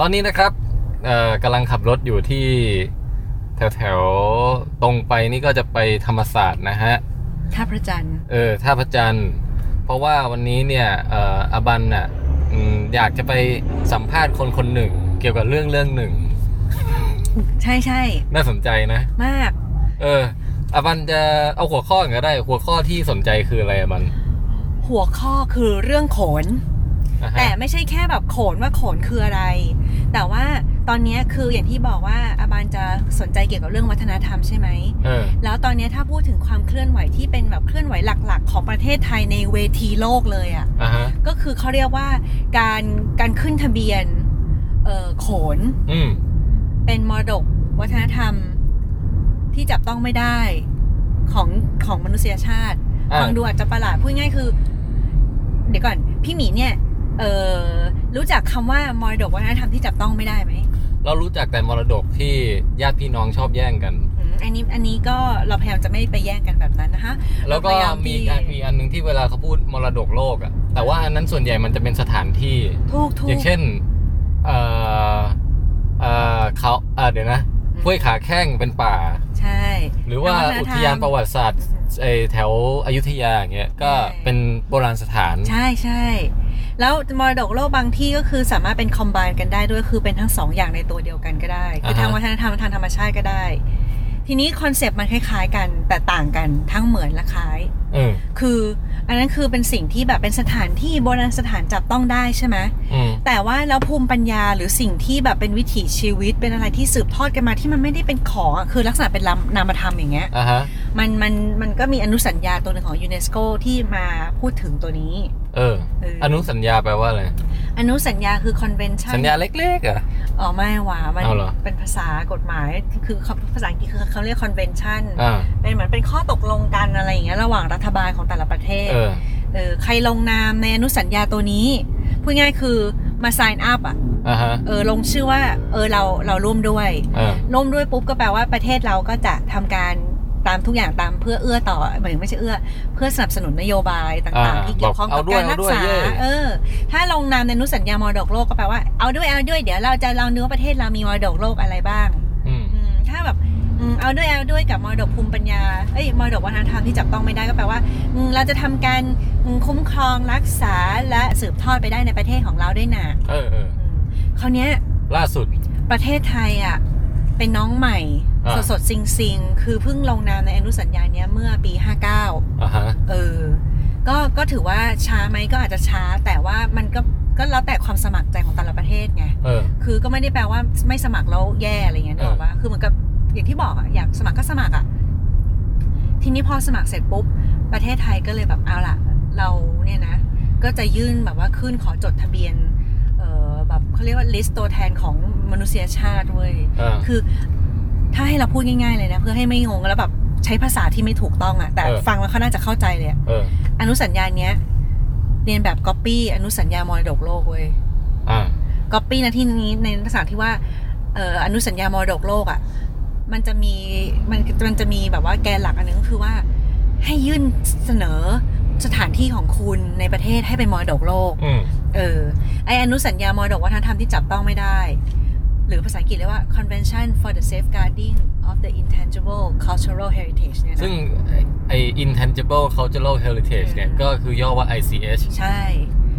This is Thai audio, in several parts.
ตอนนี้นะครับเอ่อกำลังขับรถอยู่ที่แถวแถวๆตรงไปนี่ก็จะไปธรรมศาสตร์นะฮะท่าพระจันทร์เออท่าพระจันทร์เพราะว่าวันนี้เนี่ยเอ่ออบันน่ะอืมอยากจะไปสัมภาษณ์คนคนหนึ่ง เกี่ยวกับเรื่องเรื่องหนึ่ง ใช่ใช่น่าสนใจนะ มาก เอออบันจะเอาหัวข้อก่อนก็ได้ หัวข้อที่สนใจคืออะไรอบันหัวข้อคือเรื่องโขนอะฮะแต่ไม่ใช่แค่แบบโขนว่าโขนคืออะไร แต่ว่าตอนเนี้ยคืออย่างที่บอกว่าอาบานจะสนใจเกี่ยวกับเรื่องวัฒนธรรมใช่ไหมเออแล้วตอนเนี้ยถ้าพูดถึงความเคลื่อนไหวที่เป็นแบบเคลื่อนไหวหลัก ๆ ของประเทศไทยในเวทีโลกเลยอะ่ะอะฮะก็คือเขาเรียกว่าการการขึ้นทะเบียนเอ่อโขนอืมเป็นมรดกวัฒนธรรมที่จับต้องไม่ได้ของของมนุษยชาติอะฟังดูอาจจะประหลาดพูดง่ายคือ เดี๋ยวก่อน พี่หมีเนี่ย เออรู้จักคำว่ามรดกวัฒนธรรมที่จับต้องไม่ได้ไหมเรารู้จักแต่มรดกที่ญาติพี่น้องชอบแย่งกันอืมอันนี้อันนี้ก็เราพยายามจะไม่ไปแย่งกันแบบนั้นนะคะ แล้วก็เราพยายามมีที่อันมีอันหนึงที่เวลาเขาพูดมรดกโลกอะแต่ว่าอันนั้นส่วนใหญ่มันจะเป็นสถานที่ถูกถูกอย่างเช่นเอ่อเอ่อเขาเอ่อเดี๋ยวนะอืมห้วยขาแข้งเป็นป่า ใช่ หรือว่าทงวัฒนธรรมอุทยานประวัติศาสตร์ไอ แถวอยุธยาอย่างเงี้ยก็ใช่เป็นโบราณสถาน ใช่ใช่แล้วมรดกโลกบางที่ก็คือสามารถเป็นคอมบ n นกันได้ด้วยคือเป็นทั้งสองอย่างในตัวเดียวกันก็ได้ คืออ่าฮะทางวัฒนธรรมและทางธรรมชาติก็ได้ ทีนี้คอนเซปต์มันคล้ายๆ กันแต่ต่างกันทั้งเหมือนและคล้ายเออคืออันนั้นคือเป็นสิ่งที่แบบเป็นสถานที่โบราณสถานจับต้องได้ใช่ไหมอืมแต่ว่าแล้วภูมิปัญญาหรือสิ่งที่แบบเป็นวิถีชีวิตเป็นอะไรที่สืบทอดกันมาที่มันไม่ได้เป็นของอะคือลักษณะเป็นลำนามธรรมอย่างเงี้ยอะฮะมันมันมันก็มีอนุสัญญาตัวหนึ่งของยูเนสโกที่มาพูดถึงตัวนี้ เออเอออนุสัญญาแปลว่าอะไร อนุสัญญาคือ convention สัญญาเล็กๆเหรอะอ๋อไม่หว่ามันเอาเหรอเป็นภาษากฎหมายคือเขาภาษาอังกฤษคือเขาเรียก convention อ่าเป็นเหมือนเป็นข้อตกลงกันอะไรอย่างเงี้ยระหว่างรัฐบาลของแต่ละประเทศเออเออใครลงนามในอนุสัญญาตัวนี้พูดง่ายๆคือมา sign up อะอ่าฮะเออลงชื่อว่าเออเราเราร่วมด้วยเออร่วมด้วยปุ๊บก็แปลว่าประเทศเราก็จะทำการ ตามทุกอย่างตามเพื่อเอื้อต่อหมายถึงไม่ใช่เอื้อ เพื่อสนับสนุนนโยบายต่างอ่าๆที่เกี่ยวข้องบอกกับเอาด้วยการรักเอาด้วยษาเย่เออ ถ้าลงนามในอนุสัญญามรดกโลกก็แปลว่าเอาด้วยเอาด้วยเดี๋ยวเราจะลองดูว่าประเทศเรามีมรดกโลกอะไรบ้างอืมอืมถ้าแบบอืมเอาด้วยเอาด้วยกับมรดกภูมิปัญญา เอ้ยมรดกวัฒนธรรมที่จับต้องไม่ได้ก็แปลว่าอืมเราจะทำการอืมคุ้มครองรักษาและสืบทอดไปได้ในประเทศของเราด้วยนะเออเอออืมคราวเนี้ยล่าสุดประเทศไทยอะ เป็นน้องใหม่ อ่าสดสดๆซิงซิงๆ คือเพิ่งลงนามในอนุสัญญาเนี้ยเมื่อปี 59 อ่าฮะเออ ก็ก็ถือว่าช้าไหมก็อาจจะช้า แต่ว่ามันก็ก็แล้วแต่ความสมัครใจของแต่ละประเทศไง เออ คือก็ไม่ได้แปลว่าไม่สมัครแล้วแย่อะไรเงี้ยนึกออกปะคือเหมือนกับอย่างที่บอกอะอยากสมัครก็สมัครอะทีนี้พอสมัครเสร็จปุ๊บ ประเทศไทยก็เลยแบบเอาล่ะ เราเนี่ยนะ ก็จะยื่นแบบว่าขึ้นขอจดทะเบียนเออ แบบเขาเรียกว่า list ตัวแทนของมนุษยชาติเว้ยอ่าคือถ้าให้เราพูดง่ายๆเลยนะ เพื่อให้ไม่งงแล้วแบบใช้ภาษาที่ไม่ถูกต้องอะแต่เออฟังแล้วเขาน่าจะเข้าใจเลยอะเอออนุสัญญาเนี้ยเลียนแบบก๊อปปี้อนุสัญญามรดกโลกเว้ยอ่าก๊อปปี้นะที่นี้ในภาษาที่ว่าเอ่ออนุสัญญามรดกโลกอะ่ะ มันจะมีมันมันจะมีแบบว่าแกนหลักอันนึงก็คือว่า ให้ยื่นเสนอสถานที่ของคุณในประเทศให้เป็นมรดกโลกอืม เออ ไออนุสัญญามรดกวัฒนธรรมที่จับต้องไม่ได้ หรือภาษาอังกฤษเรียกว่า Convention for the Safeguarding of the Intangible Cultural Heritage เนี่ยนะ ซึ่งไอ intangible cultural heritage เนี่ยอืมก็คือย่อว่า ICH ใช่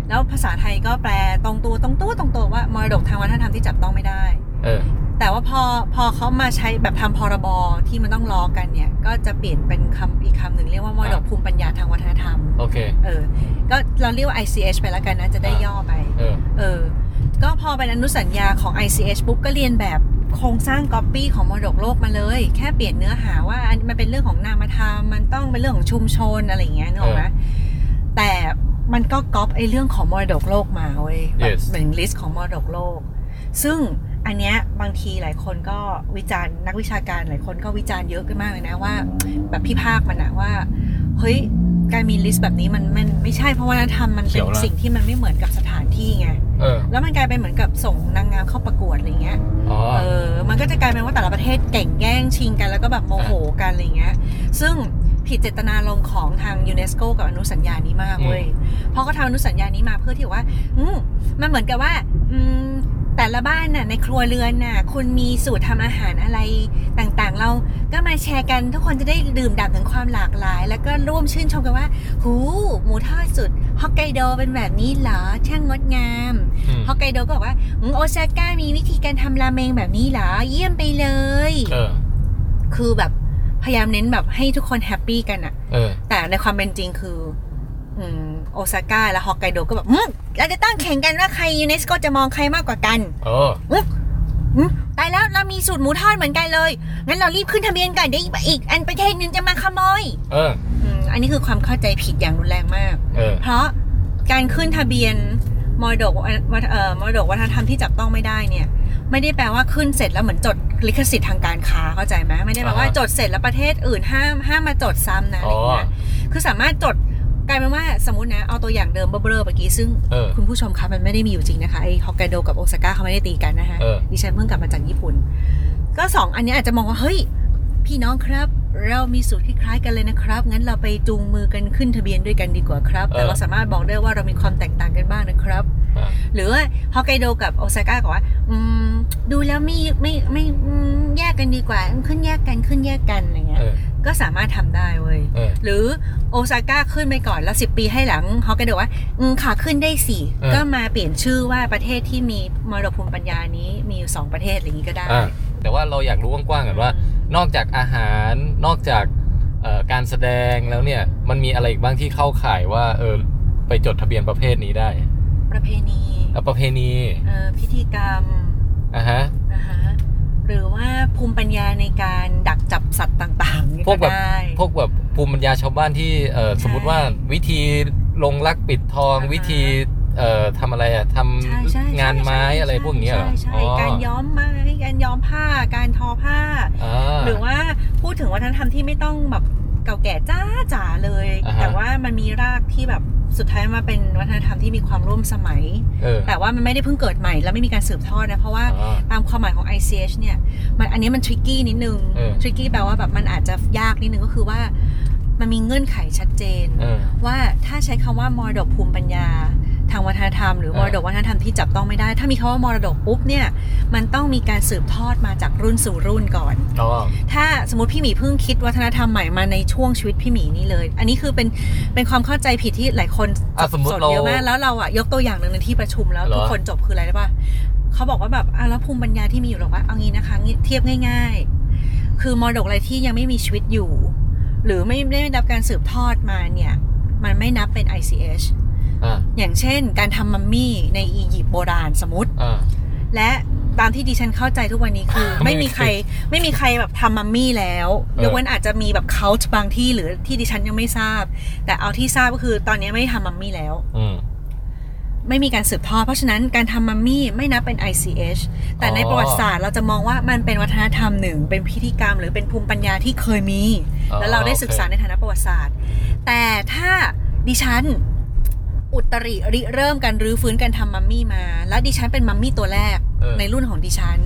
แล้วภาษาไทยก็แปลตรงตัวตรงตัวตรงตัวว่ามรดกทางวัฒนธรรมที่จับต้องไม่ได้ เออ แต่ว่าพอพอเขามาใช้แบบทำพรบที่มันต้องล้อกันเนี่ย ก็จะเปลี่ยนเป็นคำอีกคำหนึ่งเรียกว่ามรดกภูมิปัญญาทางวัฒนธรรม โอเค เออ ก็เราเรียกว่า ICH ไปแล้วกันนะจะได้ย่อไป เออ เออ ก็พอเป็นอนุสัญญาของ ICH ปุ๊บก็เลียนแบบโครงสร้างก๊อปปี้ของมรดกโลกมาเลย แค่เปลี่ยนเนื้อหาว่าอันมันเป็นเรื่องของนามธรรม มันต้องเป็นเรื่องของชุมชนอะไรอย่างเงี้ยนึกออกไหมแต่มันก็ก๊อปไอ้เรื่องของมรดกโลกมาเว้ยแบบ Yes เหมือน list ของมรดกโลก ซึ่ง อันเนี้ยบางทีหลายคนก็วิจารณ์นักวิชาการหลายคนก็วิจารณ์เยอะกันมากเลยนะว่า แบบวิพากษ์มันอะว่าเฮ้ยการมี list แบบนี้มันมันไม่ใช่เพราะว่าวัฒนธรรมมันเขีเป็นยวละสิ่งที่มันไม่เหมือนกับสถานที่ไงเออแล้วมันกลายเป็นเหมือนกับส่งนางงามเข้าประกวดอะไรเงี้ยอ๋อเออมันก็จะกลายเป็นว่าแต่ละประเทศเก่งแย่งชิงกันแล้วก็แบบโมโหกันอะไรเงี้ย ซึ่งผิดเจตนารมณ์ของทางยูเนสโกกับอนุสัญญานี้มากเว้ยเพราะเขาทำอนุสัญญานี้มาเพื่อที่ว่า อืมมันเหมือนกับว่า อืม แต่ละบ้านน่ะในครัวเรือนน่ะคุณมีสูตรทำอาหารอะไรต่างๆ เราก็มาแชร์กันทุกคนจะได้ดื่มด่ำถึงความหลากหลาย แล้วก็ร่วมชื่นชมกันว่า หูหมูทอดสุดฮอกไกโดเป็นแบบนี้เหรอช่างงดงามอืมฮอกไกโดก็บอกว่าอืมโอซาก้ามีวิธีการทำราเมงแบบนี้เหรอเยี่ยมไปเลยเออคือแบบพยายามเน้นแบบให้ทุกคนแฮปปี้กันอะเออแต่ในความเป็นจริงคืออืม โอซาก้าและฮอกไกโดก็แบบอืมเราจะต้องแข่งกันว่าใครยูเนสโกจะมองใครมากกว่ากันเอออืมตายแล้วเรามีสูตรหมูทอดเหมือนกันเลย งั้นเรารีบขึ้นทะเบียนกันเดี๋ยวอีก อันประเทศหนึงจะมาขโมยเอออืมอันนี้คือความเข้าใจผิดอย่างรุนแรงมากเออเพราะการขึ้นทะเบียนมรดกวัฒเอ่อมรดกวัฒนธรรมที่จับต้องไม่ได้เนี่ย ไม่ได้แปลว่าขึ้นเสร็จแล้วเหมือนจดลิขสิทธิ์ทางการค้าเข้าใจไหมไม่ได้แปลว่าอ่าฮะจดเสร็จแล้วประเทศอื่นห้ามห้ามมาจดซ้ำนะอะไรอย่างเงี้ยอ๋อคือสามารถจด กลายเป็นว่าสมมตินะ เอาตัวอย่างเดิมเบลอๆเมื่อกี้ซึ่ง เออ คุณผู้ชมคะมันไม่ได้มีอยู่จริงนะคะไอ้ฮอกไกโดกับโอซาก้าเขาไม่ได้ตีกันนะคะเออ ดิฉันเพิ่งกลับมาจากญี่ปุ่น ก็สองอันเนี้ยอาจจะมองว่า เฮ้ย พี่น้องครับ เรามีสูตรคล้ายๆกันเลยนะครับ งั้นเราไปจูงมือกันขึ้นทะเบียนด้วยกันดีกว่าครับ แต่เออเราสามารถบอกได้ว่าเรามีความแตกต่างกันบ้างนะครับอะหรือว่าฮอกไกโดกับโอซาก้าบอกว่าอืมดูแล้วไม่ไม่ไม่อืมแยกกันดีกว่า ขึ้นแยกกันขึ้นแยกกันอะไรเงี้เอยอก็สามารถทำได้เว้ยเออหรือโอซาก้าขึ้นไปก่อนแล้วสิปีให้หลังฮอกไกโดว่าอืมขาขึ้นได้สี่เออก็มาเปลี่ยนชื่อว่าประเทศที่มีมรดกภูมิปัญญานี้มีอยู่สองประเทศอะไรอย่างนี้ก็ได้อะ แต่ว่าเราอยากรู้กว้างๆกันว่า นอกจากอาหารนอกจากเอ่อการแสดงแล้วเนี่ยมันมีอะไรอีกบ้างที่เข้าข่ายว่าเออไปจดทะเบียนประเภทนี้ได้ ประเพณีแล้วประเพณีเอ่อพิธีกรรมอะฮะนะคะหรือว่าภูมิปัญญาในการดักจับสัตว์ต่างๆนี่พวกแบบได้พวกแบบภูมิปัญญาชาวบ้านที่เออใช่สมมุติว่าวิธีลงรักปิดทองอ่าฮะวิธี เอ่อทำอะไรอะทใช่ใช่ำงานไม้อะไรพวกเนี้ยเหรอใช่ใช่อ๋อการย้อมไม้การย้อมผ้าการทอผ้า อ่า หรือว่าพูดถึงวัฒนธรรมที่ไม่ต้องแบบเก่าแก่จ้าจ๋าเลย อ่าฮะ แต่ว่ามันมีรากที่แบบสุดท้ายมาเป็นวัฒนธรรมที่มีความร่วมสมัย เออแต่ว่ามันไม่ได้เพิ่งเกิดใหม่แล้วไม่มีการสืบทอดนะ เพราะว่าอ่า ตามความหมายของ ICH เนี่ยมันอันนี้มันทริกกี้นิดนึงเออ ทริกกี้แปลว่าแบบมันอาจจะยากนิดนึงก็คือว่า มันมีเงื่อนไขชัดเจน เออว่าถ้าใช้คำว่ามรดกภูมิปัญญา ทางวัฒนธรรมหรือเอมอรดกวัฒนธรรมที่จับต้องไม่ได้ ถ้ามีคำว่ามรดกปุ๊บเนี่ยมันต้องมีการสืบทอดมาจากรุ่นสู่รุ่นก่อนอ๋อถ้าสมมติพี่หมีเพิ่งคิดวัฒนธรรมใหม่มาในช่วงชีวิตพี่หมีนี่เลย อันนี้คือเป็นเป็นความเข้าใจผิดที่หลายคนอะสมมุติสนเราเยอะมากแล้วเราอะยกตัวอย่างหนึ่งในที่ประชุมแล้วเหรอทุกคนจบคืออะไรรู้ป่ะเขาบอกว่าแบบอะแล้วภูมิปัญญาที่มีอยู่หรอกว่าเอางี้นะคะงี้เทียบง่าย ๆ คือมรดกอะไรที่ยังไม่มีชีวิตอยู่ หรือไม่ไม่ได้รับการสืบทอดมาเนี่ยมันไม่นับเป็น ICH อ่าอย่างเช่น การทำมัมมี่ในอียิปต์โบราณสมมติอ่าและตามที่ดิฉันเข้าใจทุกวันนี้คือ ไม่ไม่มีมีใครไม่มีใครแบบทำมัมมี่แล้วเออยกเว้นอาจจะมีแบบเขาบางที่หรือที่ดิฉันยังไม่ทราบ แต่เอาที่ทราบก็คือตอนนี้ไม่ได้ทำมัมมี่แล้วอืมไม่มีการสืบทอดเพราะฉะนั้นการทำมัมมี่ไม่นับเป็น ICH แต่ในอ๋อประวัติศาสตร์เราจะมองว่ามันเป็นวัฒนธรรมหนึ่ง เป็นพิธีกรรมหรือเป็นภูมิปัญญาที่เคยมีอ๋อแล้วเราได้ศึกษาโอเคในฐานะประวัติศาสตร์ แต่ถ้าดิฉัน อุตริริเริ่มการรื้อฟื้นการทำมัมมี่มา แล้วดิฉันเป็นมัมมี่ตัวแรกเออ ในรุ่นของดิฉัน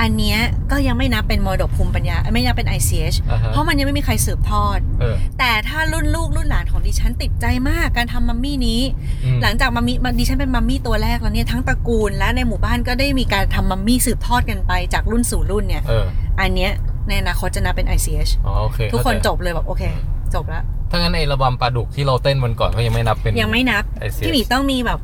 อันเนี้ยก็ยังไม่นับเป็นมรดกภูมิปัญญา ไม่นับเป็น ICH อ่าฮะเพราะมันยังไม่มีใครสืบทอด เออแต่ถ้ารุ่นลูกรุ่นหลานของดิฉันติดใจมากการทำมัมมี่นี้ อืม หลังจากมัมมี่ดิฉันเป็นมัมมี่ตัวแรกแล้วเนี่ยทั้งตระกูลและในหมู่บ้านก็ได้มีการทำมัมมี่สืบทอดกันไปจากรุ่นสู่รุ่นเนี่ย เอออันเนี้ยในอนาคตจะนับเป็น ICH อ๋อโอเคทุกคนเข้าใจจบเลยแบบโอเคจ บแล้วถ้างั้นไอ้ระบำปลาดุกที่เราเต้นวันก่อนก็ยังไม่นับเป็น ยังไม่นับ ICH พี่หมีต้องมีแบบ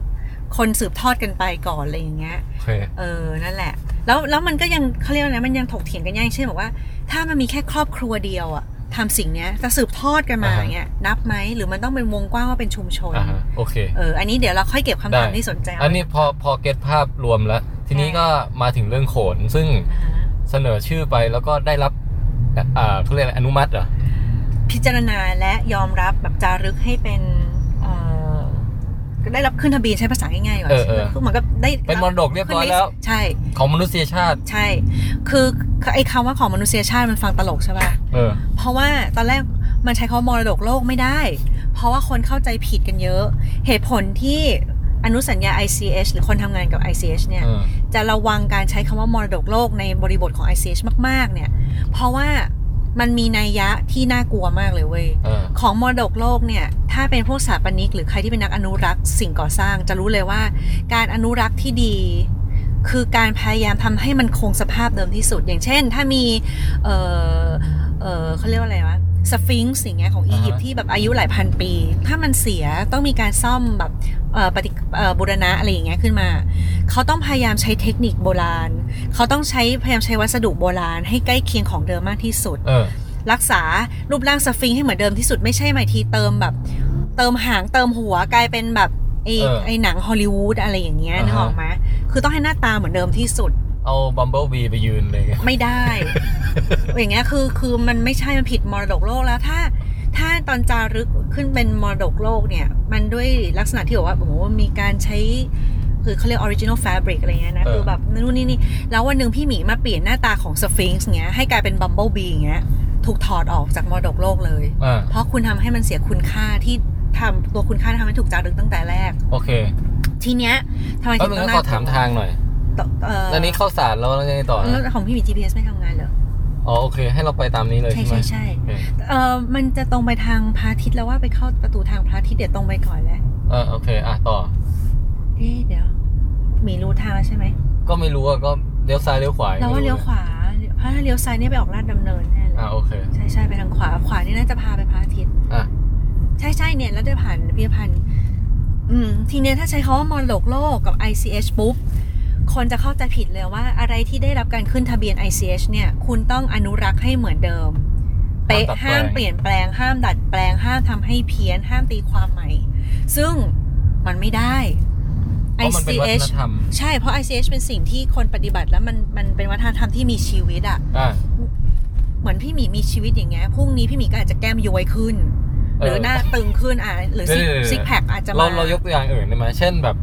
คนสืบทอดกันไปก่อนอะไรอย่างเงี้ย โอเค เออ นั่นแหละ แล้ว แล้วมันก็ยังเขาเรียกว่าอะไรมันยังถกเถียงกันยากเช่นบอกว่า ถ้ามันมีแค่ครอบครัวเดียวอะทำสิ่งเนี้ยจะสืบทอดกันมาอ่าฮะ อย่างเงี้ย นับไหม หรือมันต้องเป็นวงกว้างว่าเป็นชุมชน อ่าฮะโอเค เออ อันนี้เดี๋ยวเราค่อยเก็บคำถามได้ ที่สนใจอันนี้พอพอเก็ตภาพรวมแล้ว ทีนี้ก็มาถึงเรื่องโขนซึ่งอ่าฮะเสนอชื่อไปแล้วก็ได้รับอ่าเขาเรียกอะไรอนุมัติเหรอ พิจารณาและยอมรับแบบจารึกให้เป็นเอ่อก็ได้รับขึ้นทะเบียนใช้ภาษาง่ายๆกว่าเออเออคือเหมือนกับได้เป็นมรดกเรียบร้อยแล้ว ใช่ ของมนุษยชาติ ใช่ คือไอ้คำว่าของมนุษยชาติมันฟังตลกใช่ป่ะเออเพราะว่าตอนแรกมันใช้คำว่ามรดกโลกไม่ได้ เพราะว่าคนเข้าใจผิดกันเยอะ เหตุผลที่อนุสัญญา ICH หรือคนทำงานกับ ICH เนี่ยเออจะระวังการใช้คำว่ามรดกโลกในบริบทของ ICH มาก ๆ เนี่ย เพราะว่า มันมีนัยยะที่น่ากลัวมากเลยเว้ยเออของมรดกโลกเนี่ย ถ้าเป็นพวกสถาปนิกหรือใครที่เป็นนักอนุรักษ์สิ่งก่อสร้าง จะรู้เลยว่า การอนุรักษ์ที่ดี คือการพยายามทำให้มันคงสภาพเดิมที่สุด อย่างเช่น ถ้ามีเออเออเขาเรียกว่าอะไรวะสฟิงซ์อย่างเงี้ยของอียิปต์อ่าฮะที่แบบอายุหลายพันปี ถ้ามันเสียต้องมีการซ่อมแบบเอ่อปฏิเอ่อบูรณะอะไรอย่างเงี้ยขึ้นมา เขาต้องพยายามใช้เทคนิคโบราณ เขาต้องใช้พยายามใช้วัสดุโบราณ ให้ใกล้เคียงของเดิมมากที่สุดเออรักษารูปร่างสฟิงค์ให้เหมือนเดิมที่สุดไม่ใช่หมายทีเติมแบบ เติมหางเติมหัวกลายเป็นแบบ ไอ้เออไอ้หนังฮอลลีวูดอะไรอย่างเงี้ยอ่าฮะนึกออกไหมคือต้องให้หน้าตาเหมือนเดิมที่สุด เอาบัมเบิลบีไปยืนเลยไงไม่ได้ อย่างเงี้ยคือคือมันไม่ใช่มันผิดมรดกโลกแล้วถ้า ถ้าตอนจารึกขึ้นเป็นมรดกโลกเนี่ย มันด้วยลักษณะที่บอกว่าโอ้โหมีการใช้คือเขาเรียก original fabric อะไรเงี้ยนะเออคือแบบนู่นนี่นี่แล้ววันหนึ่งพี่หมีมาเปลี่ยนหน้าตาของสฟิงซ์เงี้ยให้กลายเป็นบัมเบิลบีเงี้ยถูกถอดออกจากมรดกโลกเลยอ่าเพราะคุณทำให้มันเสียคุณค่าที่ ทำตัวคุณค่าที่ทำให้ถูกจารึกตั้งแต่แรก โอเค ทีเนี้ยทำไมแล้ถึวงมึงต้องขอถามทางหน่อยเอ่อแล้วนี้เข้าสารแล้วแล้วยังไงต่อแล้วนะของพี่หมี GPS ไม่ทำงานเหรออ๋อโอเค ให้เราไปตามนี้เลยใช่ใช่ไหมใช่ใช่โอเคเออมันจะตรงไปทางพระอาทิตย์แล้วว่าไปเข้าประตูทางพระอาทิตย์เดี๋ยวตรงไปก่อนแล้วเออโอเคอะต่อเอ๊ะเดี๋ยวหมีรู้ทางแล้วใช่ไหมก็ไม่รู้อะก็เลี้ยวซ้ายเลี้ยวขวาเราว่าไม่รู้เลี้ยวขวาเพราะถ้าเลี้ยวซ้ายเนี่ยไปออกลาดดำเนินแน่เลยอะโอเคใช่ใช่ไปทางขวาขวานี่น่าจะพาไปพระอาทิตย์อะ ใช่ใช่เนี่ยแล้วจะผ่านพิพิธภัณฑ์อืมทีเนี้ยถ้าใช้คาว่ามรดกโลกกับ ICH ปุ๊บคนจะเข้าใจผิดเลยว่าอะไรที่ได้รับการขึ้นทะเบียน ICH เนี่ย คุณต้องอนุรักษ์ให้เหมือนเดิม เป๊ะห้ามเปลี่ยนแปลงห้ามดัดแปลงห้ามทำให้เพี้ยนห้ามตีความใหม่ ซึ่งมันไม่ได้เพราะมันเป็นวัฒนธรรมใช่เพราะ ICH เป็นสิ่งที่คนปฏิบัติแล้วมันมันเป็นวัฒนธรรมที่มีชีวิตอะอะเหมือนพี่หมีมีชีวิตอย่างเงี้ยพรุ่งนี้พี่หมีก็อาจจะแก้มย้วยขึ้น หรือหน้าตึงขึ้นอะหรือซิกเดี๋ยวๆๆซิกแพคอาจจะเรามาเรายกตัวอย่างอื่นได้ไหมเช่นแบบ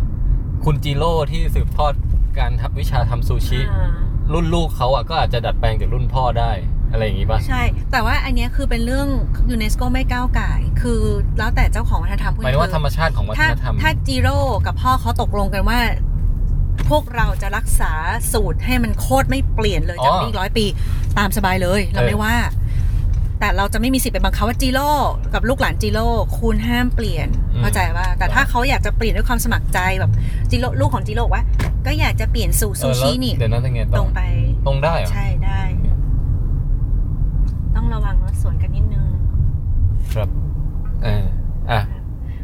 คุณจิโร่ที่สืบทอดการทำวิชาทำซูชิอ่ารุ่นลูกเขาอะก็อาจจะดัดแปลงจากรุ่นพ่อได้อะไรอย่างงี้ป่ะ ใช่ แต่ว่าอันเนี้ยคือเป็นเรื่องยูเนสโกไม่ก้าวไก่ายคือแล้วแต่เจ้าของวัฒนธรรมพูดหมายถึงว่าคือธรรมชาติของวัฒถ้านธรรม ถ้าจิโร่กับพ่อเขาตกลงกันว่า พวกเราจะรักษาสูตรให้มันโคตรไม่เปลี่ยนเลยจากอ๋อนี้อีกร้อยปี ตามสบายเลยเราเออไม่ว่า แต่เราจะไม่มีสิทธิ์ไปบังคับว่าจิโร่กับลูกหลานจิโร่คุณห้ามเปลี่ยนเข้าใจว่า แต่ถ้าเขาอยากจะเปลี่ยนด้วยความสมัครใจแบบจิโร่ลูกของจิโร่ว่า ก็อยากจะเปลี่ยนสู่เอซูอแล้วชินี่เดี๋ยวนั้นยังไงตต่รองไปตรงได้เหรอใช่ได้ ต้องระวังรถสวนกันนิดนึง ครับเอออะ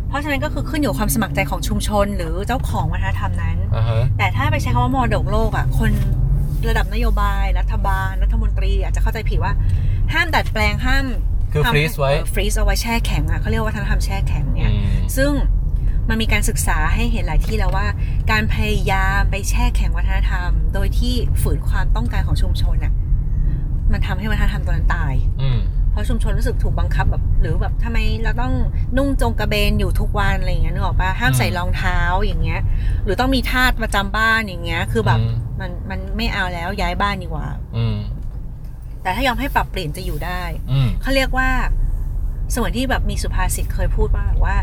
เพราะฉะนั้นก็คือขึ้นอยู่กับความสมัครใจของชุมชน หรือเจ้าของวัฒนธรรมนั้นอ่าฮะแต่ถ้าไปใช้คำว่ามรดกโลกอะ คนระดับนโยบาย รัฐบาล รัฐมนตรี อาจจะเข้าใจผิดว่า ห้ามดัดแปลงห้ามคือฟรีซไว้ฟรีซเอาไว้แช่แข็งอะเขาเรียกว่าวัฒนธรรมแช่แข็งเนี่ยอืมซึ่งมันมีการศึกษาให้เห็นหลายที่แล้วว่า การพยายามไปแช่แข็งวัฒนธรรม โดยที่ฝืนความต้องการของชุมชนอะมันทำให้วัฒนธรรมตัวนั้นตายอืมเพราะชุมชนรู้สึกถูกบังคับแบบหรือแบบทำไมเราต้องนุ่งจงกระเบนอยู่ทุกวันอะไรอย่างเงี้ยนึกออกปะห้ามใส่รองเท้าอย่างเงี้ย หรือต้องมีทาสประจำบ้านอย่างเงี้ย คือแบบอืมมันมันไม่เอาแล้วย้ายบ้านดีกว่าอืม แต่ถ้ายอมให้ปรับเปลี่ยนจะอยู่ได้อืมเขาเรียกว่าสมัยที่แบบมีสุภาษิตเคยพูดว่าแบบว่า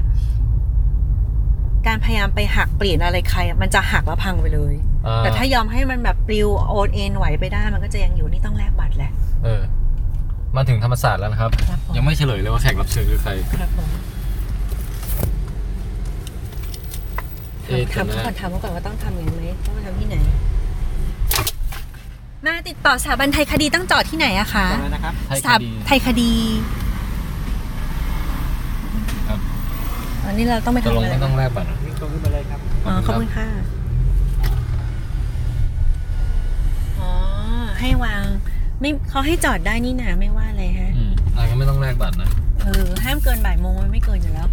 การพยายามไปหักเปลี่ยนอะไรใครอะมันจะหักแล้วพังไปเลยอ่าแต่ถ้ายอมให้มันแบบปลิวโอนเอ็นไหวไปได้มันก็จะยังอยู่นี่ต้องแลกบัตรแหละ เออ มาถึงธรรมศาสตร์แล้วนะครับครับผมยังไม่เฉลยเลยว่าแขกรับเชิญคือใครครับผมเอ๊ะถามเดี๋ยวนะก่อนถามเขาก่อนว่าต้องทำอย่างไรไหมต้องมาทำที่ไหน มาติดต่อสถาบันไทยคดีต้องจอดที่ไหนอะคะตรงนั้นนะครับ ไทยสคถาดีไทยคดีครับ อันนี้เราต้องไปจะทำลงอะไรไม่ต้องแลกบัตรเหรอวิ่งตรงขึ้นมาเลยครับ อ๋อขอบคุณค่ะอ๋อให้วาง ไม่เขาให้จอดได้นี่นะไม่ว่าอะไรฮะอืมอะงั้นไม่ต้องแลกบัตรนะเออห้ามเกินบ่ายโมงมันไม่เกินอยู่แล้ว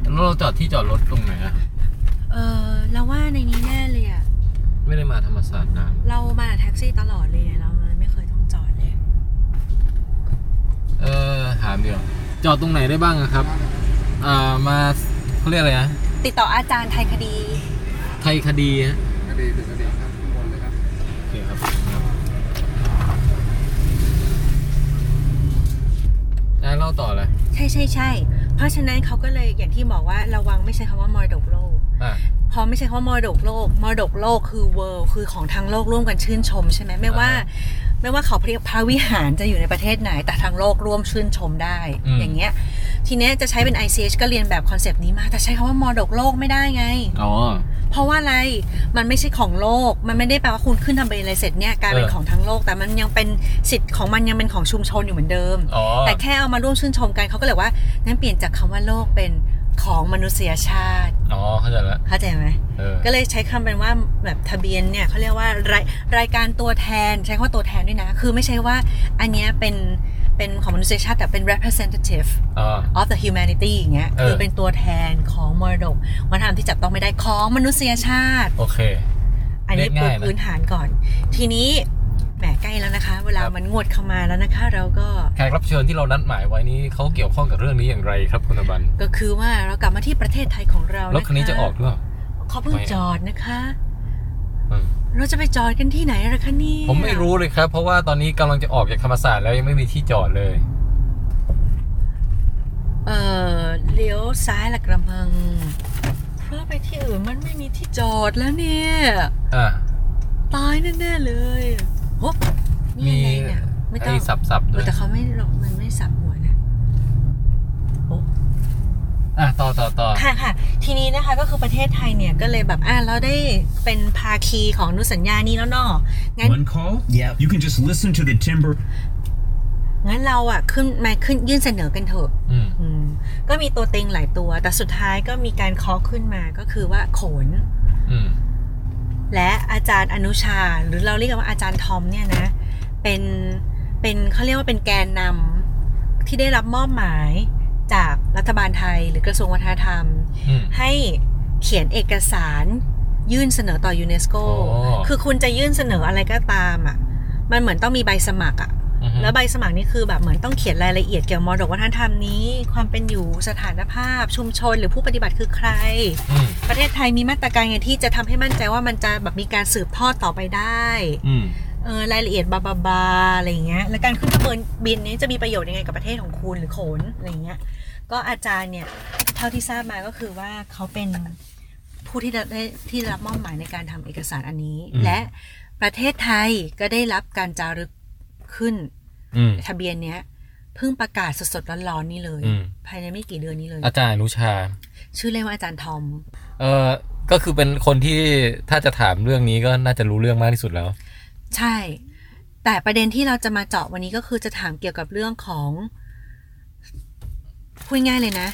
แล้วเราจอดที่จอดรถตรงไหนอะเออเราว่าในนี้แน่เลยอะ ไม่ได้มาธรรมศาสตร์นานเรามาแท็กซี่ตลอดเลยเราเลยไม่เคยต้องจอดเลย เออถามเดียวจอดตรงไหนได้บ้างอะครับอ่ามาเขาเรียกอะไรนะติดต่ออาจารย์ไทยคดี ไทยคดีฮะคดีถึงคดีครับข้างบนเลยครับโอเคครับอ่าเล่าต่อเลย ใช่ใช่ใช่เพราะฉะนั้นเขาก็เลยอย่างที่บอกว่าระวังไม่ใช่คำว่ามรดกโลกอะเพราะไม่ใช่คำว่ามรดกโลกมรดกโลกคือ world คือของทางโลกร่วมกันชื่นชมใช่ไหมไม่ว่า ไม่ว่าเขาพระวิหารจะอยู่ในประเทศไหน แต่ทางโลกร่วมชื่นชมได้ อืม อย่างเงี้ย ทีเนี้ยจะใช้เป็น ICH ก็เรียนแบบคอนเซปต์นี้มาแต่ใช้คำว่ามรดกโลกไม่ได้ไง อ๋อ เพเพราะว่าอะไร มันไม่ใช่ของโลก มันไม่ได้แปลว่าคุณขึ้นทะเบียนอะไรเสร็จเนี่ยกลายเป็นเออ ของทั้งโลก แต่มันยังเป็นสิทธิ์ของมันยังเป็นของชุมชนอยู่เหมือนเดิม อ๋อแต่แค่เอามาร่วมชื่นชมกันเขาก็เลยว่างั้นเปลี่ยนจากคำว่าโลกเป็น ของมนุษยชาติ อ๋อ เข้าใจละเข้าใจไหมเออก็เลยใช้คำเป็นว่าแบบทะเบียนเนี่ยเขาเรียกว่ารายรายการตัวแทนใช้คำว่าตัวแทนด้วยนะ คือไม่ใช่ว่าอันเนี้ยเป็นเป็นของมนุษยชาติแต่เป็น representative อ๋อ of the humanity อย่างเงี้ยเออคือเป็นตัวแทนของมรดกวัฒนธรรมที่จับต้องไม่ได้ของมนุษยชาติ โอเค อันนี้เรียกปูง่ายนะพื้นฐานก่อน ทีนี้แหมใกล้แล้วนะคะ เวลาครับมันงวดเข้ามาแล้วนะคะ เราก็แขกรับเชิญที่เรานัดหมายไว้นี้เขาเกี่ยวข้องกับเรื่องนี้อย่างไรครับคุณอบันก็คือว่าเรากลับมาที่ประเทศไทยของเรานะคะรถคันนี้จะออกหรือเปล่าเขาเพิ่งไม่จอดนะคะอืมเราจะไปจอดกันที่ไหนล่ะคะเนี่ยผมไม่รู้เลยครับ เพราะว่าตอนนี้กำลังจะออกจากธรรมศาสตร์แล้วยังไม่มีที่จอดเลย เออเลี้ยวซ้ายละกระมัง เพราะไปที่อื่นมันไม่มีที่จอดแล้วเนี่ยอ่าตายแน่ๆเลย โอ้นี่มียังไงเนี่ยไม่ต้อไอ้งสับสับๆเอด้วอยแต่เขาไม่หรอกมันไม่สับหัวนะโอ้อะต่อต่อต่อค่ะค่ะ ทีนี้นะคะก็คือประเทศไทยเนี่ยก็เลยแบบอะเราได้เป็นภาคีของอนุสัญญานี้แล้วเนาะงั้น One call? Yeah. You can just listen to the timber. งั้นเราอะขึ้นมาขึ้นยื่นเสนอกันเถอะอืมอืมก็มีตัวเต็งหลายตัว แต่สุดท้ายก็มีการเคาะขึ้นมาก็คือว่าโขนอืม และอาจารย์อนุชา หรือเราเรียกกันว่าอาจารย์ทอมเนี่ยนะ เป็นเป็นเขาเรียกว่าเป็นแกนนำที่ได้รับมอบหมายจากรัฐบาลไทยหรือกระทรวงวัฒนธรรมอืมให้เขียนเอกสารยื่นเสนอต่อยูเนสโกอ๋อคือคุณจะยื่นเสนออะไรก็ตามอะ มันเหมือนต้องมีใบสมัครอะอือฮึ แล้วใบสมัครนี่คือแบบเหมือนต้องเขียนรายละเอียดเกี่ยวกับมรดกวัฒนธรรมนี้ ความเป็นอยู่สถานภาพ ชุมชนหรือผู้ปฏิบัติคือใครอืมประเทศไทยมีมาตรการไงที่จะทำให้มั่นใจว่ามันจะแบบมีการสืบทอดต่อไปได้อืมเออรายละเอียดบาบาบาอะไรอย่างเงี้ย แล้วการขึ้นทะเบียนบินนี้จะมีประโยชน์ยังไงกับประเทศของคุณหรือโขนอะไรอย่างเงี้ย ก็อาจารย์เนี่ยเท่าที่ทราบมาก็คือว่าเขาเป็นผู้ที่ได้ที่รับมอบหมายในการทำเอกสารอันนี้อืมและประเทศไทยก็ได้รับการจารึก ขึ้นอืมทะเบียนเนี้ยเพิ่งประกาศสดๆร้อนๆนี่เลยอืมภายในไม่กี่เดือนนี้เลย อาจารย์อนุชา ชื่อเล่นว่าอาจารย์ทอม เออก็คือเป็นคนที่ถ้าจะถามเรื่องนี้ก็น่าจะรู้เรื่องมากที่สุดแล้ว ใช่ แต่ประเด็นที่เราจะมาเจาะวันนี้ก็คือจะถามเกี่ยวกับเรื่องของพูดง่ายเลยนะ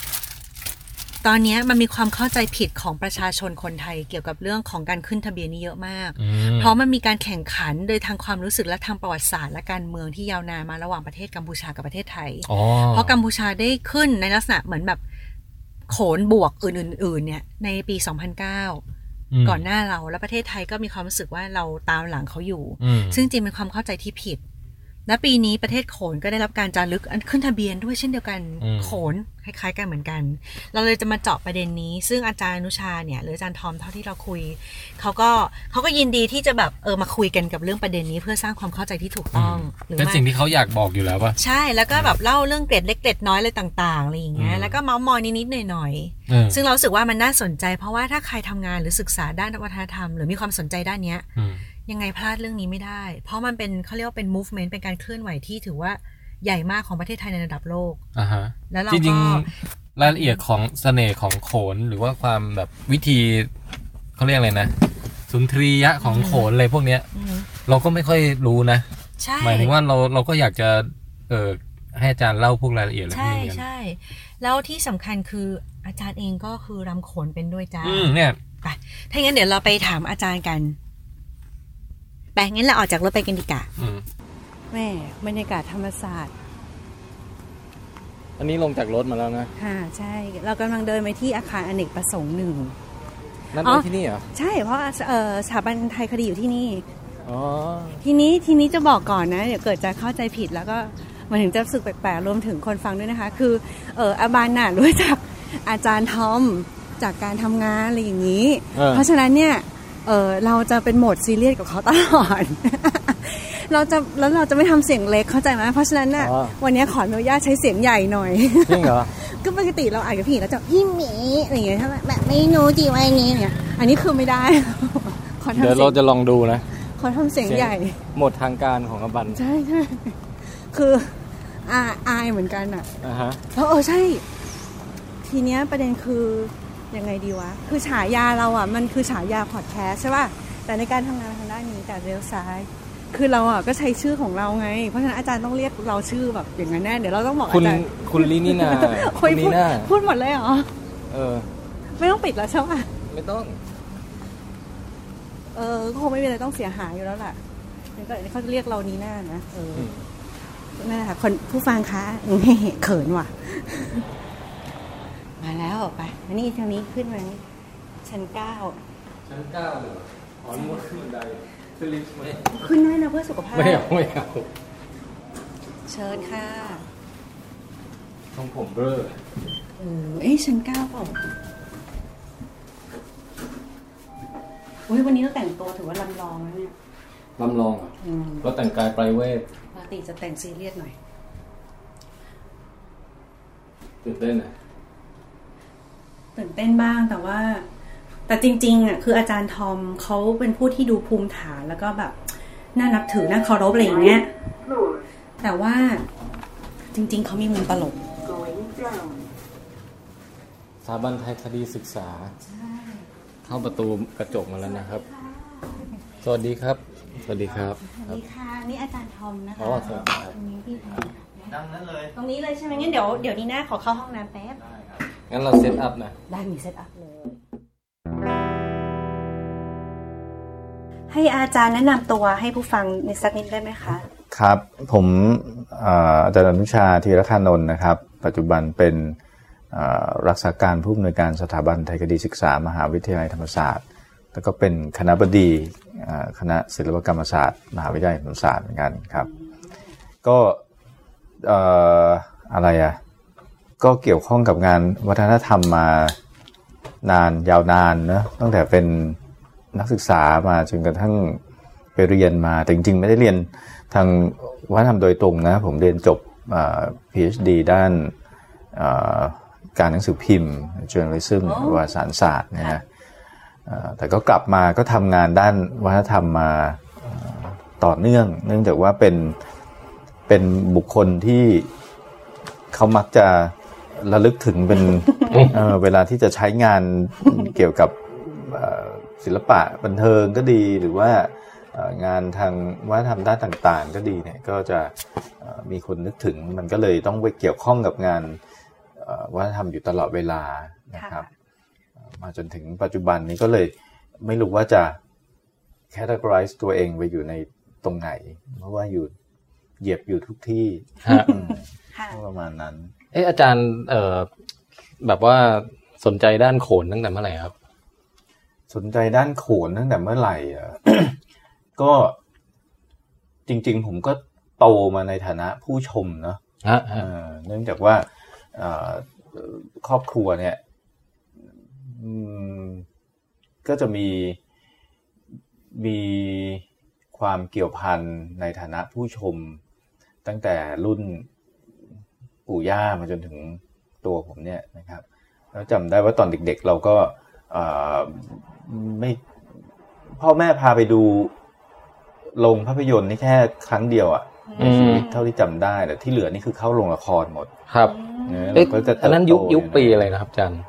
ตอนเนี้ยมันมีความเข้าใจผิดของประชาชนคนไทยเกี่ยวกับเรื่องของการขึ้นทะเบียนนี่เยอะมากอืมเพราะมันมีการแข่งขันโดยทางความรู้สึกและทางประวัติศาสตร์และการเมืองที่ยาวนานมาระหว่างประเทศกัมพูชากับประเทศไทยอ๋อเพราะกัมพูชาได้ขึ้นในลักษณะเหมือนแบบโขนบวกอื่นๆเนี่ยในปี 2009มก่อนหน้าเราแล้วประเทศไทยก็มีความรู้สึกว่าเราตามหลังเขาอยู่อืมซึ่งจริงเป็นความเข้าใจที่ผิด และปีนี้ประเทศโขนก็ได้รับการจารึกอันขึ้นทะเบียนด้วยเช่นเดียวกันอืมโขนคล้ายๆกันเหมือนกัน เราเลยจะมาเจาะประเด็นนี้ ซึ่งอาจารย์อนุชาเนี่ยหรืออาจารย์ทอมเท่าที่เราคุยเขาก็เขาก็ยินดีที่จะแบบเออมาคุยกันกับเรื่องประเด็นนี้เพื่อสร้างความเข้าใจที่ถูกต้องหรือเป็นไม่สิ่งที่เขาอยากบอกอยู่แล้วป่ะใช่แล้วก็แบบเล่าเรื่องเกร็ดเล็กเกร็ดน้อยอะไรต่างๆอะไรอย่างเงี้ยอืมแล้วก็เมาส์มอยนิดๆหน่อยๆเออซึ่งเรารู้สึกว่ามันน่าสนใจ เพราะว่าถ้าใครทำงานหรือศึกษาด้านวัฒนธรรม หรือมีความสนใจด้านเนี้ยอืม ยังไงพลาดเรื่องนี้ไม่ได้ เพราะมันเป็นเขาเรียกว่าเป็น movement เป็นการเคลื่อนไหวที่ถือว่าใหญ่มากของประเทศไทยในระดับโลกอ่าฮะแล้วเราจริงก็ๆรายละเอียดของเสน่ห์ของโขนหรือว่าความแบบวิธีเขาเรียกอะไรนะ สุนทรียะของโขนอะไรพวกเนี้ยอืมเราก็ไม่ค่อยรู้นะใช่หมายถึงว่าเราเราก็อยากจะเออให้อาจารย์เล่าพวกรายละเอียดอะไรพวกใช่นี้เหมือนกันใช่แล้วที่สำคัญคืออาจารย์เองก็คือรำโขนเป็นด้วยจ้าอืมเนี่ยไปถ้างั้นเดี๋ยวเราไปถามอาจารย์กัน ไปงั้นเราออกจากรถไปกันดีกว่าอืมแม่บรรยากาศธรรมศาสตร์ อันนี้ลงจากรถมาแล้วนะค่ะใช่ เรากำลังเดินไปที่อาคารอเนกประสงค์หนึ่งนั่นอ๋อเป็นที่นี่เหรอ ใช่เพราะเอ่อสถาบันไทยคดีอยู่ที่นี่อ๋อทีนี้ทีนี้จะบอกก่อนนะเดี๋ยวเกิดจะเข้าใจผิดแล้วก็มันถึงจะรู้สึกแปลกๆรวมถึงคนฟังด้วยนะคะ คือเอออาบานน่ะรู้จักอาจารย์ทอมจากการทำงานอะไรอย่างนี้เออเพราะฉะนั้นเนี่ย เออเราจะเป็นโหมดซีเรียสกับเขาตลอด เราจะแล้วเราจะไม่ทำเสียงเล็กเข้าใจไหมเพราะฉะนั้นน่ะอ๋อวันนี้ขออนุญาตใช้เสียงใหญ่หน่อยจริงเหรอก็ปกติเราอ่านกับพี่หญิงแล้วจะพี่หมีอะไรอย่างเงี้ยใช่ไหมแบบไม่รู้จีว่าอันนี้เนี่ย อันนี้คือไม่ได้ขอทำเดี๋ยวเสีเรายงจะลองดูนะขอทำเสียงเสียงใหญ่หมดทางการของอบันใช่ใช่คืออาอายเหมือนกันอะอ่าฮะแล้วเออใช่ ทีเนี้ยประเด็นคือ ยังไงดีวะ คือฉายาเราอะ มันคือฉายาพอดแคสต์ใช่ป่ะ แต่ในการทำงานทางด้านนี้แต่เร็วซ้าย คือเราอะก็ใช้ชื่อของเราไง เพราะฉะนั้นอาจารย์ต้องเรียกเราชื่อแบบอย่างนั้นแน่ เดี๋ยวเราต้องบอกคุณอาจารย์ คุณลินีนาโอ้ยคุณลีพูดน่าพูดหมดเลยเหรอ เออ ไม่ต้องปิดแล้วใช่ป่ะ ไม่ต้อง เออก็คงไม่มีอะไรต้องเสียหายอยู่แล้วล่ะงั้นก็เขาจะเรียกเรานีน่านะ เออมนั่นแหละค่ะคนผู้ฟังคะเขินว่ะ มาแล้วไปอันนี้ทางนี้ขึ้นมานี่ชั้นเก้าชั้นเก้าเลยอ๋อนี่ว่าขึ้นบันไดขึ้นลิฟต์ไหมขึ้นได้นะเพื่อสุขภาพไม่เอาไม่เอาเชิญค่ะของผมเบ้อเออเอ้ยชั้นเก้าเปล่าอุ้ยวันนี้เราแต่งตัวถือว่าลำลองนะเนี่ยลำลองอะอืมเราแต่งกายไพรเวทปกติจะแต่งซีเรียสหน่อยตื่นเต้นอะ ตื่นเต้นบ้างแต่ว่า แต่จริงๆอะคืออาจารย์ทอมเขาเป็นผู้ที่ดูภูมิฐานแล้วก็แบบน่านับถือน่าเคารพอะไรอย่างเงี้ยแต่ว่าจริง ๆเขามีมุมตลกสถาบันไทยคดีศึกษา เข้าประตูกระจกมาแล้วนะครับ สวัสดีครับ สวัสดีครับสวัสดีค่ะนี่อาจารย์ทอมนะคะอ๋อครับตรงนี้พี่ทอมดังนั้นเลย ตรงนี้เลยใช่ไหมงั้นเดี๋ยวเดี๋ยวนี้นะขอเข้าห้องน้ำแป๊บ งั้นเรา set up นะ ได้มี set upเลย ให้อาจารย์แนะนำตัวให้ผู้ฟังนิดสักนิดได้ไหมคะ ครับ ผมเอ่ออาจารย์อนุชาธีรคานนท์นะครับ ปัจจุบันเป็นเอ่อรักษาการผู้อำนวยการสถาบันไทยคดีศึกษามหาวิทยาลัยธรรมศาสตร์ แล้วก็เป็นคณะบดีเอ่อคณะศิลปกรรมศาสตร์ มหาวิทยาลัยธรรมศาสตร์เหมือนกันครับ ก็เอ่ออะไรอะ ก็เกี่ยวข้องกับงานวัฒนธรรมมานานยาวนานเนอะตั้งแต่เป็นนักศึกษามาจนกระทั่งไปเรียนมาแต่จริงๆ ไม่ได้เรียนทางวัฒนธรรมโดยตรงนะ ผมเรียนจบเอ่อ PhD ด้านเอ่อการหนังสือพิมพ์ journalism อ๋อวารสารศาสตร์นะฮะเอ่อแต่ก็กลับมาก็ทำงานด้านวัฒนธรรมมาเอ่อต่อเนื่อง เนื่องจากว่าเป็นเป็นบุคคลที่เขามักจะ ระลึกถึงเป็นเอ่อเวลาที่จะใช้งานเกี่ยวกับเอ่อศิลปะบันเทิงก็ดีหรือว่าเอ่องานทางวัฒนธรรมด้านต่าง ๆ ก็ดีเนี่ยก็จะเอ่อมีคนนึกถึงมันก็เลยต้องไปเกี่ยวข้องกับงานเอ่อวัฒนธรรมอยู่ตลอดเวลานะครับเอ่อมาจนถึงปัจจุบันนี้ก็เลยไม่รู้ว่าจะ categorize ตัวเองไปอยู่ในตรงไหน เพราะว่าอยู่เหยียบอยู่ทุกที่ฮะอืมค่ะประมาณนั้น เอออาจารย์ เอ่อแบบว่าสนใจด้านโขนตั้งแต่เมื่อไหร่ครับ สนใจด้านโขนตั้งแต่เมื่อไหร่อะก็จริง ๆ ผมก็โตมาในฐานะผู้ชมเนาะฮะเอฮะอเนื่องจากว่าเอ่อครอบครัวเนี่ยอืมก็จะมีมีความเกี่ยวพันในฐานะผู้ชม ตั้งแต่รุ่น ปู่ย่ามาจนถึงตัวผมเนี่ยนะครับ แล้วจำได้ว่าตอนเด็กๆ เราก็เอ่อไม่พ่อแม่พาไปดูโรงภาพยนตร์นี่แค่ครั้งเดียวอะในชีวิตเท่าที่จำได้แต่ที่เหลือนี่คือเข้าโรงละครหมด ครับเนอะเอ๊ะเราก็จะเติบโตอันนั้นยุคยุคอางปีอะไรนะครับอาจารย์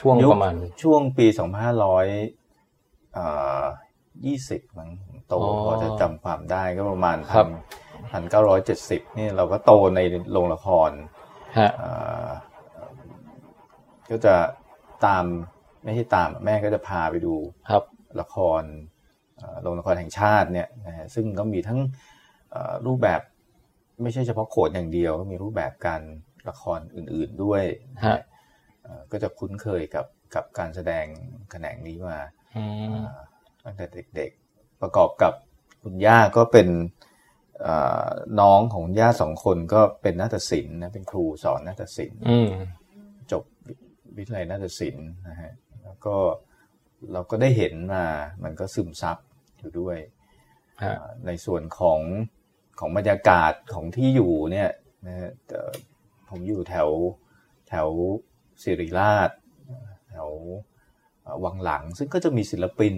ช่วงยุคประมาณช่วงปีสองพันห้าร้อยยี่สิบมั้งผมโตอ๋อพอจะจำความได้ก็ประมาณครัพับนพันเก้าร้อยเจ็ดสิบนี่เราก็โตในโรงละครฮะเอ่อ ก็จะตามไม่ใช่ตามแม่ก็จะพาไปดูครับละครเอ่อโรงละครแห่งชาติเนี่ยนะฮะซึ่งก็มีทั้งเอ่อรูปแบบไม่ใช่เฉพาะโขนอย่างเดียว ก็มีรูปแบบการละครอื่นๆด้วยฮะเอ่อก็จะคุ้นเคยกับกับการแสดงแขนงนี้มาอืมตั้งแต่เด็กๆ ประกอบกับคุณย่าก็เป็นเอ่อ น้องของคุณย่าสองคนก็เป็นนาฏศิลป์นะเป็นครูสอนนาฏศิลป์อืมจบวิวิทยาลัยนาฏศิลป์นะฮะแล้วก็เราก็ได้เห็นมา มันก็ซึมซับอยู่ด้วยฮะอ่าในส่วนของของบรรยากาศของที่อยู่เนี่ยนะฮะเอ่อผมอยู่แถวแถวสิริราชแถวเอ่อวังหลัง ซึ่งก็จะมีศิลปิน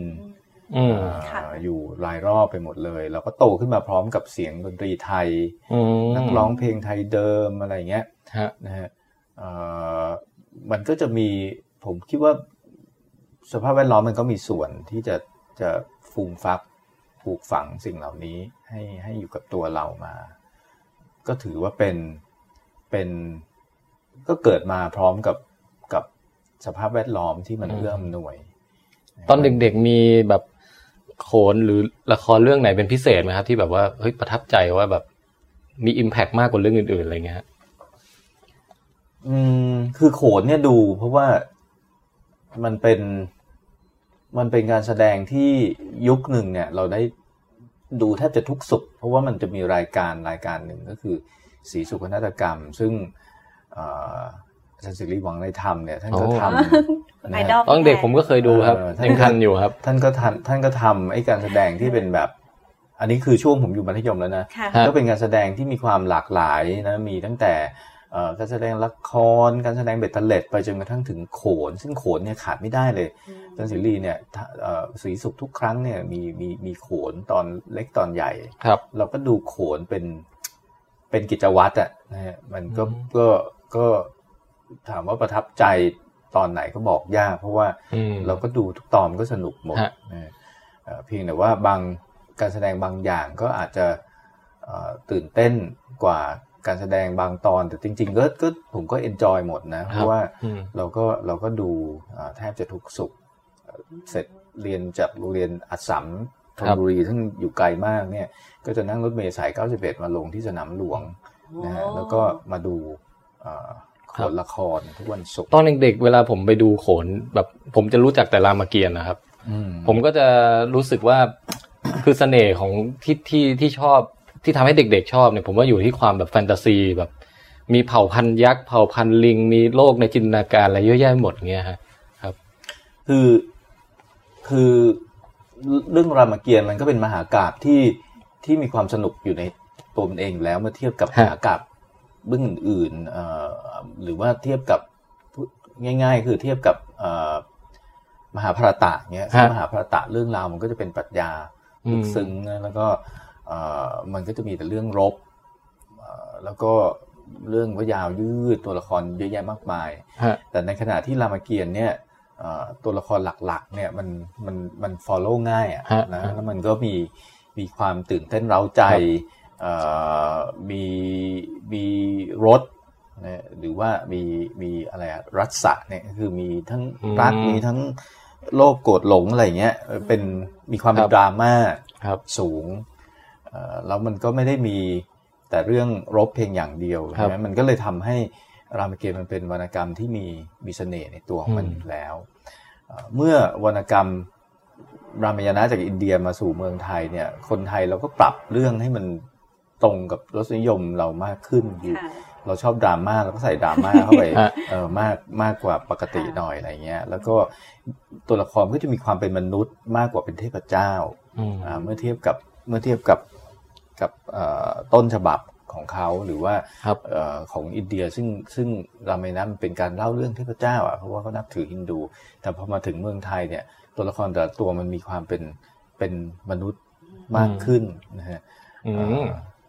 อืมอ่าค่ะอยู่รายรอบไปหมดเลย เราก็โตขึ้นมาพร้อมกับเสียงดนตรีไทยอืมนักร้องเพลงไทยเดิมอะไรเงี้ยฮะนะฮะเอ่อมันก็จะมีผมคิดว่าสภาพแวดล้อมมันก็มีส่วนที่จะจะฟูมฟักปลูกฝังสิ่งเหล่านี้ให้ให้อยู่กับตัวเรามา ก็ถือว่าเป็นเป็นก็เกิดมาพร้อมกับกับสภาพแวดล้อมที่มันอืมเอื้ออำนวย ตอนเด็กๆมีแบบ โขนหรือละครเรื่องไหนเป็นพิเศษไหมครับ ที่แบบว่าเฮ้ยประทับใจว่าแบบมีอิมแพกมากกว่าเรื่องอื่นๆอะไรเงี้ยอืมคือโขนเนี่ยดูเพราะว่ามันเป็นมันเป็นการแสดงที่ยุคหนึ่งเนี่ย เราได้ดูแทบจะทุกสุข เพราะว่ามันจะมีรายการรายการหนึ่งก็คือสีสุขนาฏกรรม ซึ่ง เอ่ออาจารย์สิริวังได้ทำเนี่ยท่านก็ทำนะไอฮะดอลตอนเด็กผมก็เคยดูครับเออท่านยังทันอยู่ครับ ท่านก็ทันท่านก็ทำไอ้การแสดงที่เป็นแบบ อันนี้คือช่วงผมอยู่มัธยมแล้วนะค่ะฮะก็เป็นการแสดงที่มีความหลากหลายนะมีตั้งแต่เอ่อการแสดงละคร การแสดงเบ็ดเตล็ดไปจนกระทั่งถึงโขน ซึ่งโขนเนี่ยขาดไม่ได้เลยอาจารย์ศิรีเนี่ยถ้าเอ่อสีสุขทุกครั้งเนี่ยมีมีมีโขนตอนเล็กตอนใหญ่ครับ เราก็ดูโขนเป็นเป็นกิจวัตรอะนะฮะมันก็อืมก็ก็ ถามว่าประทับใจตอนไหนก็บอกยาก เพราะว่าอืมเราก็ดูทุกตอนก็สนุกหมดฮะนะเอ่อเพียงแต่ว่าบางการแสดงบางอย่างก็อาจจะเอ่อตื่นเต้นกว่าการแสดงบางตอน แต่จริงๆก็ก็ผมก็เอนจอยหมดนะ เพราะว่าอืมเราก็เราก็ดูอ่าแทบจะทุกสุขเอ่อเสร็จเรียนจากโรงเรียนอัสสัมธนบุรีซึ่งอยู่ไกลมากเนี่ย ก็จะนั่งรถเมล์สาย 91 มาลงที่สนามหลวงนะฮะโอ้แล้วก็มาดูเอ่อ โขครับนละครทุกวันศุกร์ตอนเด็กๆเวลาผมไปดูโขนแบบผมจะรู้จักแต่รามเกียรติ์นะครับอืมผมก็จะรู้สึกว่าคือเสน่ห์ของที่ที่ที่ชอบที่ทำให้เด็ก ๆ ชอบเนี่ยผมว่าอยู่ที่ความแบบแฟนตาซีแบบ มีเผ่าพันธุ์ยักษ์เผ่าพันธุ์ลิง มีโลกในจินตนาการอะไรเยอะแยะหมดเงี้ยฮะคือคือเรื่องรามเกียรติ์มันก็เป็นมหากาบที่ที่มีความสนุกอยู่ในตัวมันเองอยู่แล้วเมื่อเทียบกับมฮะหากาบ เรื่องอื่นๆเอ่อหรือว่าเทียบกับง่าย ๆ คือเทียบกับเอ่อมหาภารตะเนี้ยซึ่งมหาภารตะเรื่องราวมันก็จะเป็นปรัชญาอืลึมกซึ้งนะแล้วก็เอ่อมันก็จะมีแต่เรื่องรบเอ่อแล้วก็เรื่องว่ายาวยืดตัวละครเยอะแยะมากมายฮะแต่ในขณะที่รามเกียรติ์เนี่ยเอ่อตัวละครหลักๆเนี่ยมันมันมัน follow ง่ายอะฮะนะฮะแล้วมันก็มีมีความตื่นเต้นเร้าใจครับเอ่อ มีมีรถนะหรือว่ามีมีอะไรอะรัศะเนี่ยก็คือมีทั้งรักมีทั้งโลภโกรธหลงอะไรเงี้ยเออเป็นมีความเป็นดราม่าครับสูงเอ่อแล้วมันก็ไม่ได้มีแต่เรื่องรบเพียงอย่างเดียวครับใช่ไหมมันก็เลยทำให้รามเกียรติ์มันเป็นวรรณกรรมที่มีมีเสน่ห์ในตัวของมันอืมอยู่แล้วเอ่อเมื่อวรรณกรรมรามายณะจากอินเดียมาสู่เมืองไทยเนี่ย คนไทยเราก็ปรับเรื่องให้มัน ตรงกับรสนิยมเรามากขึ้นคือค่ะเราชอบดราม่าเราก็ใส่ดราม่าเข้าไปฮะเออมากมากกว่าปกติหน่อยอะไรเงี้ย แล้วก็ตัวละครก็จะมีความเป็นมนุษย์มากกว่าเป็นเทพเจ้าอืมอ่าเมื่อเทียบกับเมื่อเทียบกับกับเอ่อต้นฉบับของเขาหรือว่าครับเอ่อของอินเดียซึ่งซึ่งรามายณะมันเป็นการเล่าเรื่องเทพเจ้าอะเพราะว่าเขานับถือฮินดู แต่พอมาถึงเมืองไทยเนี่ย ตัวละครแต่ละตัวมันมีความเป็นเป็นมนุษย์มากขึ้นนะฮะอืเอ่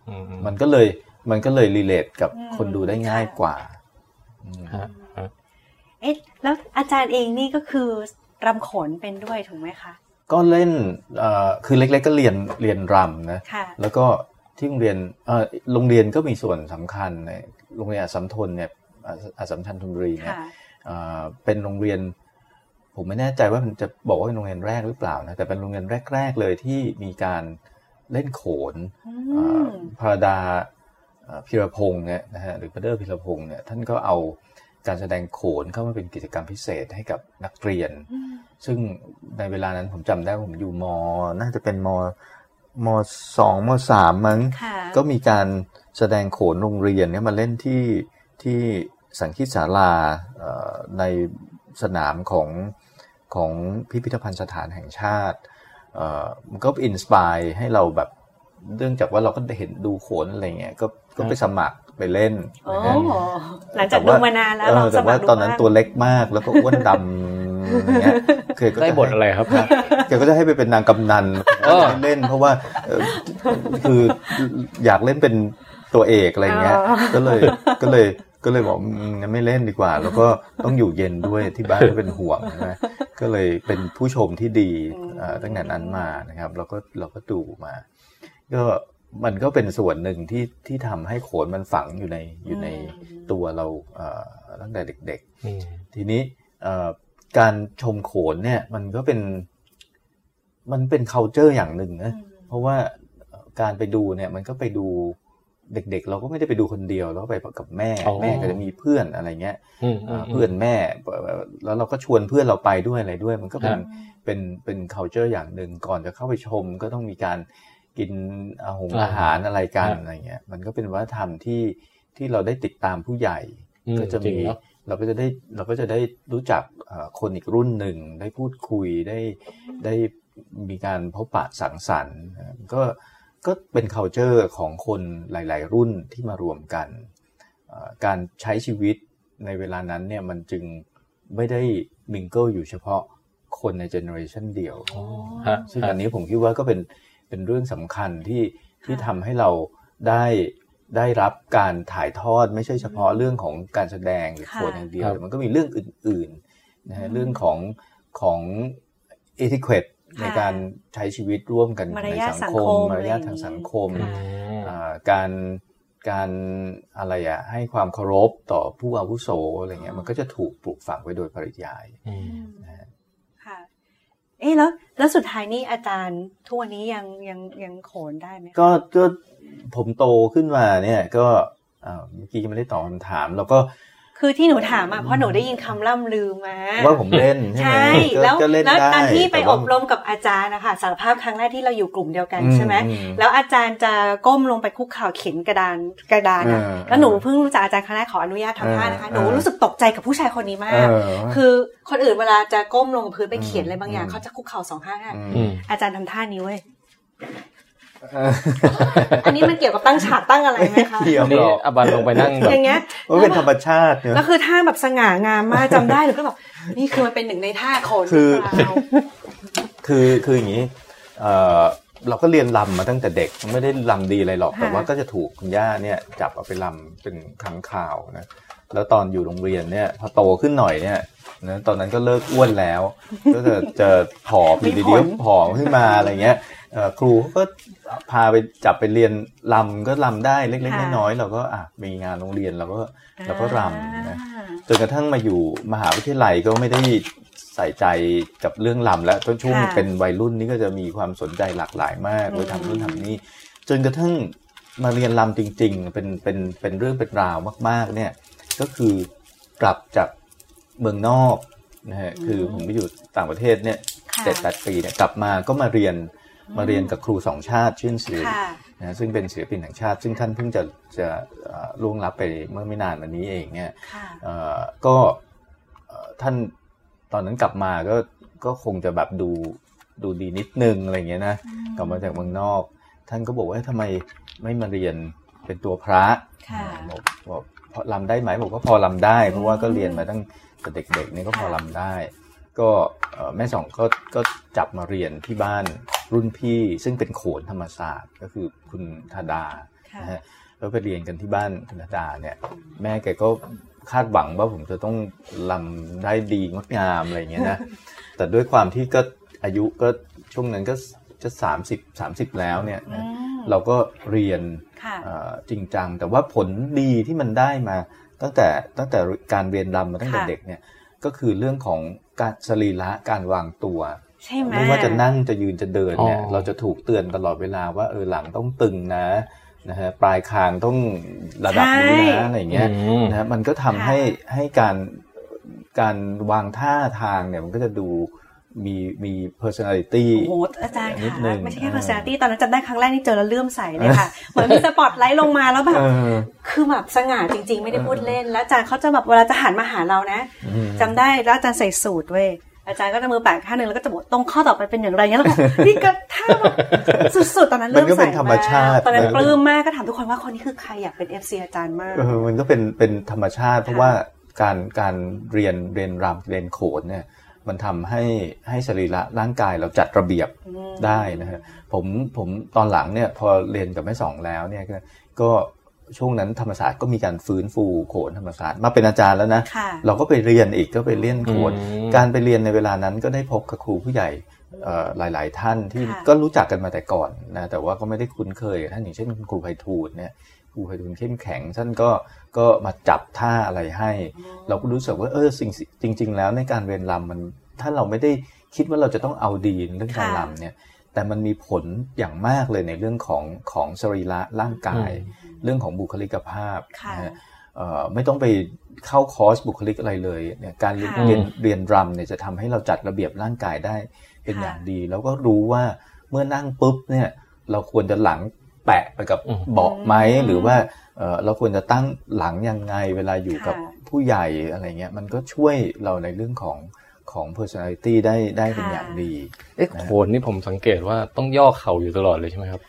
มออืมมันก็เลยมันก็เลยรีเลทกับอืมคนดูได้ง่ายกว่าอืมฮะฮะเอ๊ะแล้วอาจารย์เองนี่ก็คือรำโขนเป็นด้วยถูกไหมคะ ก็เล่นเอ่อคือเล็ก ๆ ก็เรียนเรียนรำนะค่ะแล้วก็ที่โรงเรียนเอ่อโรงเรียนก็มีส่วนสำคัญในโรงเรียนอัสสัมทนเนี่ยอ่าอัสสัมชัญธนบุรีเนี่ยค่ะเอ่อเป็นโรงเรียน ผมไม่แน่ใจว่ามันจะบอกว่าเป็นโรงเรียนแรกหรือเปล่านะแต่เป็นโรงเรียนแรก ๆเลยที่มีการ เล่นโขนอืเอ่อมพระดาเอ่อพิรพงษ์เนี่ยนะฮะหรือพระเดอร์พิรพงษ์เนี่ยท่านก็เอาการแสดงโขนเข้ามาเป็นกิจกรรมพิเศษให้กับนักเรียนอืมซึ่งในเวลานั้นผมจำได้ว่าผมอยู่ม น่าจะเป็นมมสองมสามมั้งค่ะก็มีการแสดงโขนโรงเรียนเนี่ยมาเล่นที่ที่สังคีตศาลาเอ่อในสนามของของพิพิธภัณฑ์สถานแห่งชาติเอ่อ มันก็อินสปายให้เราแบบเนื่องจากว่าเราก็เห็นดูโขนอะไรเงี้ยก็ก็ไปสมัครไปเล่นโอ้นะฮะหลังจากดูมานานแล้วเอลอองสแต่มัว่าครดูตอนนั้นบ้างตัวเล็กมากแล้วก็อ้วนดำอย่างเงี้ยเคยก็จได้บทอะไรครับแกก็จะให้ไปเป็นนางกำนันเออให้เล่น เพราะว่าเอ่อคืออยากเล่นเป็นตัวเอกอะไรเงี้ยอ๋อก็เลยก็เลย ก็เลยบอกอืมงั้นไม่เล่นดีกว่า แล้วก็ต้องอยู่เย็นด้วยที่บ้านก็เป็นห่วงนะก็เลยเป็นผู้ชมที่ดีเอ่อตั้งแต่นั้นมานะครับเราก็เราก็ดูมา ก็มันก็เป็นส่วนหนึ่งที่ที่ทำให้โขนมันฝังอยู่ในอยู่ในตัวเราเอ่อตั้งแต่เด็กๆอืมทีนี้เอ่อการชมโขนเนี่ย มันก็เป็น มันเป็น c u เจอร์อย่างหนึ่งนะเพราะว่าเอ่อการไปดูเนี่ย มันก็ไปดู เด็กๆ เราก็ไม่ได้ไปดูคนเดียวเราก็ไปกับแม่อ๋อแม่ก็จะมีเพื่อนอะไรเงี้ยอืมอือ่ามเพื่อนแม่แล้วเราก็ชวนเพื่อนเราไปด้วยอะไรด้วย มันก็เป็นครับเป็นเป็น c u เจอร์อย่างหนึ่งก่อนจะเข้าไปชมก็ต้องมีการกินอาหงอาหารอะไรกันอะไรเงี้ยมันก็เป็นวัฒนธรรมที่ที่เราได้ติดตามผู้ใหญ่อืมก็จะจริมีงเนอะเราก็จะได้เราก็จะได้รู้จักเอ่อคนอีกรุ่นหนึ่งได้พูดคุยได้ได้มีการพบปะสังสรรค์นะก็ ก็เป็น c u เจอร์ของคนหลาย ๆ รุ่นที่มารวมกันเอ่อการใช้ชีวิตในเวลานั้นเนี่ยมันจึงไม่ได้ mingle อยู่เฉพาะคนใน generation เดียวฮะซึ่งอันนี้ผมคิดว่าก็เป็นเป็นเรื่องสำคัญที่ที่ทำให้เราได้ได้รับการถ่ายทอดไม่ใช่เฉพาะเรื่องของการแสดงหรือโขนอย่างเดียวครับแต่มันก็มีเรื่องอื่นๆนะฮะเรื่องของของเอทิเคต ในการใช้ชีวิตร่วมกันมารในยาทสังสังคคมมมารยาทอะไรอย่างทางนี้สังคมอืมอ่าการการอะไรอะให้ความเคารพต่อผู้อาวุโสอะไรเงี้ยมันก็จะถูกปลูกฝังไว้โดยปริยายอืมนะฮะค่ะเอ๊ะแล้วแล้วสุดท้ายนี่อาจารย์ทุกวันนี้ยังยังยังโขนได้ไหมคะก็ก็ผมโตขึ้นมาเนี่ยก็อ่าเมื่อกี้ยังไม่ได้ตอบคำถาม แล้วก็ คือที่หนูถามอะเพราะหนูได้ยินคำล่ำลือมา ว่าผมเล่นใช่ไหมใช่ก็แล้วก็เล่นแล้วได้ตอนที่ไปแต่อว่าบรมกับอาจารย์นะคะสารภาพครั้งแรกที่เราอยู่กลุ่มเดียวกันอืมใช่ไหมอืมแล้วอาจารย์จะก้มลงไปคุกเข่าเข็นกระดานกระดานอะเออแล้วหนูเพิ่งรู้จักอาจารย์ครั้งแรกขออนุญาตทำท่านะคะเออหนูรู้สึกตกใจกับผู้ชายคนนี้มาเอกอคือคนอื่นเวลาจะก้มลงกับพื้นไปเขียนอะไรบางอย่างอืมเขาจะคุกเข่าสองข้างอะอืมอืมอาจารย์ทำท่านี้เว้ยเอออันนี้มันเกี่ยวกับตั้งฉากตั้งอะไรไหมคะเกี่ยวอันนี้อาบันลงไปนั่งแบบอย่างเงี้ยว่าเป็นธรรมชาติเนอะแล้วคือท่าแบบสง่างามมากจำได้หนูก็แบบนี่คือมันเป็นหนึ่งในท่าโขนคือหรือเปล่าคือคืออย่างนี้เอ่อเราก็เรียนลำมาตั้งแต่เด็กไม่ได้ลำดีอะไรหรอกค่ะแต่ว่าก็จะถูกคุณย่าเนี่ยจับเอาไปลำเป็นครั้งข่าวนะแล้วตอนอยู่โรงเรียนเนี่ยพอโตขึ้นหน่อยเนี่ยนะตอนนั้นก็เลิกอ้วนแล้ว ก็จะจะผอมอยู่ดีๆก็ผอมขึ้นมาอะไรเงี้ยเอ่อ ครูเขาก็พาไปจับไปเรียนลำก็ลำได้เล็กๆน้อยๆเราก็อะมีงานโรงเรียนเราก็เราก็รำนะอ่าจนกระทั่งมาอยู่มหาวิทยาลัยก็ไม่ได้ใส่ใจกับเรื่องลำแล้วต้นช่วงค่ะเป็นวัยรุ่นนี่ก็จะมีความสนใจหลากหลายมากอืมไปทำนู่นทำนี่จนกระทั่งมาเรียนลำจริง ๆ เป็นเป็นเป็นเรื่องเป็นราวมาก ๆ เนี่ยก็คือกลับจากเมืองนอกนะฮะคือผมไปอยู่ต่างประเทศเนี่ยค่ะเจ็ดแปดปีเนี่ยกลับมาก็มาเรียน มาเรียนกับครูสองชาติชื่นศิริค่ะนะซึ่งเป็นศิลปินแห่งชาติ ซึ่งท่านเพิ่งจะจะเอ่อล่วงลับไปเมื่อไม่นานมานี้เองเนี่ยค่ะเอ่อก็เอ่อท่านตอนนั้นกลับมาก็ก็คงจะแบบดูดูดีนิดนึงอะไรเงี้ยนะกลับมาจากเมืองนอก ท่านก็บอกว่าเอ้ยทำไมไม่มาเรียนเป็นตัวพระค่ะบอกบอกพอลำได้ไหมบอกก็พอลำได้ เพราะว่าก็เรียนมาตั้งแต่เด็กๆนี่ก็พอลำได้ ก็เอ่อแม่สองก็ก็จับมาเรียนที่บ้านรุ่นพี่ ซึ่งเป็นโขนธรรมศาสตร์ ก็คือคุณธาดาค่ะนะฮะแล้วไปเรียนกันที่บ้านคุณธาดาเนี่ย แม่แกก็คาดหวังว่าผมจะต้องลำได้ดีงดงามอะไรอย่างเงี้ยนะแต่ด้วยความที่ก็อายุก็ช่วงนั้นก็จะสามสิบสามสิบแล้วเนี่ยนะอืมเราก็เรียนค่ะเอ่อจริงจัง แต่ว่าผลดีที่มันได้มาตั้งแต่ตั้งแต่การเรียนรำมาตั้งแต่ค่ะเด็กเนี่ย ก็คือเรื่องของการสรีระการวางตัวใช่ไหมไม่ว่าจะนั่งจะยืนจะเดินเนี่ยอ๋อเราจะถูกเตือนตลอดเวลาว่าเออหลังต้องตึงนะนะฮะปลายคางต้องระดับนี้ใช่นะอะไรอย่างเงี้ยอืมนะฮะมันก็ทำให้ให้การการวางท่าทางเนี่ยมันก็จะดู มีมี personality โอ้โหอาจารย์นิดค่ะนึงไม่ใช่แค่ personality ตอนนั้นจำได้ครั้งแรกนี่เจอแล้วเลื่อมใสเลยค่ะ เหมือนมีสปอตไลท์ลงมาแล้วแบบเออคือแบบสง่าจริง ๆ ไม่ได้พูดเล่น แล้วอาจารย์เขาจะแบบเวลาจะหันมาหาเรานะอืมจำได้แล้วอาจารย์ใส่สูทเว้ยอาจารย์ก็จะมือแปะข้างหนึ่งแล้วก็จะบอกตรงข้อต่อไปเป็นอย่างไรเงี้ยแล้วก็นี่ก็ท่าแบบสุดๆ ตอนนั้นมันเริ่มก็ใส่เป็นธรรมชาติตอนนั้นมันก็ปลื้มมากก็ถามทุกคนว่าคนนี้คือใครอยากเป็น FC อาจารย์มากเออมันก็เป็นเป็นธรรมชาติเพราะค่ะว่าการการเรียนเรียนรำเรียนโขนเนี่ย มันทำให้ให้สรีระร่างกายเราจัดระเบียบอืมได้นะฮะผมผมตอนหลังเนี่ยพอเรียนกับแม่สองแล้วเนี่ยก็ก็ช่วงนั้นธรรมศาสตร์ก็มีการฟื้นฟูโขนธรรมศาสตร์มาเป็นอาจารย์แล้วนะค่ะเราก็ไปเรียนอีกก็ไปเรียนโขนอืมการไปเรียนในเวลานั้นก็ได้พบกับครูผู้ใหญ่เอ่อหลาย ๆ ท่านที่ค่ะก็รู้จักกันมาแต่ก่อนนะแต่ว่าก็ไม่ได้คุ้นเคยกับท่านอย่างเช่นคุณครูไพฑูรย์เนี่ยครูไพฑูรย์เข้มแข็งท่านก็ ก็มาจับท่าอะไรให้ เราก็รู้สึกว่าเออสิ่งจริง ๆ แล้วในการเรียนรำมันถ้าเราไม่ได้คิดว่าเราจะต้องเอาดีในเรื่องการค่ะรำเนี่ยแต่มันมีผลอย่างมากเลยในเรื่องของของสรีระร่างกาย เรื่องของบุคลิกภาพค่ะนะฮะเอ่อไม่ต้องไปเข้าคอร์สบุคลิกอะไรเลยเนี่ยการเรียนค่ะเรียนเรียนรำเนี่ยจะทำให้เราจัดระเบียบร่างกายได้เป็นค่ะอย่างดี แล้วก็รู้ว่าเมื่อนั่งปุ๊บเนี่ยเราควรจะหลังแปะไปกับอืมเบาะไหมอืมหรือว่า เอ่อเราควรจะตั้งหลังยังไงเวลาอยู่กับค่ะผู้ใหญ่อะไรเงี้ยมันก็ช่วยเราในเรื่องของของ personality ได้ได้เป็นค่ะอย่างดีเอ๊ะโขนนี่ผมสังเกตว่าต้องย่อเข่าอยู่ตลอดเลยใช่ไหมครับ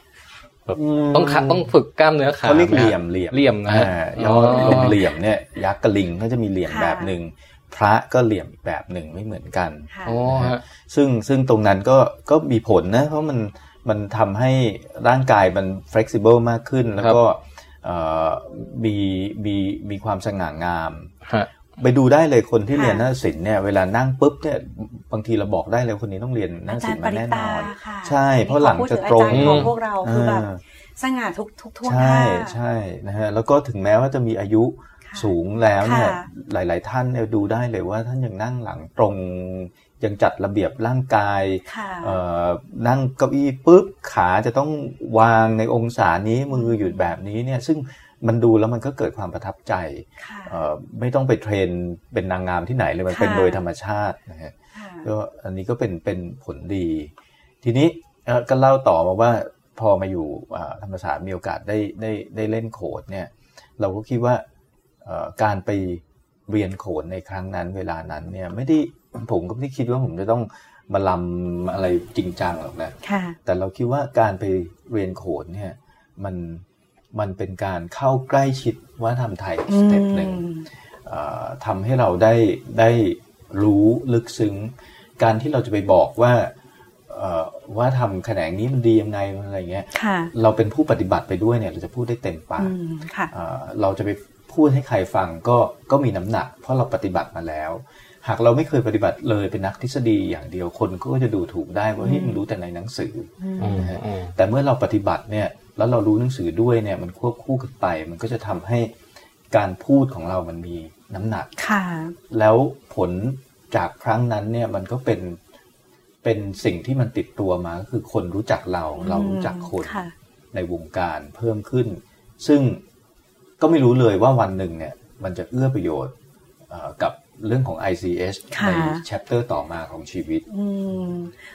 แบบอืมต้องขาต้องฝึกกล้ามเนื้อขาเขาเรียกไหเหลี่ยฮะมเหลี่ยมเหลี่ยมนะฮะอ่าย่อลงเหลี่ยมเนี่ยยักษ์กระลิงก็จะมีเหลี่ยมค่ะแบบหนึ่งพระก็เหลี่ยมอีกแบบหนึ่งไม่เหมือนกันค่ะอ๋อฮะซึ่งซึ่งตรงนั้นก็ก็มีผลนะเพราะมันมันทำให้ร่างกายมัน flexible มากขึ้นแล้วก็เอ่อ มีมีมีความสง่างามฮะไปดูได้เลยคนที่ค่ะเรียนนาฏศิลป์เนี่ยเวลานั่งปุ๊บเนี่ยบางทีเราบอกได้เลยคนนี้ต้องเรียนนาอาฏจาศิรลย์ป์ปมาริแน่นตาอนค่ะใช่เพราะหลังจะตรงอาจารย์ของพวกเราคือแบบอ่าสง่าทุกทุกท่วงใช่ท่าใช่นะฮะแล้วก็ถึงแม้ว่าจะมีอายุค่ะสูงแล้วเนี่ยค่ะหลาย ๆ ท่านเนี่ยดูได้เลยว่าท่านยังนั่งหลังตรง ยังจัดระเบียบร่างกายค่ะเอ่อนั่งเก้าอี้ปุ๊บขาจะต้องวางในองศานี้มืออยู่แบบนี้เนี่ยซึ่งมันดูแล้วมันก็เกิดความประทับใจค่ะเอ่อไม่ต้องไปเทรนเป็นนางงามที่ไหนเลยมันเป็นค่ะโดยธรรมชาตินะฮะค่ะก็อันนี้ก็เป็นเป็นผลดี ทีนี้เอ่อก็เล่าต่อมาว่าพอมาอยู่อ่าธรรมศาสตร์มีโอกาสได้ได้ได้เล่นโขนเนี่ยเราก็คิดว่าเอ่อการไปเรียนโขนในครั้งนั้นเวลานั้นเนี่ยไม่ได้ ผมก็ไม่ได้คิดว่าผมจะต้องมาลำอะไรจริงจังหรอกนะค่ะแต่เราคิดว่าการไปเรียนโขนเนี่ยมันมันเป็นการเข้าใกล้ชิดวัฒนธรรมไทยอีกสเต็ปหนึ่งเอ่อทำให้เราได้ได้รู้ลึกซึ้ง การที่เราจะไปบอกว่าเอ่อว่าทำแขนงนี้มันดียังไงมันอะไรเงี้ยค่ะเราเป็นผู้ปฏิบัติไปด้วยเนี่ยเราจะพูดได้เต็มปาอืกมค่ะเอ่อเราจะไปพูดให้ใครฟังก็ก็มีน้ำหนัก เพราะเราปฏิบัติมาแล้ว หากเราไม่เคยปฏิบัติเลยเป็นนักทฤษฎีอย่างเดียวคนก็จะดูถูกได้ว่าเฮ้ยมึงรู้แต่ในหนังสืออืมนะฮะอืมแต่เมื่อเราปฏิบัติเนี่ยแล้วเรารู้หนังสือด้วยเนี่ยมันควบคู่กันไป มันก็จะทำให้การพูดของเรามันมีน้ำหนักค่ะแล้วผลจากครั้งนั้นเนี่ยมันก็เป็นเป็นสิ่งที่มันติดตัวมาก็คือคนรู้จักเราเรารู้จักคนค่ะในวงการเพิ่มขึ้น ซึ่งก็ไม่รู้เลยว่าวันหนึ่งเนี่ยมันจะเอื้อประโยชน์เอ่อกับ เรื่องของ ICS ค่ะใน chapter ต่อมาของชีวิตอืม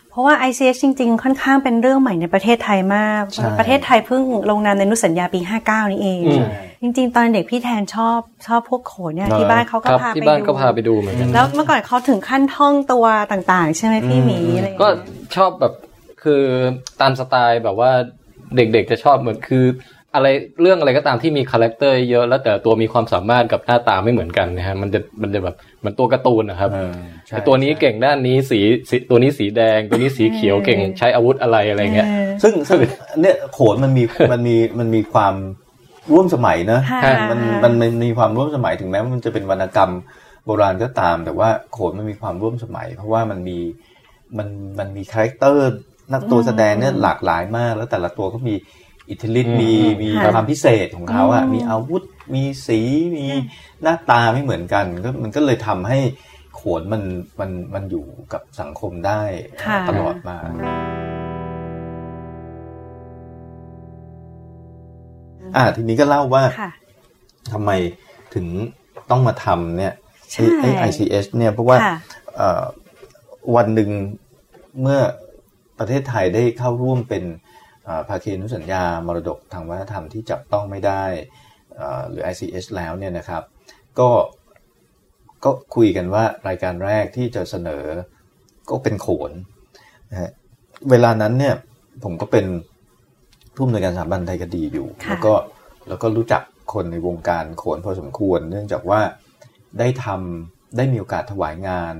เพราะว่า ICS จริง ๆ ค่อนข้างเป็นเรื่องใหม่ในประเทศไทยมากใช่ประเทศไทยเพิ่งลงนามในอนุสัญญาปี 59 นี่เองอืมจริง ๆ ตอนเด็กพี่แทนชอบชอบพวกโขนเนี่ยเหรอที่บ้านเขาก็ครับพาที่ไปบ้านดูก็พาไปดูเหมือนกันแล้วเมื่อก่อนเขาถึงขั้นท่องตัวต่าง ๆ ใช่ไหมพี่หมีอืมอะไรอย่างก็เงี้ยชอบแบบคือตามสไตล์แบบว่าเด็กๆจะชอบเหมือนคือ อะไรเรื่องอะไรก็ตามที่มี character เยอะแล้วแต่ตัวมีความสามารถกับหน้าตาไม่เหมือนกันนะฮะมันจะมันจะแบบเหมือนตัวการ์ตูนนะครับเออใช่ไอ้ตัวนี้เก่งด้านนี้สีสีตัวนี้สีแดง ตัวนี้สีเขียวเก่งใช้อาวุธอะไรอะไรเงี้ยเออซึ่งซึ่งเนี่ยโขนมันมีมันมีมันมีความร่วมสมัยนะค่ะมันมันมันมีความร่วมสมัยถึงแม้ว่ามันจะเป็นวรรณกรรมโบราณก็ตาม แต่ว่าโขนมันมีความร่วมสมัย เพราะว่ามันมีมันมันมี character นักตัวแสดงเนี่ยหลากหลายมาก แล้วแต่ละตัวก็มี อิทธิฤทธิ์อืมมีมีค่ะความพิเศษของเขาอะอืมมีอาวุธมีสีมีหน้าตาไม่เหมือนกันก็มันก็เลยทำให้โขนมันมันมันอยู่กับสังคมได้ค่ะตลอดมาอ่าทีนี้ก็เล่าว่าค่ะทำไมถึงต้องมาทำเนี่ยใช่ไอ้ไอ ICS เนี่ยเพราะว่าค่ะเอ่อวันหนึ่งเมื่อประเทศไทยได้เข้าร่วมเป็นอ่า ภาคีอนุสัญญามรดกทางวัฒนธรรมที่จับต้องไม่ได้เอ่อหรือ ICS แล้วเนี่ยนะครับก็ก็คุยกันว่ารายการแรกที่จะเสนอก็เป็นโขนนะฮะเวลานั้นเนี่ยผมก็เป็นผู้อำนวยการสถาบันไทยคดีอยู่ค่ะแล้วก็แล้วก็รู้จักคนในวงการโขนพอสมควร เนื่องจากว่าได้ทำได้มีโอกาสถวายงาน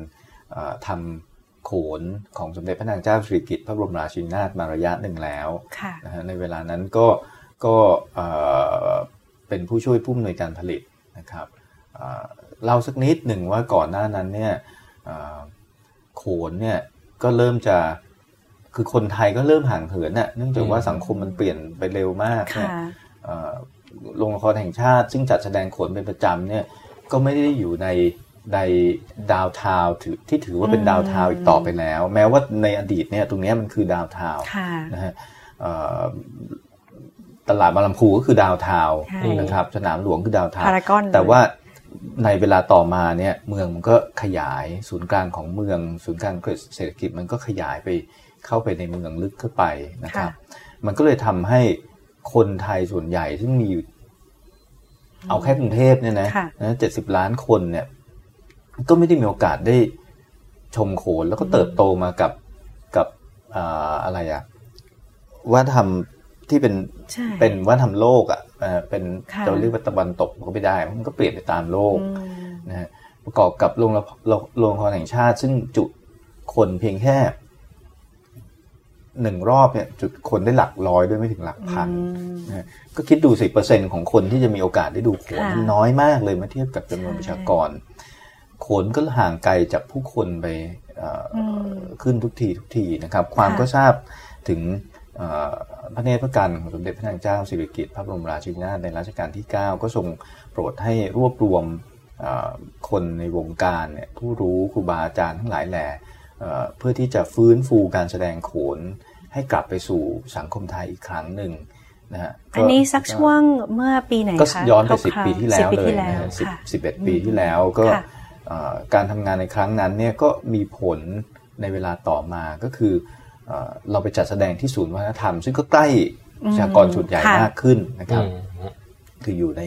เอ่อทำ โขนของสมเด็จพระนางเจ้าสิริกิติ์พระบรมราชินีนาถมาระยะหนึ่งแล้วค่ะนะฮะในเวลานั้นก็ก็เอ่อเป็นเป็นผู้ช่วยผู้อำนวยการผลิตนะครับเอ่อเล่าสักนิดหนึ่งว่าก่อนหน้านั้นเนี่ยเอ่อโขนเนี่ยก็เริ่มจะคือคนไทยก็เริ่มห่างเหินน่ะเนื่องจากว่าอืมสังคมมันเปลี่ยนไปเร็วมากเนี่ยค่ะเอ่อโรงละครแห่งชาติ ซึ่งจัดแสดงโขนเป็นประจำเนี่ยก็ไม่ได้อยู่ใน ในดาวทาวถือที่ถือว่าเป็นอืมดาวทาวอีกต่อไปแล้ว แม้ว่าในอดีตเนี่ยตรงเนี้ยมันคือดาวทาวค่ะนะฮะเอ่อตลาดบางลำพูก็คือดาวทาวใช่นะครับสนามหลวงคือดาวทาวพารากอนแต่ว่าในเวลาต่อมาเนี่ยเมืองมันก็ขยายศูนย์กลางของเมือง ศูนย์กลางเศรษฐกิจมันก็ขยายไปเข้าไปในเมืองลึกเข้าไปนะครับ มันก็เลยทำให้คนไทยส่วนใหญ่ซึ่งมีอยู่เอาแค่กรุงเทพเนี่ยนะค่ะนะเจ็ดสิบล้านคนเนี่ย ก็ไม่ได้มีโอกาสได้ชมโขนแล้วก็เติบโตมากับกับอ่าอะไรอะวัฒนธรรมที่เป็นใช่เป็นวัฒนธรรมโลกอะ่ะเป็นค่ะจะเรียกว่าตะวันตกก็ไม่ได้ มันก็เปลี่ยนไปตามโลกอืมนะฮะประกอบกับโรงละโรงโรงละครแห่งชาติ ซึ่งจุคนเพียงแค่หนึ่งรอบเนี่ยจุดคนได้หลักร้อยด้วยไม่ถึงหลักพันอืมนะฮะก็คิดดูสิเปอร์เซ็นต์ของคนที่จะมีโอกาสได้ดูโขนค่ะมันน้อยมากเลยเมื่อเทียบกับจำนวนใช่ประชากร โขนก็ห่างไกลจากผู้คนไปเอ่ออมขึ้นทุกทีทุกทีนะครับ ความค่ะก็ทราบถึงเอ่อพระเนตรพระกันของสมเด็จพระนางเจ้าสิริกิติ์พระบรมราชินีนาถในรัชกาลที่ 9 ก็ทรงโปรดให้รวบรวมเอ่อคนในวงการเนี่ยผู้รู้ครูบาอาจารย์ทั้งหลายแหล่เอ่อเพื่อที่จะฟื้นฟูการแสดงโขน ให้กลับไปสู่สังคมไทยอีกครั้งหนึ่งนะฮะอันนี้สักช่วงเมื่อปีไหนก็คะย้อนไปคร่าวสิบๆปีที่แล้ว10ปีเลยที่แล้นะวฮะสิบค่ะสิบเอ็ดปีที่แล้วก็ค่ะเอ่อ การทำงานในครั้งนั้นเนี่ยก็มีผลในเวลาต่อมาก็คือเอ่อเราไปจัดแสดงที่ศูนย์วัฒนธรรม ซึ่งก็ใกล้ประชากรส่วนใหญ่ค่ะมากขึ้นนะครับอืมคืออยู่ใน